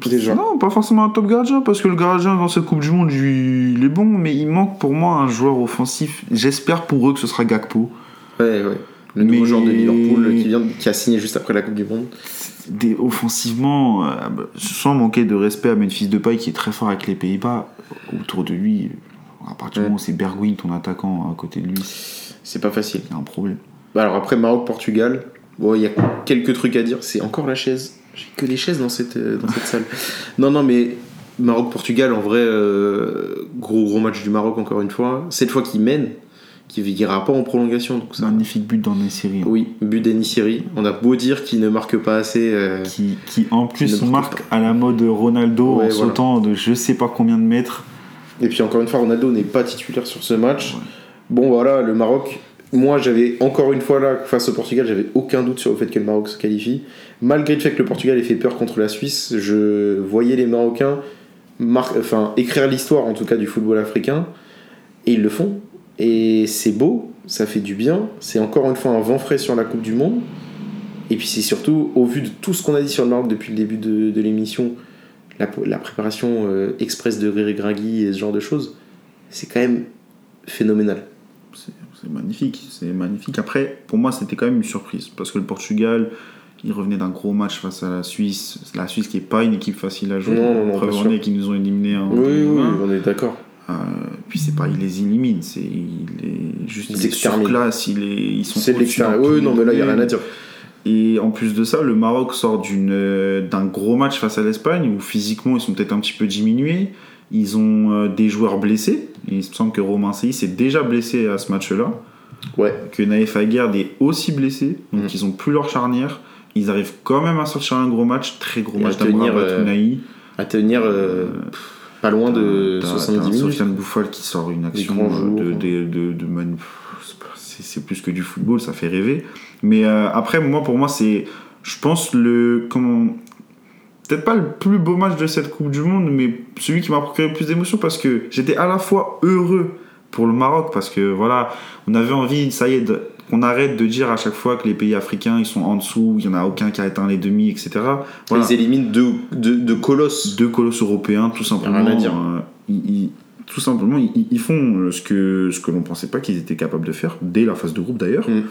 Déjà. Non, pas forcément un top gardien, parce que le gardien dans cette Coupe du Monde, il est bon, mais il manque pour moi un joueur offensif. J'espère pour eux que ce sera Gakpo. Ouais, ouais. Le nouveau Mais- joueur de Liverpool qui, vient, qui a signé juste après la Coupe du Monde. Des, offensivement, euh, sans manquer de respect à Memphis Depay qui est très fort avec les Pays-Bas, autour de lui, à partir du Ouais. moment où c'est Bergwijn, ton attaquant, à côté de lui, C'est pas facile. c'est un problème. Bah alors après Maroc-Portugal, bon, il y a quelques trucs à dire. C'est encore la chaise. J'ai que les chaises dans cette, euh, dans cette salle. Non, non, mais Maroc-Portugal, en vrai, euh, gros gros match du Maroc encore une fois. Cette fois qu'il mène, qui ira pas en prolongation. Donc ça, Magnifique but dans les séries. hein. Oui, but d'Enisiri. On a beau dire qu'il ne marque pas assez. euh, Qui, qui en plus ne marque à la mode Ronaldo Ouais, en voilà. sautant de je sais pas combien de mètres. Et puis encore une fois, Ronaldo n'est pas titulaire sur ce match. Ouais. Bon, voilà, le Maroc. Moi, j'avais encore une fois là, face au Portugal, j'avais aucun doute sur le fait que le Maroc se qualifie. Malgré le fait que le Portugal ait fait peur contre la Suisse, je voyais les Marocains mar- enfin, écrire l'histoire, en tout cas, du football africain. Et ils le font. Et c'est beau, ça fait du bien. C'est encore une fois un vent frais sur la Coupe du Monde. Et puis c'est surtout, au vu de tout ce qu'on a dit sur le Maroc depuis le début de, l'émission, la, préparation euh, express de Riri Gragui et ce genre de choses, c'est quand même phénoménal. C'est magnifique, c'est magnifique. Après, pour moi, c'était quand même une surprise parce que le Portugal, il revenait d'un gros match face à la Suisse. La Suisse qui est pas une équipe facile à jouer. Non, non, non, sûr. est qu'ils nous ont éliminés en Oui, oui, 2020. on est d'accord. Euh, puis c'est pas, il les élimine, c'est il est juste Ils il est sur classe, il est, ils sont C'est l'extérieur. Oui, non, mais là, il n'y a rien à dire. Et en plus de ça, le Maroc sort d'une, euh, d'un gros match face à l'Espagne où physiquement ils sont peut-être un petit peu diminués. Ils ont euh, des joueurs blessés. Et il me semble que Romain Sey s'est déjà blessé à ce match-là. Ouais. Que Naïf Aguerd est aussi blessé. Donc Mm. ils ont plus leur charnière. Ils arrivent quand même à sortir un gros match, très gros Et à match tenir, d'Amrabat euh. À tenir euh, pff, pas loin de T'as- 70 t'as minutes. Sofiane Bouffal qui sort une action euh, jours. de, de, de, de manu- c'est plus que du football, ça fait rêver. Mais euh, après, moi, pour moi, c'est, je pense, le. Comment. Peut-être pas le plus beau match de cette Coupe du Monde, mais celui qui m'a procuré le plus d'émotions parce que j'étais à la fois heureux pour le Maroc parce que voilà, on avait envie, ça y est, qu'on arrête de dire à chaque fois que les pays africains ils sont en dessous, il y en a aucun qui a atteint les demi, etc. Voilà Ils éliminent deux, deux, deux colosses. deux colosses européens, tout simplement. rien à dire. euh, ils, ils- tout simplement, ils, ils font ce que, ce que l'on pensait pas qu'ils étaient capables de faire, dès la phase de groupe d'ailleurs. Mm.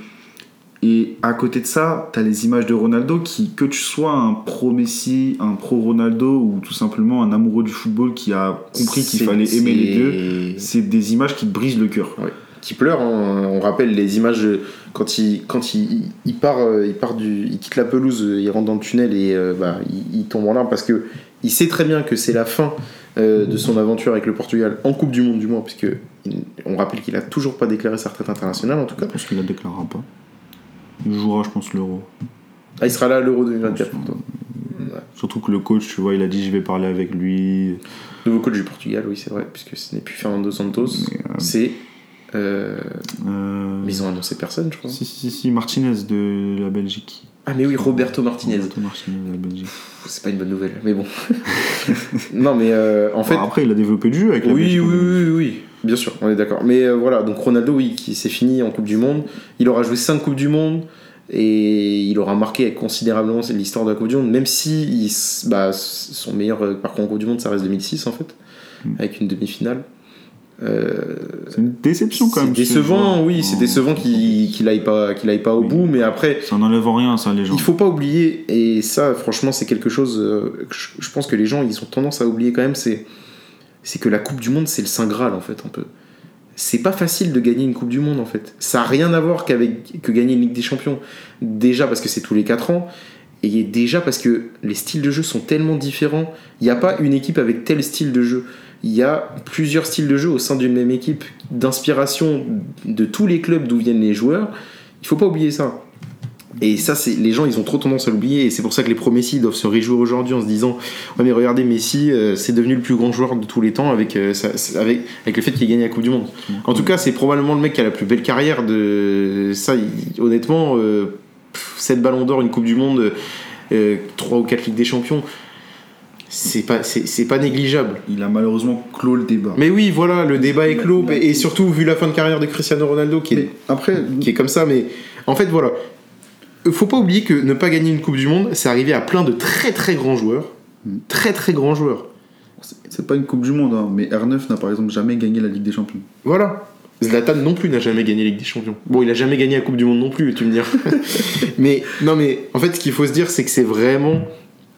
Et à côté de ça, tu as les images de Ronaldo qui, que tu sois un pro Messi, un pro Ronaldo ou tout simplement un amoureux du football qui a compris qu'il fallait aimer les deux, c'est- des images qui te brisent le cœur. qui pleure. hein. On rappelle les images de- quand il quand il, il part euh, il part du il quitte la pelouse, euh, il rentre dans le tunnel et euh, bah, il, il tombe en larmes parce que il sait très bien que c'est la fin euh, de son aventure avec le Portugal en Coupe du Monde du moins puisque on rappelle qu'il a toujours pas déclaré sa retraite internationale en tout Je cas. pense qu'il la déclarera pas. Il jouera, je pense, l'euro. Ah, il sera là à l'Euro 2024 pour toi. Surtout que le coach, tu vois, il a dit je vais parler avec lui. Nouveau coach du Portugal, oui c'est vrai puisque ce n'est plus Fernando Santos, euh, c'est euh, euh, mais ils ont annoncé personne je crois. si, si, si, Martinez de la Belgique. Ah mais oui Roberto Martinez. Roberto Martinez de la Belgique. C'est pas une bonne nouvelle mais bon. non mais euh, en fait Bon, après, il a développé du jeu avec la Oui, Belgique. oui, oui, oui, bien sûr, on est d'accord. Mais euh, voilà, donc Ronaldo, oui, qui s'est fini en Coupe du Monde. Il aura joué 5 Coupes du Monde et il aura marqué considérablement l'histoire de la Coupe du Monde, même si il bah, son meilleur euh, parcours en Coupe du Monde, ça reste 2006 en fait, Mm. avec une demi-finale. Euh, c'est une déception quand même. C'est décevant, oui, c'est décevant qu'il qu'il aille pas, qu'il aille pas au bout, mais après. Ça n'enlève rien, ça, les gens. Il faut pas oublier, et ça, franchement, c'est quelque chose. Euh, je, je pense que les gens, ils ont tendance à oublier quand même, c'est, c'est que la Coupe du Monde, c'est le saint graal en fait, un peu. C'est pas facile de gagner une Coupe du Monde en fait. Ça a rien à voir qu'avec que gagner une Ligue des Champions. Déjà parce que c'est tous les 4 ans, et déjà parce que les styles de jeu sont tellement différents. Il n'y a pas une équipe avec tel style de jeu il y a plusieurs styles de jeu au sein d'une même équipe, d'inspiration de tous les clubs d'où viennent les joueurs. Il faut pas oublier ça. Et ça, c'est les gens, ils ont trop tendance à l'oublier. Et c'est pour ça que les pro Messi doivent se réjouir aujourd'hui en se disant Ouais, mais regardez, Messi, euh, c'est devenu le plus grand joueur de tous les temps avec, euh, avec, avec le fait qu'il ait gagné la Coupe du Monde. En tout cas, c'est probablement le mec qui a la plus belle carrière de. Ça, honnêtement, euh, 7 ballons d'or, une Coupe du Monde, 3 euh, ou 4 Ligues des Champions c'est pas c'est pas négligeable. Il a malheureusement clos le débat. Mais oui, voilà, le débat est clos et surtout vu la fin de carrière de Cristiano Ronaldo qui est après qui est comme ça mais en fait voilà, faut pas oublier que ne pas gagner une Coupe du monde, c'est arrivé à plein de très très grands joueurs, hmm. très très grands joueurs. C'est pas une Coupe du monde hein, mais R9 n'a par exemple jamais gagné la Ligue des Champions. Voilà. Zlatan non plus n'a jamais gagné la Ligue des Champions. Bon, il a jamais gagné la Coupe du Monde non plus, tu me dis. mais non, mais en fait, ce qu'il faut se dire, c'est que c'est vraiment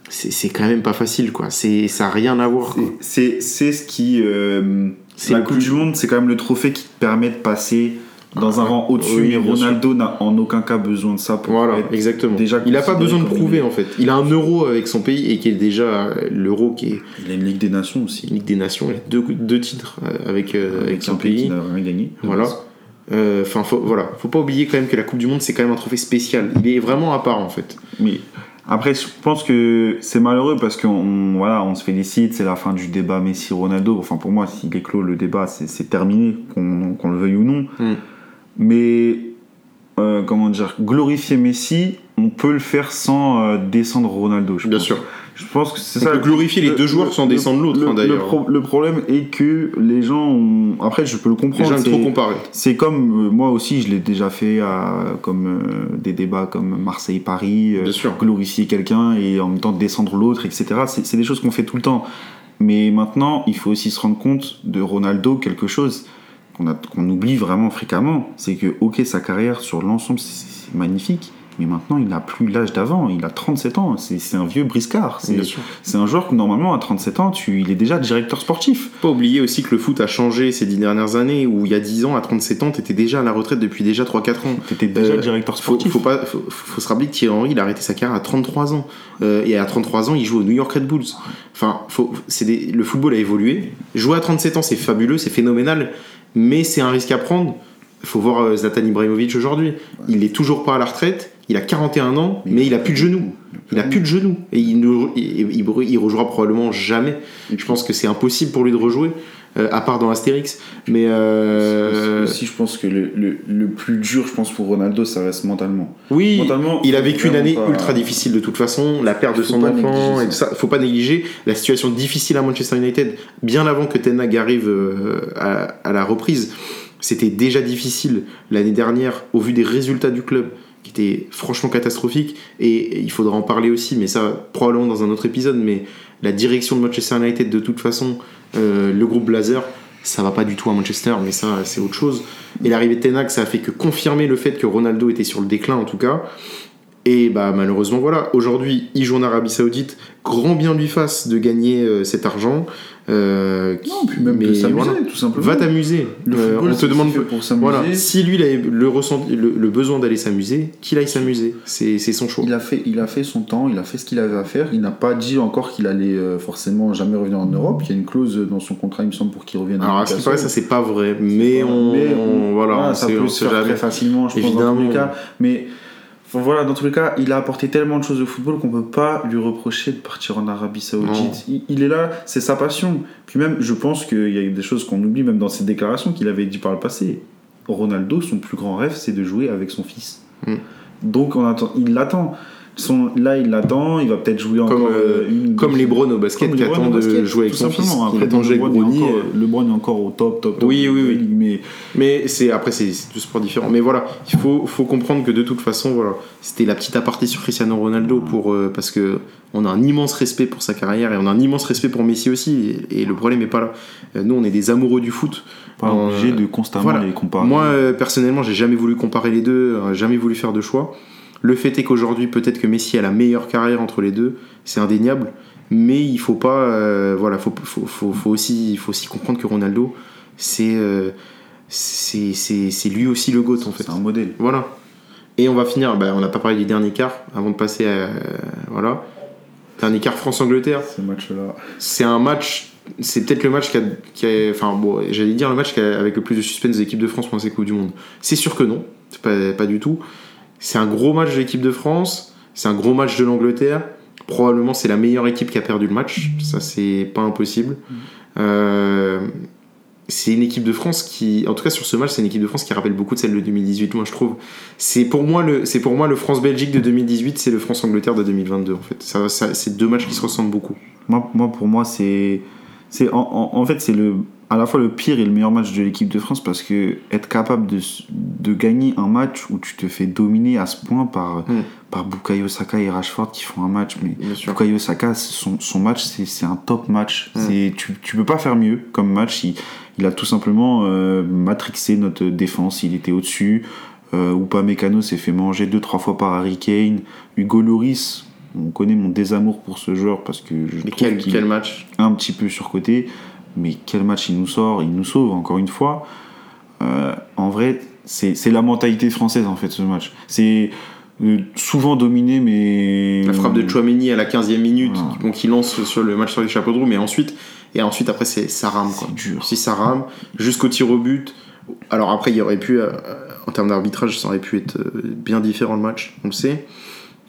c'est quand même pas facile, quoi. Ça a rien à voir. C'est ce qui euh, la Coupe du Monde, c'est quand même le trophée qui te permet de passer dans un rang au-dessus. mais Ronaldo n'a en aucun cas besoin de ça pour voilà, exactement. Déjà il a pas besoin de prouver en fait. Il a un euro avec son pays et qui est déjà l'euro qui est. Il a une Ligue des Nations aussi. Ligue des Nations, il a deux, deux titres euh, avec, euh, avec son pays. Il n'a rien gagné. Voilà. Enfin, faut, voilà, faut pas oublier quand même que la Coupe du Monde c'est quand même un trophée spécial. Il est vraiment à part en fait. Mais après, je pense que c'est malheureux parce qu'on voilà, on se félicite, c'est la fin du débat Messi-Ronaldo. Enfin, pour moi, s'il est clos, le débat, c'est terminé, qu'on le veuille ou non. Mm. Mais, euh, comment dire, glorifier Messi, on peut le faire sans euh, descendre Ronaldo. Je Bien sûr. Je pense que c'est ça. Peut glorifier les deux joueurs sans descendre l'autre, hein, d'ailleurs. Le, problème est que les gens. Après, je peux le comprendre. Les gens trop comparer. C'est comme euh, moi aussi, je l'ai déjà fait à, comme euh, des débats comme Marseille-Paris, euh, glorifier quelqu'un et en même temps descendre l'autre, etc. C'est des choses qu'on fait tout le temps. Mais maintenant, il faut aussi se rendre compte de Ronaldo quelque chose qu'on oublie vraiment fréquemment. C'est que, ok, sa carrière sur l'ensemble, c'est magnifique mais maintenant il n'a plus l'âge d'avant, il a 37 ans, c'est un vieux briscard. C'est un joueur que normalement à 37 ans, tu, il est déjà directeur sportif. Pas oublier aussi que le foot a changé ces dix dernières années, où il y a 10 ans, à 37 ans, tu étais déjà à la retraite depuis déjà 3-4 ans. Tu étais déjà euh, directeur sportif. Faut, faut, pas, faut, se rappeler que Thierry Henry, il a arrêté sa carrière à 33 ans. Euh, et à 33 ans, il joue au New York Red Bulls. Enfin, faut, des, le football a évolué. Jouer à 37 ans, c'est fabuleux, c'est phénoménal, mais c'est un risque à prendre. Il faut voir euh, Zlatan Ibrahimovic aujourd'hui. Il est toujours pas à la retraite il a 41 ans, mais, il a plus de genoux. Il a plus de genoux. Et il, il, il, rejouera probablement jamais. Je pense que c'est impossible pour lui de rejouer, euh, à part dans Astérix. Mais. Euh... Aussi, je pense que le, le, plus dur, je pense, pour Ronaldo, ça reste mentalement. Oui, mentalement, il a vécu une année ultra difficile de toute façon. La perte de son enfant et tout ça. Faut pas négliger la situation difficile à Manchester United. Bien avant que Ten Hag arrive euh, à, à la reprise, c'était déjà difficile l'année dernière au vu des résultats du club qui était franchement catastrophique. Et il faudra en parler aussi, mais ça probablement dans un autre épisode. Mais la direction de Manchester United, de toute façon, euh, le groupe Blazer, ça va pas du tout à Manchester, mais ça c'est autre chose. Et l'arrivée de Tenac, ça a fait que confirmer le fait que Ronaldo était sur le déclin en tout cas. Et bah malheureusement voilà, aujourd'hui il joue en Arabie Saoudite, grand bien lui fasse de gagner euh, cet argent. Euh, non, puis même de s'amuser, tout simplement. Va t'amuser. Euh, on te demande pour s'amuser. Voilà, si lui il a le, ressent, le, besoin d'aller s'amuser, qu'il aille s'amuser. C'est son choix. Il a, fait, il a fait son temps, il a fait ce qu'il avait à faire. Il n'a pas dit encore qu'il allait euh, forcément jamais revenir en Europe. Il y a une clause dans son contrat, il me semble, pour qu'il revienne. Alors, à ce qui paraît, ça c'est pas vrai. Mais, on, voilà, ça peut se faire très facilement, je Évidemment. pense, dans tous les cas. Mais voilà, dans tous les cas, il a apporté tellement de choses au football qu'on peut pas lui reprocher de partir en Arabie Saoudite. Il, est là, c'est sa passion. Puis même, je pense qu'il y a des choses qu'on oublie, même dans ses déclarations qu'il avait dit par le passé. Ronaldo, son plus grand rêve, c'est de jouer avec son fils. Mm. Donc, on attend, il l'attend. Son, là, il l'attend, il va peut-être jouer Comme, encore euh, euh, une comme les Browns au basket qui LeBron attendent de jouer avec son fils. Après, avec LeBron encore- euh, LeBron est encore au top, top, top. Oui, oui, oui. Mais Mais c'est après c'est deux sports différents. Mais voilà, il faut, faut comprendre que de toute façon, voilà, c'était la petite aparté sur Cristiano Ronaldo pour euh, parce que on a un immense respect pour sa carrière et on a un immense respect pour Messi aussi. Et, et le problème est pas là. Nous, on est des amoureux du foot. pas obligé de constamment voilà. les comparer. Moi, personnellement, j'ai jamais voulu comparer les deux, jamais voulu faire de choix. Le fait est qu'aujourd'hui, peut-être que Messi a la meilleure carrière entre les deux, c'est indéniable. Mais il faut pas, euh, voilà, faut, faut, faut, faut aussi, il faut aussi comprendre que Ronaldo, c'est, euh, c'est, c'est, lui aussi le GOAT en fait. c'est un modèle. Voilà. Et on va finir, bah, on n'a pas parlé du dernier quart avant de passer à, euh, voilà, dernier quart France-Angleterre. Ce match-là. C'est un match, c'est peut-être le match qui a, qui a- enfin bon, j'allais dire le match qui a- avec le plus de suspense de l'équipe de France pendant ces Coupe du Monde. C'est sûr que non, pas du tout. C'est un gros match de l'équipe de France, c'est un gros match de l'Angleterre. Probablement c'est la meilleure équipe qui a perdu le match, ça c'est pas impossible. Euh, c'est une équipe de France qui, en tout cas sur ce match, c'est une équipe de France qui rappelle beaucoup de celle de 2018, moi je trouve. C'est pour moi le, c'est pour moi le France-Belgique de 2018, c'est le France-Angleterre de 2022 en fait. Ça, ça- c'est deux matchs qui se ressemblent beaucoup. Moi, moi, pour moi, c'est. c'est en, en- en fait, c'est le, à la fois le pire et le meilleur match de l'équipe de France parce que être capable de, de gagner un match où tu te fais dominer à ce point par, Mm. par Bukayo Saka et Rashford qui font un match, mais. Bukayo Saka, son, son match, c'est un top match. Mm. C'est Tu, tu peux pas faire mieux comme match. Il, il a tout simplement euh, matrixé notre défense. Il était au-dessus. Euh, Upamecano s'est fait manger deux trois fois par Harry Kane. Hugo Loris, on connaît mon désamour pour ce joueur parce que je Mais trouve quel, qu'il quel match? un petit peu surcoté. Mais quel match il nous sort, il nous sauve encore une fois. Euh, en vrai, c'est la mentalité française en fait ce match. C'est euh, souvent dominé, mais. La frappe de Chouameni à la 15e minute, Voilà. bon, qui lance sur le match sur les chapeaux de roue, mais ensuite, et ensuite après c'est ça rame quoi. C'est dur. Si ça rame, jusqu'au tir au but. Alors après, il y aurait pu, euh, en termes d'arbitrage, ça aurait pu être bien différent le match, on le sait.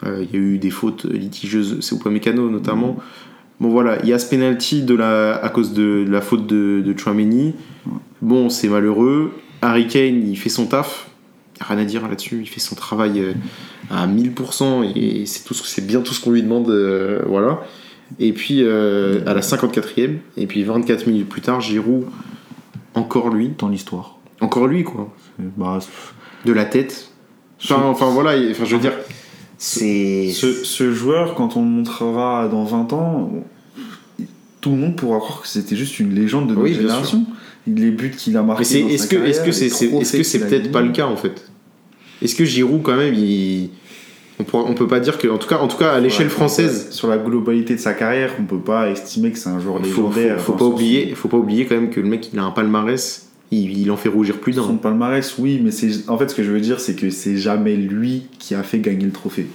Il y a eu des fautes litigieuses, c'est Upamecano notamment. Bon voilà, il y a ce penalty de la, à cause de, de la faute de, de Chouameni. Bon, c'est malheureux. Harry Kane, il fait son taf. Rien à dire là-dessus. Il fait son travail euh, à 1000% et c'est tout ce- c'est bien tout ce qu'on lui demande. euh, voilà. Et puis euh, à la 54e, et puis 24 minutes plus tard, Giroud, encore lui, Dans l'histoire. encore lui quoi, Bah, de la tête. Enfin, enfin voilà, enfin je veux dire, c'est. ce, ce joueur, quand on le montrera dans 20 ans, tout le monde pourra croire que c'était juste une légende de notre Oui, génération. Les buts qu'il a marqués. Est-ce sa que, est-ce que c'est, est-ce que c'est peut-être pas le cas en fait? Est-ce que Giroud quand même, il, on, pourra- on peut pas dire que, en tout cas, en tout cas à l'échelle Ouais, française, Sur la globalité de sa carrière, on peut pas estimer que c'est un joueur faut, légendaire. faut, faut dans pas oublier, faut pas oublier quand même que le mec il a un palmarès, il, il en fait rougir plus d'un. Son palmarès, oui, mais c'est en fait ce que je veux dire, c'est que c'est jamais lui qui a fait gagner le trophée.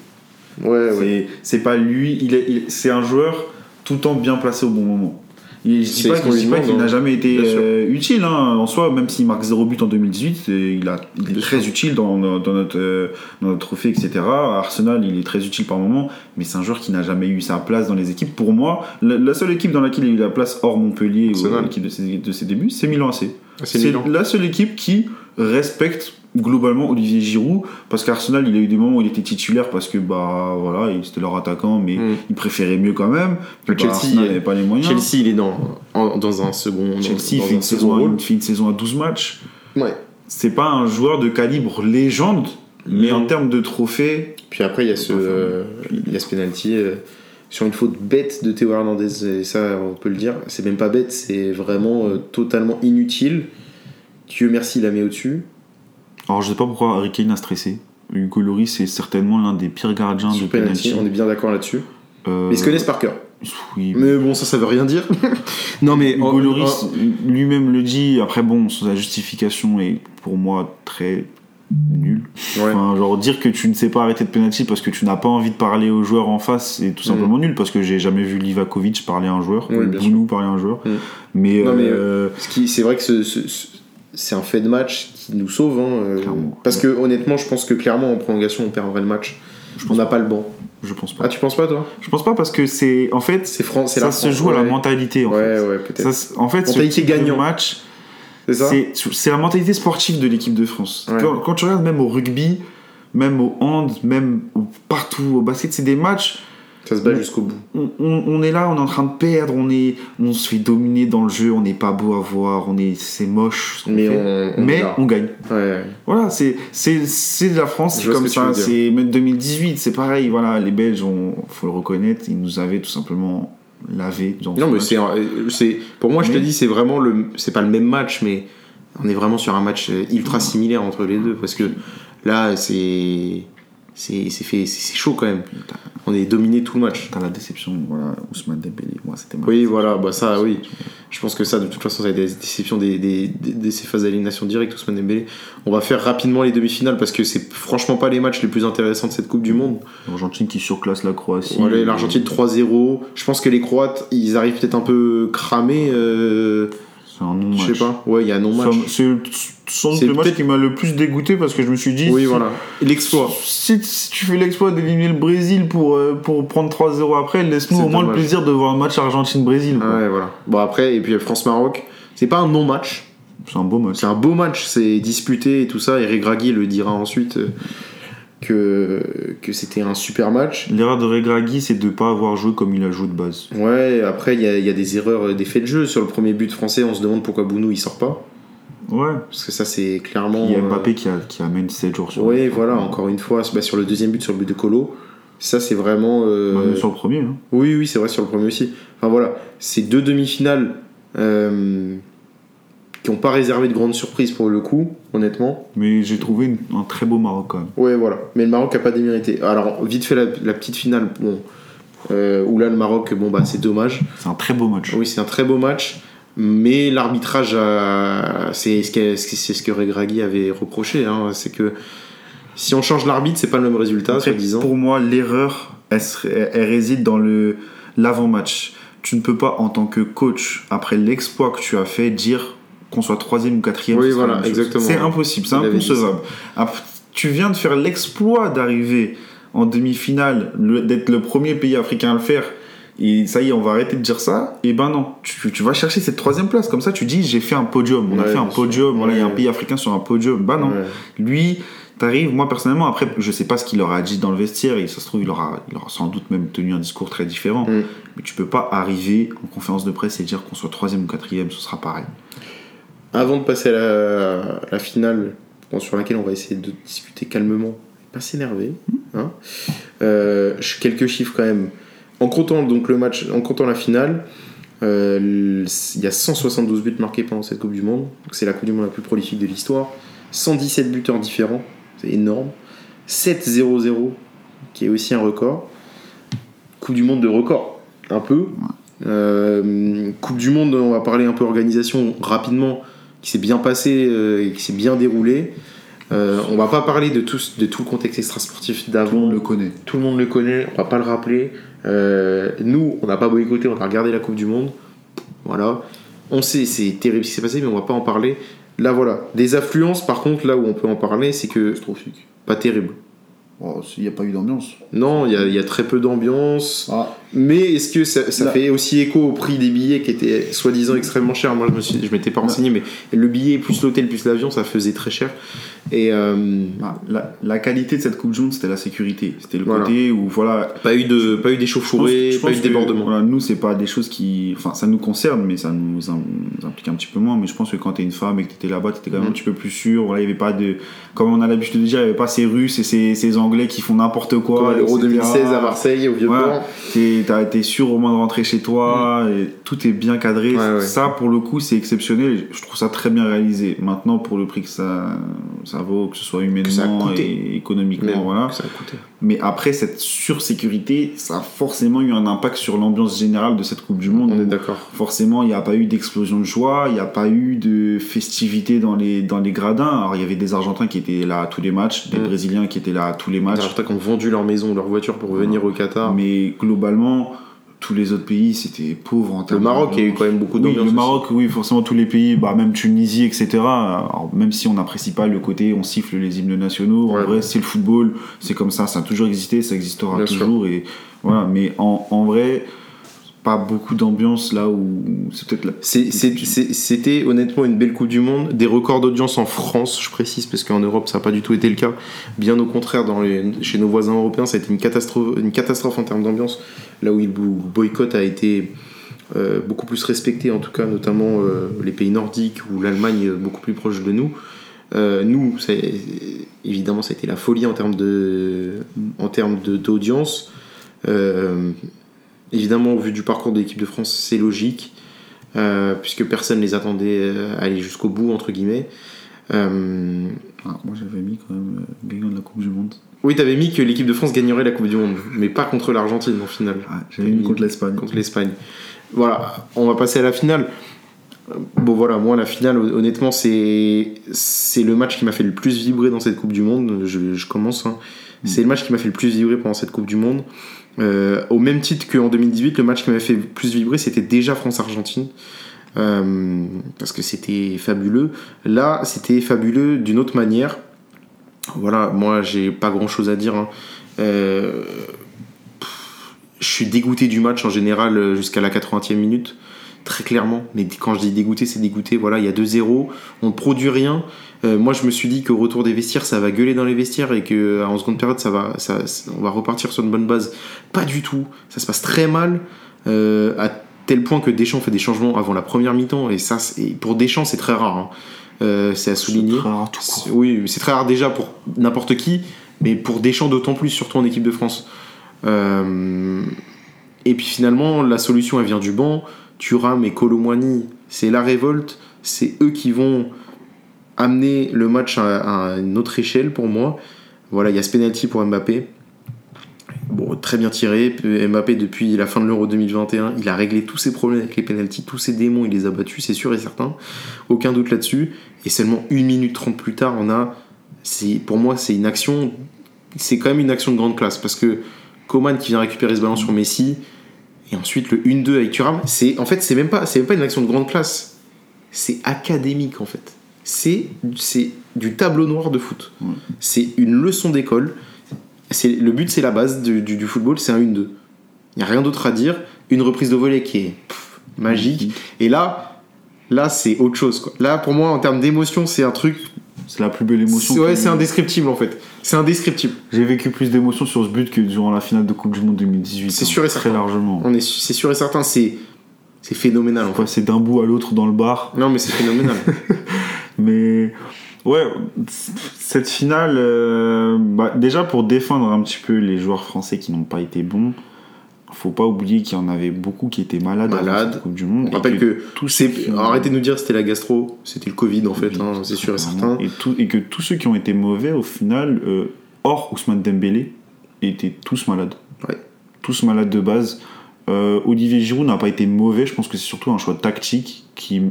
Ouais, ouais. C'est c'est pas lui, il est, il- c'est un joueur tout le temps bien placé au bon moment. Et je dis pas, qu'il n'a hein. jamais été euh, utile hein, en soi, même s'il marque 0 but en 2018, et il, a, il est Bien très sûr. utile dans, notre, euh, dans notre trophée, etc. À Arsenal, il est très utile par moment, mais c'est un joueur qui n'a jamais eu sa place dans les équipes. Pour moi, la, la seule équipe dans laquelle il a eu la place hors Montpellier, ou l'équipe de ses, de ses débuts, c'est Milan AC. Ah, c'est la seule équipe qui respecte globalement Olivier Giroud parce qu'Arsenal il a eu des moments où il était titulaire parce que bah voilà il- c'était leur attaquant mais Mm. il préférait mieux quand même bah, Chelsea, Arsenal n'avait pas les moyens Chelsea, il est dans, en- dans un second, Chelsea dans fait, un une saison il fait une saison à 12 matchs Ouais. c'est pas un joueur de calibre légende mais Mm. en termes de trophées Puis après, il y a ce, euh, il y a ce penalty euh, sur une faute bête de Théo Hernandez, et ça, on peut le dire. C'est même pas bête, c'est vraiment euh, totalement inutile. Dieu merci, il la met au-dessus. Alors je sais pas pourquoi Harry Kane a stressé Hugo Lloris c'est certainement l'un des pires gardiens Sur de penalty, on est bien d'accord là-dessus. Euh, Mais ils se connaissent par cœur. oui, Mais bon, ça, ça veut rien dire. non, mais. Hugo en- Lloris lui-même le dit après bon sa justification est pour moi très nulle en- ouais. Enfin, genre dire que tu ne sais pas arrêter de penalty parce que tu n'as pas envie de parler au joueur en face, c'est tout simplement nul parce que j'ai jamais vu Livakovic parler à un joueur. Oui, ou Bounou parler à un joueur. Mm. Mais, Non, mais, euh, Ce qui- C'est vrai que ce- ce- ce- c'est un fait de match qui nous sauve. hein, euh, parce que honnêtement, je pense que clairement, en prolongation, on perdrait le match. je On n'a pas. le banc. Je pense pas. Ah, tu penses pas, toi? Je pense pas parce que c'est en fait C'est ça la se joue à la mentalité en Ouais, fait. ouais, peut-être. Ça, en fait, Mentalité gagnant. match, C'est ça? c'est c'est la mentalité sportive de l'équipe de France. Ouais. Quand, quand tu regardes même au rugby, même au hand, même partout au basket, c'est des matchs. Ça se bat Ouais. jusqu'au bout. On, on- on est là, on est en train de perdre, on, est, on se fait dominer dans le jeu, on n'est pas beau à voir, on est, c'est moche. ce Mais fait. on, mais gagne. Ouais. Voilà, c'est c'est c'est de la France, c'est comme ça. C'est même 2018, c'est pareil. Voilà, les Belges, on faut le reconnaître, ils nous avaient tout simplement lavé. dans ce Non, mais c'est, c'est, pour moi, je te dis, c'est vraiment le, c'est pas le même match, mais on est vraiment sur un match euh, ultra similaire entre les deux, parce que là, c'est, c'est, fait, chaud quand même. On est dominé tout le match. T'as la déception, voilà, Ousmane Dembélé. Moi, c'était Oui, déception. voilà, bah ça, oui. Je pense que ça, de toute façon, ça va être des déceptions des, des, des- de ces phases d'élimination directe, Ousmane Dembélé. On va faire rapidement les demi-finales parce que c'est franchement pas les matchs les plus intéressants de cette Coupe du Monde. L'Argentine qui surclasse la Croatie. L'Argentine 3-0. Je pense que les Croates, ils arrivent peut-être un peu cramés. euh, C'est un non-match. je sais pas. Ouais, il y a un non-match. Ça- C'est sans doute le match qui m'a le plus dégoûté parce que je me suis dit. Oui, si- voilà. L'exploit. Si, si tu fais l'exploit d'éliminer le Brésil pour, euh, pour prendre 3-0 après, laisse-nous au moins le plaisir de voir un match Argentine-Brésil. Ouais, voilà. Bon, après, et puis France-Maroc, c'est pas un non-match. C'est un beau match. C'est un beau match. C'est disputé et tout ça. Eric Draghi le dira ensuite euh, que, que c'était un super match. L'erreur de Regragui, c'est de pas avoir joué comme il a joué de base. Ouais, après, il y a, y a des erreurs, des faits de jeu. Sur le premier but français, on se demande pourquoi Bounou il sort pas. Ouais. Parce que ça, c'est clairement. Il y a euh, Mbappé qui, a- qui amène 7 jours sur Oui, voilà, encore une fois, bah, sur le deuxième but, sur le but de Colo, ça c'est vraiment. euh, Bah, sur le premier. hein. Oui, oui, c'est vrai, sur le premier aussi. Enfin voilà, c'est deux demi-finales euh, qui n'ont pas réservé de grandes surprises pour le coup, honnêtement. Mais j'ai trouvé une- un très beau Maroc quand même. Ouais, voilà. Mais le Maroc n'a pas démérité. Alors, vite fait, la, la petite finale, bon, euh, où là, le Maroc, bon, bah, c'est dommage. C'est un très beau match. Oui, c'est un très beau match. Mais l'arbitrage, c'est ce que, c'est ce que Regragui avait reproché. hein, c'est que si on change l'arbitre, c'est pas le même résultat, Après, soi-disant. pour moi, l'erreur, elle, réside dans le l'avant-match. Tu ne peux pas, en tant que coach, après l'exploit que tu as fait, dire qu'on soit troisième ou quatrième. Oui, voilà, exactement. C'est impossible, c'est inconcevable. Tu viens de faire l'exploit d'arriver en demi-finale, le- d'être le premier pays africain à le faire. Et ça y est, on va arrêter de dire ça. Et ben non, tu, tu vas chercher cette troisième place. Comme ça, tu dis, j'ai fait un podium. On a fait un podium. Voilà, il y a un pays africain sur un podium. Bah non. Ouais. Lui, t'arrives, moi personnellement, après, je sais pas ce qu'il aura dit dans le vestiaire, et ça se trouve, il aura, il aura sans doute même tenu un discours très différent. Mm. Mais tu peux pas arriver en conférence de presse et dire qu'on soit troisième ou quatrième, ce sera pareil. Avant de passer à la, à la finale, sur laquelle on va essayer de discuter calmement, pas s'énerver, hein, euh, quelques chiffres quand même. En comptant donc le match, en comptant la finale, euh, il y a 172 buts marqués pendant cette Coupe du Monde. C'est la Coupe du Monde la plus prolifique de l'histoire. 117 buteurs différents, c'est énorme. 7-0-0, qui est aussi un record. Coupe du Monde de record, un peu. Euh, coupe du Monde, on va parler un peu organisation rapidement, qui s'est bien passée euh, et qui s'est bien déroulée. Euh, on va pas parler de tout, de tout le contexte extrasportif d'avant. connaît. Tout le monde le connaît, on va pas le rappeler. Euh, nous, on n'a pas boycotté, on a regardé la Coupe du Monde. Voilà. On sait, c'est terrible ce qui s'est passé, mais on va pas en parler. Là, voilà. Des affluences, par contre, là où on peut en parler, c'est que. Catastrophique. Pas terrible. Oh, il n'y a pas eu d'ambiance. Non, il y y a très peu d'ambiance. Ah, Mais est-ce que ça, fait aussi écho au prix des billets qui étaient soi-disant extrêmement chers Moi, je me suis, je m'étais pas renseigné, mais le billet plus l'hôtel plus l'avion, ça faisait très cher. Et euh, ah, la, la qualité de cette Coupe Monde, c'était la sécurité. C'était le Voilà. côté où, voilà, pas eu de, pas eu d'échauffourée, pas eu de débordement. voilà, nous, c'est pas des choses qui. Enfin, ça nous concerne, mais ça nous im- implique un petit peu moins. Mais je pense que quand t'es une femme et que t'étais là-bas, t'étais quand même Mm. un petit peu plus sûr. Voilà, il y avait pas de. Comme on a l'habitude de dire, il y avait pas ces Russes et ces, ces Anglais qui font n'importe quoi. Comme l'Euro etc. 2016 à Marseille, au Vieux-Port. Voilà. T'as été sûr au moins de rentrer chez toi, et tout est bien cadré. Ouais, ouais. Ça, pour le coup, c'est exceptionnel. Je trouve ça très bien réalisé. Maintenant, pour le prix que ça, ça vaut, que ce soit humainement et économiquement, voilà. ça a coûté. Mais après, cette sursécurité, ça a forcément eu un impact sur l'ambiance générale de cette Coupe du Monde. On est d'accord. Forcément, il n'y a pas eu d'explosion de joie, il n'y a pas eu de festivité dans les, dans les gradins. Alors, il y avait des Argentins qui étaient là à tous les matchs, des Mm. Brésiliens qui étaient là à tous les matchs. Argentins qui ont vendu leur maison, leur voiture pour venir au Qatar. Mais globalement, tous les autres pays, c'était pauvre en Le termes Maroc, il y a eu quand même beaucoup Oui, d'ambiance. le aussi. Maroc, oui, forcément tous les pays, bah, même Tunisie, etc. Alors, même si on n'apprécie pas le côté, on siffle les hymnes nationaux. Ouais. En vrai, c'est le football, c'est comme ça, ça a toujours existé, ça existera Bien sûr. toujours. Et voilà, mais en, en vrai, pas beaucoup d'ambiance là où c'est peut-être c'est- C'était honnêtement une belle Coupe du Monde, des records d'audience en France, je précise, parce qu'en Europe ça n'a pas du tout été le cas. Bien au contraire, dans les- chez nos voisins européens, ça a été une catastrophe, une catastrophe en termes d'ambiance, là où le boycott a été euh, beaucoup plus respecté, en tout cas, notamment euh, les pays nordiques ou l'Allemagne euh, beaucoup plus proche de nous. Euh, nous, évidemment, ça a été la folie en termes de, en termes de- d'audience. Évidemment, au vu du parcours de l'équipe de France, c'est logique, euh, puisque personne les attendait euh, à aller jusqu'au bout, entre guillemets. Euh, Ah, moi j'avais mis quand même euh, gagnant de la Coupe du Monde. oui, t'avais mis que l'équipe de France gagnerait la Coupe du Monde, mais pas contre l'Argentine en finale. Ah, j'avais mis contre l'Espagne. contre l'Espagne. Voilà, on va passer à la finale. Bon voilà, moi la finale, honnêtement, c'est c'est le match qui m'a fait le plus vibrer dans cette Coupe du Monde. Je, je commence. hein. C'est le match qui m'a fait le plus vibrer pendant cette Coupe du Monde. Euh, au même titre qu'en 2018, le match qui m'avait fait plus vibrer, c'était déjà France-Argentine. Euh, parce que c'était fabuleux. Là, c'était fabuleux d'une autre manière. Voilà, moi, j'ai pas grand chose à dire. hein. Euh, je suis dégoûté du match en général jusqu'à la 80e minute, très clairement. Mais quand je dis dégoûté, c'est dégoûté. Voilà, il y a 2-0, on ne produit rien. Euh, moi, je me suis dit qu'au retour des vestiaires, ça va gueuler dans les vestiaires et qu'en seconde période, ça va, ça, on va repartir sur une bonne base. Pas du tout. Ça se passe très mal. euh, à tel point que Deschamps fait des changements avant la première mi-temps. Et ça, pour Deschamps, c'est très rare. hein. Euh, c'est à souligner. très rare tout court. C'est- Oui, c'est très rare déjà pour n'importe qui, mais pour Deschamps d'autant plus, surtout en équipe de France. Euh, et puis finalement, la solution, elle vient du banc. Thuram et Colomwani, c'est la révolte. C'est eux qui vont amener le match à, une autre échelle pour moi. Voilà, il y a ce penalty pour Mbappé. Bon, très bien tiré. Mbappé, depuis la fin de l'Euro 2021, il a réglé tous ses problèmes avec les penalties, tous ses démons, il les a battus, c'est sûr et certain. Aucun doute là-dessus. Et seulement 1 minute 30 plus tard, on a. Pour moi, c'est une action. C'est quand même une action de grande classe. Parce que Coman qui vient récupérer ce ballon sur Messi. Et ensuite le 1-2 avec Thuram. C'est, en fait, c'est même, c'est même pas une action de grande classe. C'est académique en fait. C'est, c'est du tableau noir de foot. C'est une leçon d'école. C'est, le but, c'est la base du, du- du football, c'est un 1-2. Il n'y a rien d'autre à dire. Une reprise de volée qui est pff, magique. Et là, là c'est autre chose. Quoi. Là, pour moi, en termes d'émotion, c'est un truc. C'est la plus belle émotion. C'est, ouais, c'est indescriptible en fait. C'est indescriptible. J'ai vécu plus d'émotions sur ce but que durant la finale de Coupe du Monde 2018. C'est hein, sûr et Très certain. largement. On est, c'est sûr et certain, c'est, c'est phénoménal en fait. Passer d'un bout à l'autre dans le bar. Non, mais c'est phénoménal. Mais ouais, cette finale, euh, bah, déjà pour défendre un petit peu les joueurs français qui n'ont pas été bons, faut pas oublier qu'il y en avait beaucoup qui étaient malades avant Malades. cette Coupe du Monde. On rappelle que tous ont- arrêtez de nous dire que c'était la gastro, c'était le Covid en fait, hein, c'est sûr et certain. Et, tout- et que tous ceux qui ont été mauvais, au final, euh, hors Ousmane Dembélé, étaient tous malades. Ouais. Tous malades de base. Euh, Olivier Giroud n'a pas été mauvais, je pense que c'est surtout un choix tactique qui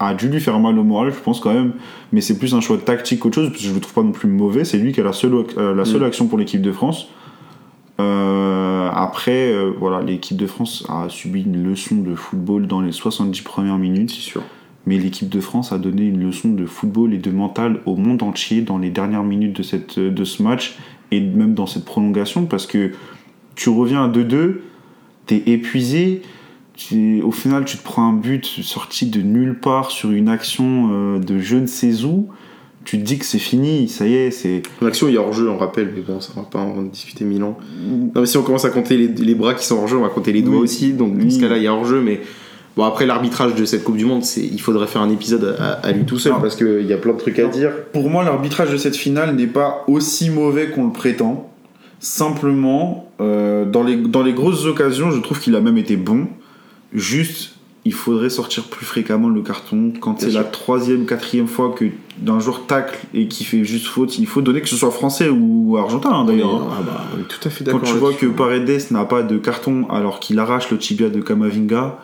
a dû lui faire mal au moral, je pense quand même, mais c'est plus un choix tactique qu'autre chose, parce que je le trouve pas non plus mauvais, c'est lui qui a la seule, euh, la seule Mm. action pour l'équipe de France. Euh, après, euh, voilà, l'équipe de France a subi une leçon de football dans les 70 premières minutes C'est sûr. mais l'équipe de France a donné une leçon de football et de mental au monde entier dans les dernières minutes de, cette, de ce match et même dans cette prolongation parce que tu reviens à 2-2, t'es épuisé, tu- au final tu te prends un but sorti de nulle part sur une action euh, de je ne sais où, tu te dis que c'est fini, ça y est, c'est... L'action, il y a hors-jeu, on rappelle, mais bon, ça va pas en discuter mille ans. Non, mais si on commence à compter les, les bras qui sont hors-jeu, on va compter les doigts Oui. aussi, donc dans ce Oui. cas-là, il y a hors-jeu, mais. Bon, après l'arbitrage de cette Coupe du Monde, c'est, il faudrait faire un épisode à, à lui tout seul Ah. parce qu'il y a plein de trucs à dire. Pour moi, l'arbitrage de cette finale n'est pas aussi mauvais qu'on le prétend. Simplement, euh, dans, les, dans les grosses occasions, je trouve qu'il a même été bon. Juste, il faudrait sortir plus fréquemment le carton. Quand c'est la troisième, quatrième fois que d'un joueur tacle et qui fait juste faute, il faut donner que ce soit français ou argentin hein, d'ailleurs. hein. Ah bah, on est tout à fait Quand d'accord. tu vois que. Paredes n'a pas de carton alors qu'il arrache le tibia de Kamavinga,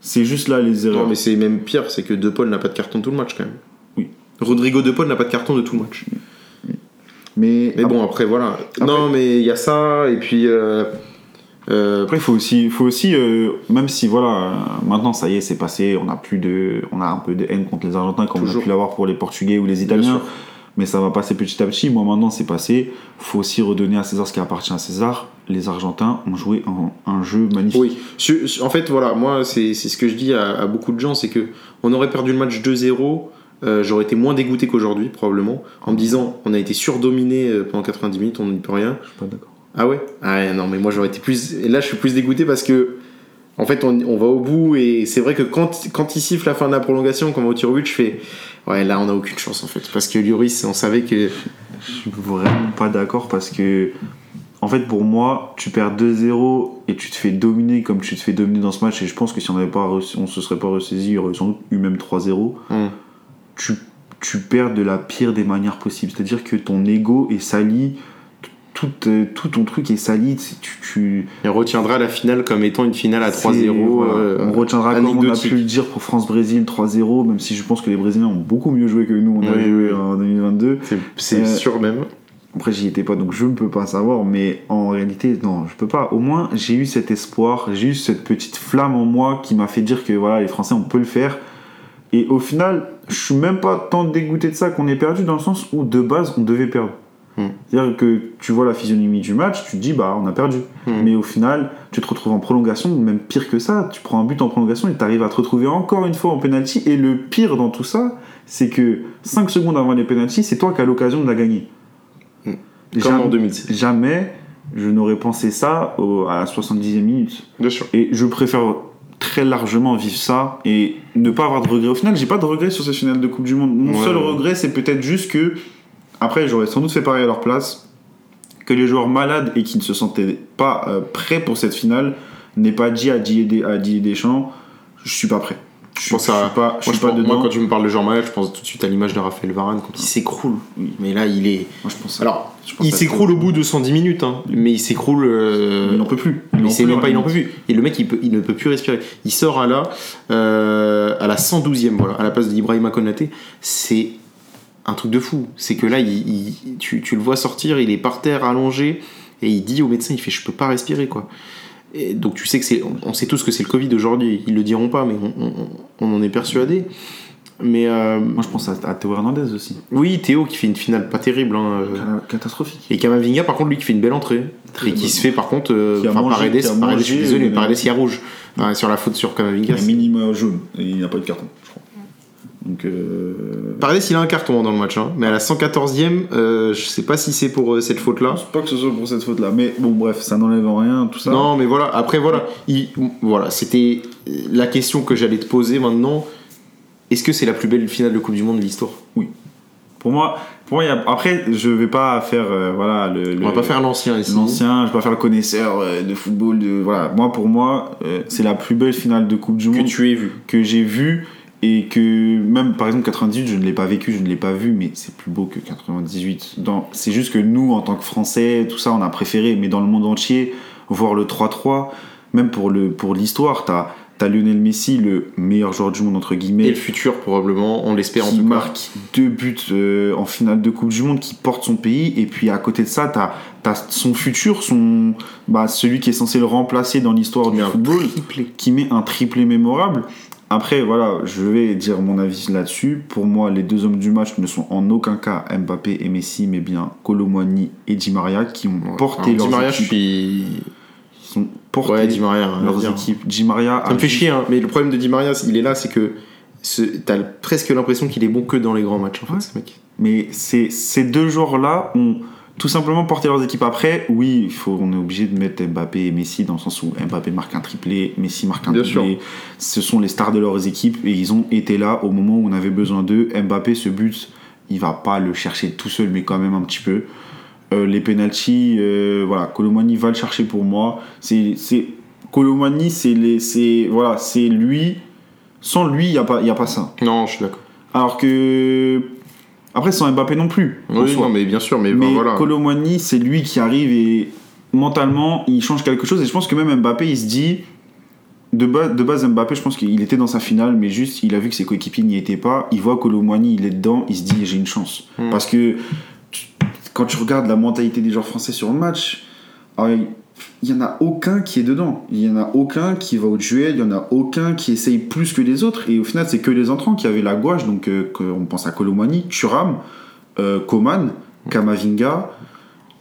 c'est juste là les erreurs. Non, mais c'est même pire, c'est que De Paul n'a pas de carton tout le match quand même. Oui. Rodrigo De Paul n'a pas de carton de tout le match. Mais, Mais bon, après, voilà. Non, mais il y a ça, et puis. euh, euh, Après, il faut aussi, faut aussi euh, même si voilà, maintenant ça y est, c'est passé, on a plus de, on a un peu de haine contre les Argentins comme on Toujours. a pu l'avoir pour les Portugais ou les Italiens. mais ça va passer petit à petit. Moi, maintenant, c'est passé. faut aussi redonner à César ce qui appartient à César. Les Argentins ont joué un, un jeu magnifique. Oui, en fait, voilà, moi, c'est ce que je dis à, à beaucoup de gens, c'est que on aurait perdu le match 2-0, euh, j'aurais été moins dégoûté qu'aujourd'hui, probablement, en me disant, on a été surdominé pendant 90 minutes, on n'y peut rien. Je suis pas d'accord. Ah ouais? Ah non, mais moi, j'aurais été plus... Et là, je suis plus dégoûté parce que, en fait, on, on va au bout, et c'est vrai que quand, quand il siffle la fin de la prolongation, quand on va au tir but, je fais... Ouais, là, on n'a aucune chance, en fait, parce que Lloris, on savait que... Je suis vraiment pas d'accord parce que, en fait, pour moi, tu perds 2-0 et tu te fais dominer comme tu te fais dominer dans ce match. Et je pense que si on avait pas on se serait pas ressaisi, il y aurait sans doute eu même 3-0. Hum. Tu, tu perds de la pire des manières possibles. C'est-à-dire que ton ego est sali, tout, euh, tout ton truc est sali. Tu, tu, On retiendra la finale comme étant une finale à 3-0. c'est- voilà. euh, on retiendra comme on a pu le dire pour France-Brésil 3-0, même si je pense que les Brésiliens ont beaucoup mieux joué que nous, on a Oui, joué oui. en 2022. C'est- C'est Euh, sûr même. Après, j'y étais pas, donc je ne peux pas savoir, mais en réalité, non, je peux pas. Au moins, j'ai eu cet espoir, j'ai eu cette petite flamme en moi qui m'a fait dire que voilà, les Français, on peut le faire. Et au final, je suis même pas tant dégoûté de ça qu'on ait perdu, dans le sens où de base, on devait perdre. Hmm. C'est-à-dire que tu vois la physionomie du match, tu te dis, bah, on a perdu. Hmm. Mais au final, tu te retrouves en prolongation, même pire que ça, tu prends un but en prolongation et tu arrives à te retrouver encore une fois en penalty. Et le pire dans tout ça, c'est que 5 secondes avant les penalties, c'est toi qui as l'occasion de la gagner. Hmm. Comme Jamais- en 2016. Jamais je n'aurais pensé ça au- à la 70e minute. Bien sûr. Et je préfère très largement vivre ça et ne pas avoir de regrets. Au final, j'ai pas de regrets sur ces finales de Coupe du Monde. Mon Ouais, seul regret, c'est peut-être juste que, après, j'aurais sans doute fait pareil à leur place, que les joueurs malades et qui ne se sentaient pas euh, prêts pour cette finale n'aient pas dit à Didier, à Didier Deschamps Je suis pas prêt. Je suis, pense à- je suis pas, je Moi, suis je pas pense- dedans. moi, quand tu me parles de Jean Malade, je pense tout de suite à l'image de Raphaël Varane il s'écroule. Mais là, il est. Moi, je pense à- Alors, je pense il s'écroule au bout de 110 minutes, hein, mais il s'écroule. euh, Il n'en peut plus. Mais en c'est même pas, il hein. en peut plus. Et le mec, il, peut- il ne peut plus respirer. Il sort à la, euh, à la 112e, voilà, à la place d'Ibrahima Konaté. C'est un truc de fou. C'est que là, il, il- tu, tu le vois sortir, il est par terre, allongé, et il dit au médecin, il fait, je peux pas respirer, quoi. Et donc tu sais que c'est, on, on sait tous que c'est le Covid aujourd'hui. Ils le diront pas, mais on, on- on en est persuadé. Mais euh, Moi, je pense à, à Théo Hernandez aussi. oui, Théo qui fait une finale pas terrible. hein, euh, Catastrophique. et Kamavinga, par contre, lui qui fait une belle entrée. Et qui se fait, par contre, euh, enfin, Paredes, je suis désolé, Paredes, il y a rouge. Ouais, sur la faute sur Kamavinga. A minima jaune et il n'a pas eu de carton. Donc, euh... Paredes, il a un carton dans le match, hein. mais à la 114e, euh, je sais pas si c'est pour euh, cette faute-là. je pense pas que ce soit pour cette faute-là. Mais bon, bref, ça n'enlève rien, tout ça. Non, mais voilà, après, voilà, il- voilà c'était la question que j'allais te poser maintenant. Est-ce que c'est la plus belle finale de Coupe du Monde de l'histoire? Pour moi, pour moi il y a- après, je vais pas faire euh, voilà, le, On va pas faire l'ancien ici. l'ancien, je vais pas faire le connaisseur euh, de football. De, voilà. Moi, pour moi, euh, c'est la plus belle finale de Coupe du Que Monde tu aies vu. que j'ai vue et que même par exemple 98 je ne l'ai pas vécu je ne l'ai pas vu mais c'est plus beau que 98 Dans- c'est juste que nous en tant que français tout ça on a préféré mais dans le monde entier voir le 3-3 même pour le pour l'histoire t'as as Lionel Messi le meilleur joueur du monde entre Et guillemets le futur, probablement, on l'espère en tout cas. marque deux buts euh, en finale de Coupe du Monde, qui porte son pays, et puis à côté de ça, t'as as son futur, son, bah, celui qui est censé le remplacer dans l'histoire du football, triplé. qui met un triplé mémorable. Après, voilà, je vais dire mon avis là-dessus. Pour moi, les deux hommes du match ne sont en aucun cas Mbappé et Messi, mais bien Colomwani et Di Maria, qui ont porté leurs Di Maria, je suis. Ils ont porté Ouais, Di Maria. hein, leurs équipes. Di Maria Ça a me fait chier, hein. mais le problème de Di Maria, il est là, c'est que ce- t'as presque l'impression qu'il est bon que dans les grands matchs, en fait, Ouais. ce mec. Mais ces, ces deux joueurs-là ont tout simplement porté leurs équipes. Après, oui, il faut, on est obligé de mettre Mbappé et Messi dans le sens où Mbappé marque un triplé, Messi marque un Bien triplé. Ce sont les stars de leurs équipes et ils ont été là au moment où on avait besoin d'eux. Mbappé, ce but, il va pas le chercher tout seul, mais quand même un petit peu. Euh, les penalties, euh, voilà, Colomani va le chercher pour moi. C'est, c'est Colomani, c'est les, c'est voilà, c'est lui. Sans lui, il y a pas, il y a pas ça. Non, je suis d'accord. Alors que après, sans Mbappé non plus. Oui, non, mais bien sûr, mais, Mais ben, voilà. Colomani, c'est lui qui arrive et mentalement, il change quelque chose. Et je pense que même Mbappé, il se dit. De base, de base, Mbappé, je pense qu'il était dans sa finale, mais juste, il a vu que ses coéquipiers n'y étaient pas. Il voit Colomani, il est dedans, il se dit j'ai une chance. Mm. Parce que quand tu regardes la mentalité des joueurs français sur le match, alors, il n'y en a aucun qui est dedans. Il n'y en a aucun qui va au duel, il n'y en a aucun qui essaye plus que les autres. Et au final, c'est que les entrants qui avaient la gouache. Donc, euh, on pense à Colomani, Thuram. euh, Coman, Kamavinga,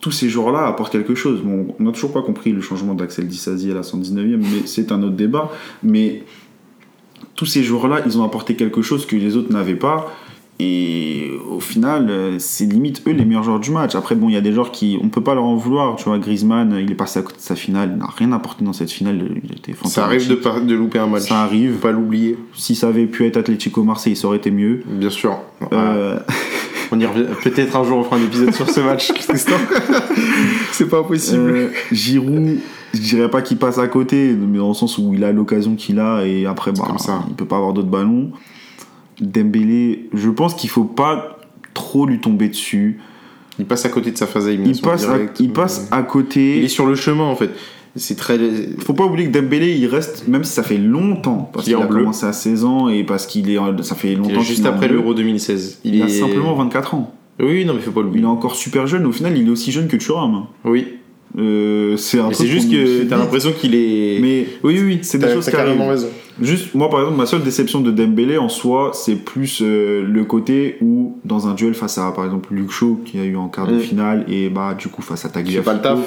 tous ces joueurs-là apportent quelque chose. Bon, on n'a toujours pas compris le changement d'Axel Disasi à la 119e, mais c'est un autre débat. Mais tous ces joueurs-là, ils ont apporté quelque chose que les autres n'avaient pas. Et au final, euh, c'est limite eux les meilleurs joueurs du match. Après, bon, il y a des joueurs qui. On peut pas leur en vouloir. Tu vois, Griezmann, il est passé à côté de sa finale. Il n'a rien apporté dans cette finale. Il était fantastique. Ça arrive de, par- de louper un match. Ça arrive. Faut pas l'oublier. Si ça avait pu être Atlético Marseille, ça aurait été mieux. Bien sûr. Euh, On y revient. Peut-être un jour on fera un épisode sur ce match. C'est pas possible. euh, Giroud, je dirais pas qu'il passe à côté, mais dans le sens où il a l'occasion qu'il a et après, bah, comme ça. il peut pas avoir d'autres ballons. Dembélé, je pense qu'il faut pas trop lui tomber dessus. Il passe à côté de sa phase Il d'élimination passe, à, il passe à Il côté. est sur le chemin en fait. C'est très. Faut pas oublier que Dembélé, il reste, même si ça fait longtemps, parce Il qu'il a bleu. commencé à 16 ans et parce qu'il est, ça fait il longtemps est juste après l'Euro 2016. Il, Il a simplement 24 ans. Oui, non, mais faut pas Il l'oublier. est encore super jeune. Au final, il est aussi jeune que Thuram. Oui. Euh, c'est un c'est juste qu'on que t'as l'impression qu'il est. Mais oui, oui, c'est des choses qui carrément raison. Juste, moi par exemple, ma seule déception de Dembélé en soi, c'est plus euh, le côté où, dans un duel face à par exemple Luke Shaw, qui a eu en quart de Mm. finale, et bah du coup face à Tagliafico, pas le taf.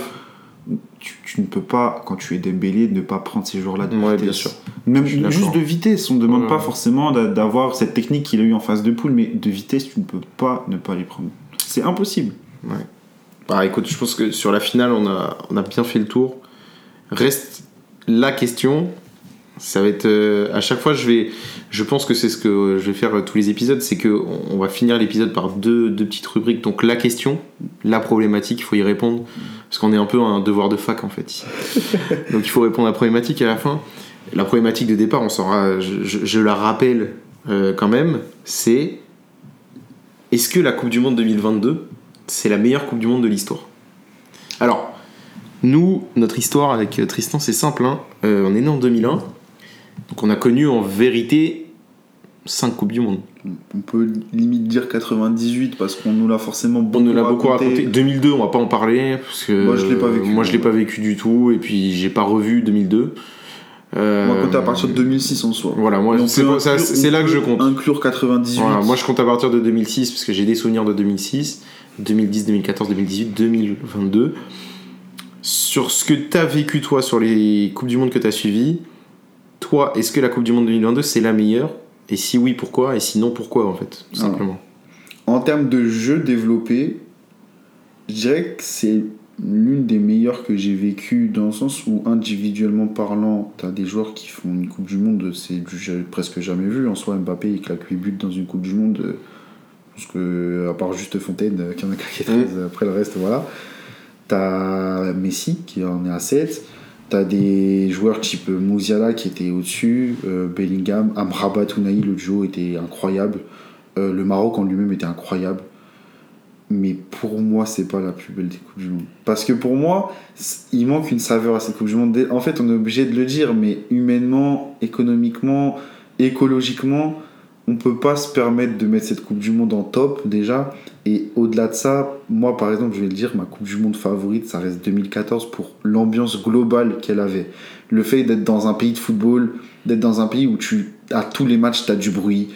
tu, tu ne peux pas, quand tu es Dembélé, ne pas prendre ces joueurs-là de Ouais, vitesse. bien sûr. Même juste de vitesse, on ne demande Ouais. pas forcément d'a- d'avoir cette technique qu'il a eu en phase de poule, mais de vitesse, tu ne peux pas ne pas les prendre. C'est impossible. Bah écoute, je pense que sur la finale, on a, on a bien fait le tour. Reste la question. Ça va être. euh, à chaque fois, je vais. Je pense que c'est ce que je vais faire euh, tous les épisodes. C'est que on, on va finir l'épisode par deux, deux petites rubriques. Donc la question, la problématique, il faut y répondre. Parce qu'on est un peu un devoir de fac en fait. Donc il faut répondre à la problématique à la fin. La problématique de départ, on saura. Je, je- je la rappelle euh, quand même. C'est. Est-ce que la Coupe du Monde 2022 c'est la meilleure Coupe du Monde de l'histoire? Alors, nous, notre histoire avec euh, Tristan, c'est simple. hein. Euh, on est né en 2001, donc on a connu en vérité 5 Coupes du Monde. On peut limite dire 98 parce qu'on nous l'a forcément On beaucoup nous l'a beaucoup raconté. raconté. 2002, on va pas en parler parce que Moi, je l'ai pas vécu. Moi, je l'ai pas vécu du tout, et puis j'ai pas revu 2002. Euh, Moi, compte à partir de 2006 en soi. Voilà, moi, on c'est on là que je compte. Inclure 98. Voilà, moi je compte à partir de 2006 parce que j'ai des souvenirs de 2006, 2010, 2014, 2018, 2022. Sur ce que tu as vécu toi sur les Coupes du Monde que tu as suivies, toi, est-ce que la Coupe du Monde 2022 c'est la meilleure? Et si oui, pourquoi? Et sinon, pourquoi en fait Tout simplement? En termes de jeux développés, je dirais que c'est l'une des meilleures que j'ai vécues dans le sens où individuellement parlant, tu as des joueurs qui font une Coupe du Monde, c'est presque jamais vu. En soi, Mbappé, il claque 8 buts dans une Coupe du Monde. Parce que, à part juste Fontaine, euh, qui en a claqué 13, après le reste, voilà. T'as Messi qui en est à 7. T'as des joueurs type Mouziala qui étaient au-dessus, euh, Bellingham, Amrabat Ounahi, le duo était incroyable. Euh, le Maroc en lui-même était incroyable. Mais pour moi, c'est pas la plus belle des Coupes du Monde. Parce que pour moi, il manque une saveur à cette Coupe du Monde. En fait, on est obligé de le dire, mais humainement, économiquement, écologiquement, on peut pas se permettre de mettre cette Coupe du Monde en top déjà. Et au-delà de ça, moi par exemple, je vais le dire, ma Coupe du Monde favorite, ça reste 2014 pour l'ambiance globale qu'elle avait. Le fait d'être dans un pays de football, d'être dans un pays où tu, à tous les matchs, tu as du bruit,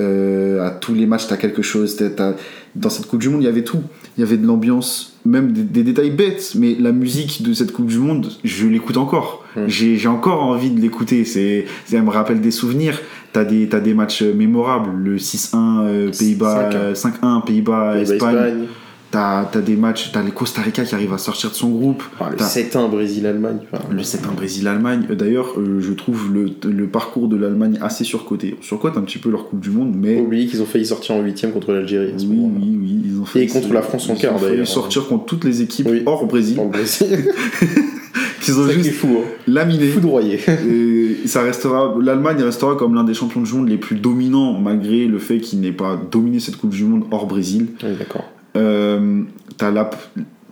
euh, à tous les matchs, tu as quelque chose. t'as- Dans cette Coupe du Monde, il y avait tout. Il y avait de l'ambiance, même des, des détails bêtes, mais la musique de cette Coupe du Monde, je l'écoute encore. Mm. J'ai encore envie de l'écouter. C'est, ça me rappelle des souvenirs. T'as des, t'as des matchs mémorables. Le 6-1 euh, Pays-Bas, 5-1. euh, 5-1 Pays-Bas. Espagne. T'as t'as des matchs, t'as le Costa Rica qui arrive à sortir de son groupe. Ah, le T'as- 7-1 Brésil-Allemagne. enfin, le 7-1 Brésil-Allemagne. Euh, D'ailleurs, euh, je trouve le, le parcours de l'Allemagne assez surcoté. On surcote un petit peu leur Coupe du Monde, mais. Oublier qu'ils ont failli sortir en 8 contre l'Algérie. Oui, oui, oui. Ils ont fait, Et contre la France en ils quart, ont failli d'ailleurs. sortir contre toutes les équipes Oui. hors Brésil, En Brésil. qu'ils ont juste fou. hein. laminé. Foudroyé. Et ça restera, l'Allemagne restera comme l'un des champions du monde les plus dominants, malgré le fait qu'il n'ait pas dominé cette Coupe du Monde hors Brésil. Oui, d'accord. Euh, t'as là,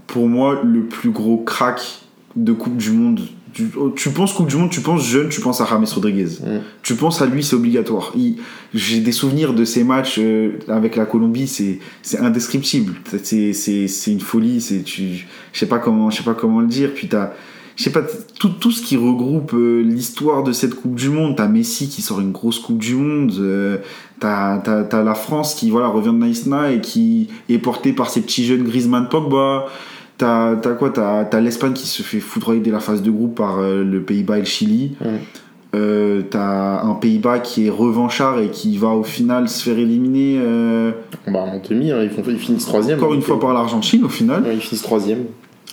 pour moi, le plus gros crack de Coupe du Monde. Tu, oh, tu penses Coupe du Monde, tu penses jeune, tu penses à James Rodriguez. Mm. Tu penses à lui, c'est obligatoire. Il- J'ai des souvenirs de ces matchs euh, avec la Colombie, c'est c'est indescriptible. C'est c'est- c'est une folie. C'est tu, je sais pas comment, je sais pas comment le dire. Puis t'as, je sais pas, tout, tout ce qui regroupe euh, l'histoire de cette Coupe du Monde. T'as Messi qui sort une grosse Coupe du Monde. euh, t'as, t'as, t'as la France qui voilà, revient de Naïsna et qui est portée par ces petits jeunes Griezmann Pogba. T'as, t'as quoi t'as, t'as l'Espagne qui se fait foudroyer dès la phase de groupe par euh, le Pays-Bas et le Chili. Euh, t'as un Pays-Bas qui est revanchard et qui va au final se faire éliminer Bah, en demi, hein, ils, font, ils finissent troisième. encore une Donc, fois par l'Argentine au final. ouais, ils finissent troisième.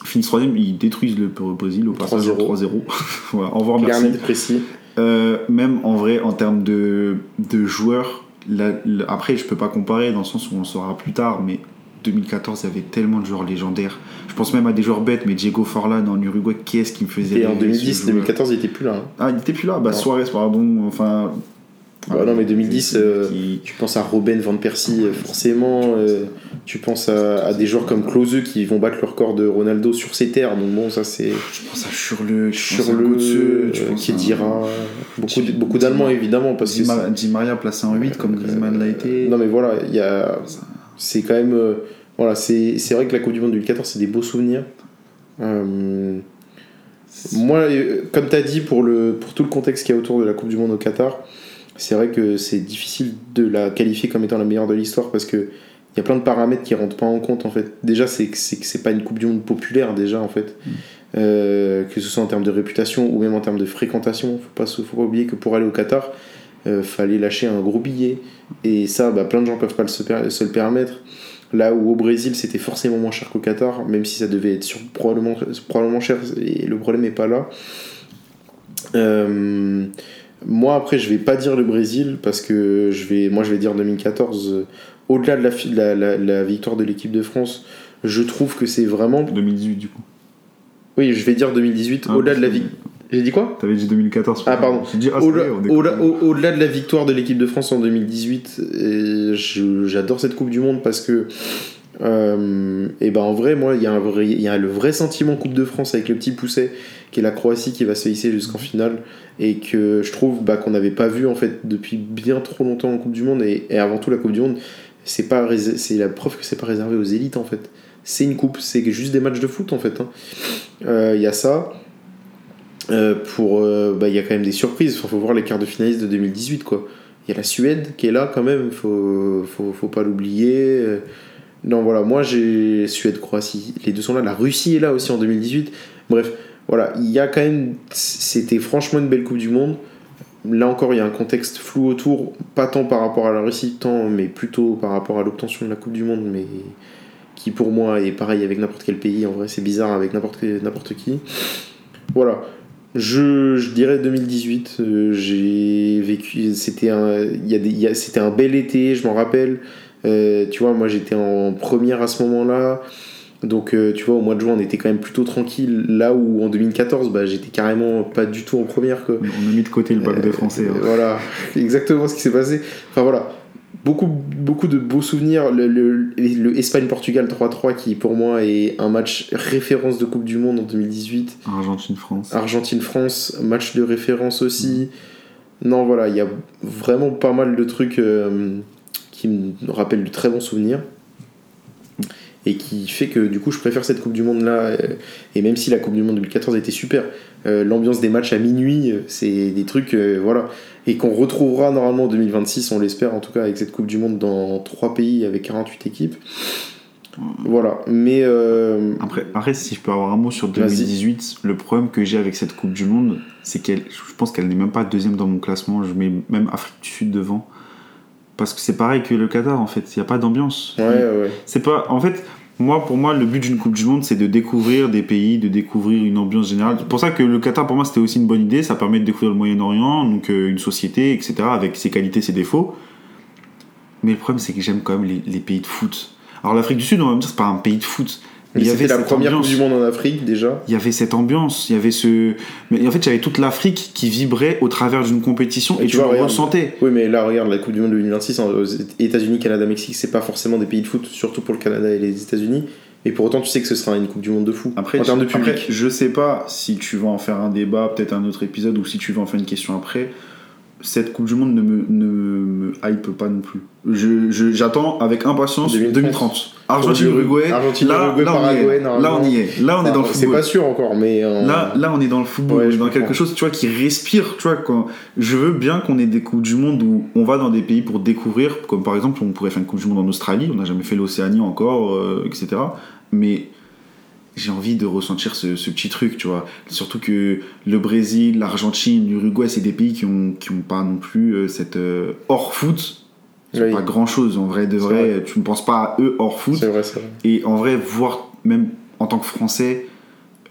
Finissent troisième, ils détruisent le Brésil au passage 3-0. 3-0. voilà, au revoir, merci. Précis. Euh, même en vrai, en termes de, de joueurs, la- la- après, je peux pas comparer dans le sens où on le saura plus tard, mais 2014, il y avait tellement de joueurs légendaires. Je pense même à des joueurs bêtes, mais Diego Forlan en Uruguay, qui est-ce qui me faisait Et en rêver, ce 2010, joueur 2014, il était plus là. hein. Ah, il était plus là Bah, Non. Suarez, pardon. Enfin. Bah non, mais 2010, euh, Tu penses à Robin Van Persie, euh, forcément. euh, tu penses à, à des joueurs comme Klose qui vont battre le record de Ronaldo sur ses terres. Donc bon, ça c'est Je pense à Schürrle, je pense sur à le Götze, je euh, pense qui dira beaucoup, beaucoup d'Allemands évidemment parce que Di, Ma- Di Maria placé en 8 comme Griezmann l'a été. Non mais voilà, il y a c'est quand même euh, voilà, c'est vrai que la Coupe du monde 2014 c'est des beaux souvenirs. Euh, moi euh, comme tu as dit pour le pour tout le contexte qu'il y a autour de la Coupe du monde au Qatar, c'est vrai que c'est difficile de la qualifier comme étant la meilleure de l'histoire parce que y a plein de paramètres qui rentrent pas en compte en fait. Déjà c'est que c'est pas une Coupe du monde populaire déjà en fait. Euh, que ce soit en termes de réputation ou même en termes de fréquentation, faut pas faut pas oublier que pour aller au Qatar, euh, fallait lâcher un gros billet. Et ça bah, plein de gens peuvent pas le se, se le permettre. Là où au Brésil c'était forcément moins cher qu'au Qatar même si ça devait être sur- probablement, probablement cher et le problème est pas là. Euh, moi après je vais pas dire le Brésil parce que je vais moi je vais dire 2014 euh, au-delà de la, fi- la, la- la victoire de l'équipe de France je trouve que c'est vraiment 2018 du coup. oui je vais dire 2018 Ah, au-delà de la victoire j'ai dit quoi? T'avais dit 2014. Ah, pardon. Dit, ah, Au-delà au-delà- de la victoire de l'équipe de France en 2018, et je- j'adore cette Coupe du Monde parce que, euh, et ben en vrai, moi, il y, a un vrai- il y a le vrai sentiment Coupe de France avec le petit pousset, qui est la Croatie qui va se hisser jusqu'en finale, et que je trouve bah, qu'on n'avait pas vu en fait depuis bien trop longtemps en Coupe du Monde, et, et avant tout la Coupe du Monde, c'est pas c'est la preuve que c'est pas réservé aux élites en fait. C'est une coupe, c'est juste des matchs de foot en fait. hein. Euh, Il y a ça. Euh, pour euh, bah, il y a quand même des surprises. Faut, faut voir les quarts de finalistes de 2018 quoi. Il y a la Suède qui est là quand même. Faut faut, faut pas l'oublier. Non voilà. Moi j'ai Suède Croatie les deux sont là. La Russie est là aussi en 2018 bref voilà. Il y a quand même c'était franchement une belle coupe du monde là encore il y a un contexte flou autour pas tant par rapport à la Russie tant mais plutôt par rapport à l'obtention de la coupe du monde mais qui pour moi est pareil avec n'importe quel pays en vrai c'est bizarre avec n'importe qui voilà je, je dirais 2018. euh, j'ai vécu. C'était un, un bel été, je m'en rappelle. Euh, tu vois, moi j'étais en première à ce moment-là. Donc, euh, tu vois, au mois de juin, on était quand même plutôt tranquille. Là où en 2014, bah, j'étais carrément pas du tout en première. Mais On a mis de côté le bac de français. Euh, hein. Voilà, exactement ce qui s'est passé. Enfin voilà, beaucoup, beaucoup de beaux souvenirs. Le, le- le Espagne-Portugal 3-3, qui pour moi est un match référence de Coupe du Monde en 2018. Argentine-France. Argentine-France, match de référence aussi. Non, voilà, il y a vraiment pas mal de trucs euh, qui me rappellent de très bons souvenirs. Et qui fait que du coup, je préfère cette Coupe du Monde là. euh, Et même si la Coupe du Monde 2014 était super, euh, l'ambiance des matchs à minuit, euh, c'est des trucs, euh, voilà. Et qu'on retrouvera normalement en 2026, on l'espère en tout cas, avec cette Coupe du Monde dans trois pays avec 48 équipes. Voilà, mais. euh, Après, après, si je peux avoir un mot sur Vas-y. 2018, le problème que j'ai avec cette Coupe du Monde, c'est qu'elle, je pense qu'elle n'est même pas deuxième dans mon classement. Je mets même Afrique du Sud devant. Parce que c'est pareil que le Qatar, en fait. Il n'y a pas d'ambiance. ouais, ouais. C'est pas. En fait, moi, pour moi, le but d'une Coupe du Monde, c'est de découvrir des pays, de découvrir une ambiance générale. C'est pour ça que le Qatar, pour moi, c'était aussi une bonne idée. Ça permet de découvrir le Moyen-Orient, donc euh, une société, etc., avec ses qualités, ses défauts. Mais le problème, c'est que j'aime quand même les, les pays de foot. Alors, l'Afrique du Sud, on va me dire, c'est pas un pays de foot. Mais il y c'était avait la première ambiance. Coupe du Monde en Afrique déjà. Il y avait cette ambiance, il y avait ce. Mais en fait, j'avais toute l'Afrique qui vibrait au travers d'une compétition Et et, tu vois, le regarde. ressentais. Oui, mais là, regarde, la Coupe du Monde 2026, en- aux États-Unis, Canada, Mexique, c'est pas forcément des pays de foot, surtout pour le Canada et les États-Unis. Mais pour autant, tu sais que ce sera une Coupe du Monde de fou. Après, en termes de après, public. je sais pas si tu vas en faire un débat, peut-être un autre épisode, ou si tu veux en faire une question après. Cette Coupe du Monde ne me, ne me hype pas non plus. Je- je- J'attends avec impatience 2030. 2030. Argentine-Uruguay. Argentine, là, Uruguay, là, on Paraguay, est. normalement. Là, on y est. Là, on est dans le C'est football. pas sûr encore, mais. euh, Là, là, on est dans le football, Ouais, on je dans comprends. quelque chose, tu vois, qui respire, tu vois. Quand je veux bien qu'on ait des coupes du monde où on va dans des pays pour découvrir, comme par exemple, on pourrait faire une coupe du monde en Australie, on n'a jamais fait l'Océanie encore, euh, etc. Mais j'ai envie de ressentir ce, ce petit truc, tu vois. Surtout que le Brésil, l'Argentine, l'Uruguay, c'est des pays qui ont, qui ont pas non plus euh, cette euh, hors foot. Oui. pas grand chose en vrai de vrai. Tu ne penses pas à eux hors foot. C'est vrai, c'est vrai. Et en vrai, voir même en tant que Français,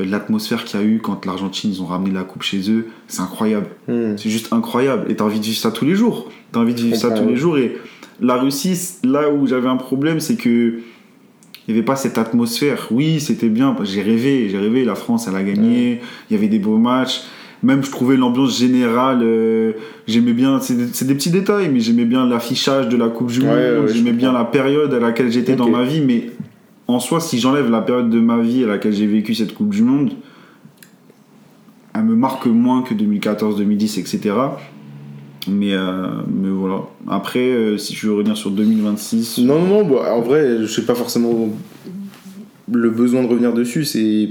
euh, l'atmosphère qu'il y a eu quand l'Argentine, ils ont ramené la coupe chez eux, c'est incroyable. Hmm. C'est juste incroyable. Et t'as envie de vivre ça tous les jours. T'as envie de vivre ça tous les jours. Et la Russie, là où j'avais un problème, c'est que il n'y avait pas cette atmosphère. Oui, c'était bien. J'ai rêvé, j'ai rêvé. La France, elle a gagné. Il y avait des beaux matchs. Même, je trouvais l'ambiance générale. euh, j'aimais bien. C'est des, petits détails, mais j'aimais bien l'affichage de la Coupe du Monde. ouais, j'aimais bien la période à laquelle j'étais dans ma vie. Mais en soi, si j'enlève la période de ma vie à laquelle j'ai vécu cette Coupe du Monde, elle me marque moins que 2014, 2010, etc. Mais, euh, mais voilà. Après, euh, si je veux revenir sur 2026, Non, non, non, bah, en vrai, je sais pas forcément le besoin de revenir dessus. C'est,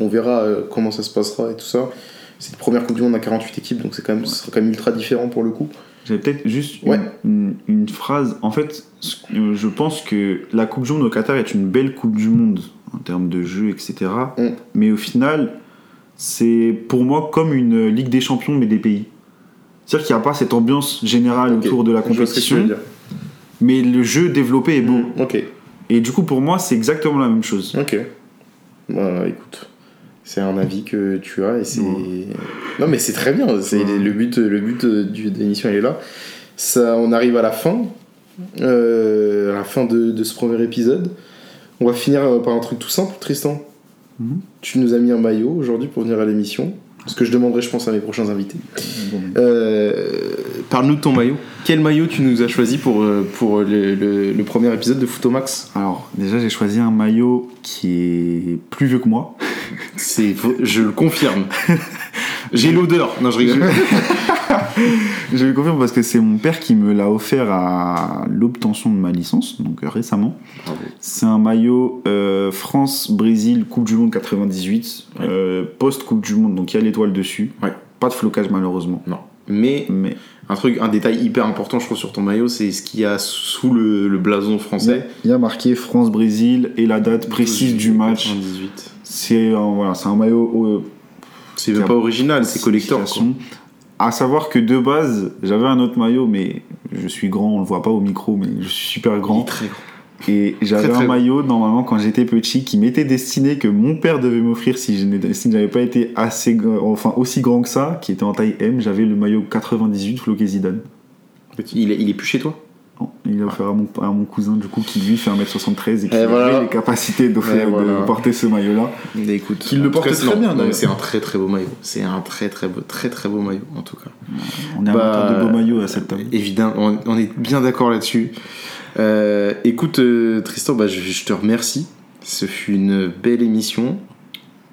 on verra euh, comment ça se passera et tout ça. C'est une première Coupe du Monde à 48 équipes, donc c'est quand même, ce sera quand même ultra différent pour le coup. j'avais peut-être juste une- Ouais. une, une phrase. En fait, je pense que la Coupe du Monde au Qatar est une belle Coupe du Monde en termes de jeu, etc. Mm. Mais au final, c'est pour moi comme une Ligue des Champions, mais des pays. C'est-à-dire qu'il n'y a pas cette ambiance générale autour de la compétition, mais le jeu développé est beau. Mm, Ok, Et du coup, pour moi, c'est exactement la même chose. ok. Bah, écoute, c'est un avis que tu as et c'est. Non, mais c'est très bien. C'est le but, le but du- de l'émission, il est là. Ça, on arrive à la fin, euh, à la fin de, de ce premier épisode. On va finir euh, par un truc tout simple, Tristan. Mhm. Tu nous as mis un maillot aujourd'hui pour venir à l'émission. Ce que je demanderai, je pense, à mes prochains invités. Euh, Parle-nous de ton maillot. Quel maillot tu nous as choisi pour, euh, pour le, le- le premier épisode de Footomax Alors, déjà, j'ai choisi un maillot qui est plus vieux que moi. C'est, je le confirme. J'ai l'odeur. Non, je rigole. Je le confirme parce que c'est mon père qui me l'a offert à l'obtention de ma licence, donc euh, récemment. C'est un maillot euh, France-Brésil Coupe du Monde 98, Ouais. euh, post-Coupe du Monde, donc il y a l'étoile dessus. Ouais. Pas de flocage malheureusement. Non. Mais Mais un truc, un détail hyper important, je trouve, sur ton maillot, c'est ce qu'il y a sous le, le blason français. il y a marqué France-Brésil et la date précise du match. 98. C'est un, voilà, un maillot euh, C'est même pas original, c'est collector. À savoir que de base, j'avais un autre maillot, mais je suis grand, on le voit pas au micro, mais je suis super grand. très grand. Et j'avais un maillot, normalement, quand j'étais petit, qui m'était destiné, que mon père devait m'offrir si je si n'avais pas été assez, enfin, aussi grand que ça, qui était en taille M. J'avais le maillot 98 floqué Zidane. Il est, il est plus chez toi? Non, il l'a offert à mon, à mon cousin, du coup, qui lui fait 1m73 et qui Et voilà. avait les capacités voilà. de porter ce maillot-là. Écoute, Qu'il le porte très non, bien. C'est un très très beau maillot. C'est un très très beau, très très beau maillot en tout cas. On est Bah, amateur de beaux maillots à cette table. Évidemment, on, on est bien d'accord là-dessus. Euh, écoute, euh, Tristan, bah, je, je te remercie. Ce fut une belle émission.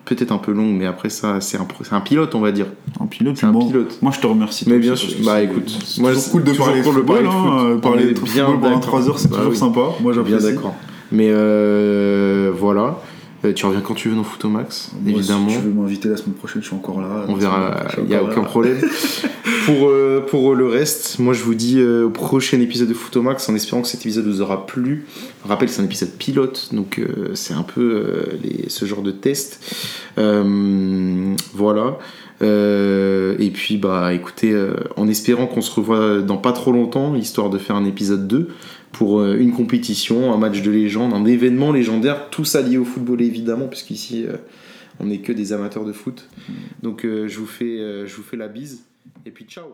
Peut-être un peu longue, mais après ça, c'est un, c'est un pilote, on va dire. Un pilote, C'est un bon, pilote. Moi, je te remercie. Mais bien sûr. Bah écoute, c'est moi, c'est cool de parler de football. parler de hein, foot. On Parler est de bien football pendant d'accord. 3 heures, c'est Bah toujours oui. sympa. Moi, Bien j'apprécie. d'accord. Mais euh, voilà. Euh, tu reviens quand tu veux dans Footomax, Moi, évidemment. Si tu veux m'inviter la semaine prochaine, je suis encore là. On verra, il n'y a encore aucun là. problème. pour, euh, pour le reste, moi je vous dis euh, au prochain épisode de Footomax en espérant que cet épisode vous aura plu. Je rappelle que c'est un épisode pilote, donc euh, c'est un peu euh, les, ce genre de test. Euh, voilà. Euh, et puis, bah écoutez, euh, en espérant qu'on se revoit dans pas trop longtemps, histoire de faire un épisode 2 pour euh, une compétition, un match de légende, un événement légendaire, tout ça lié au football évidemment, puisqu'ici euh, on n'est que des amateurs de foot. Donc euh, je, vous fais, je vous fais la bise, et puis ciao.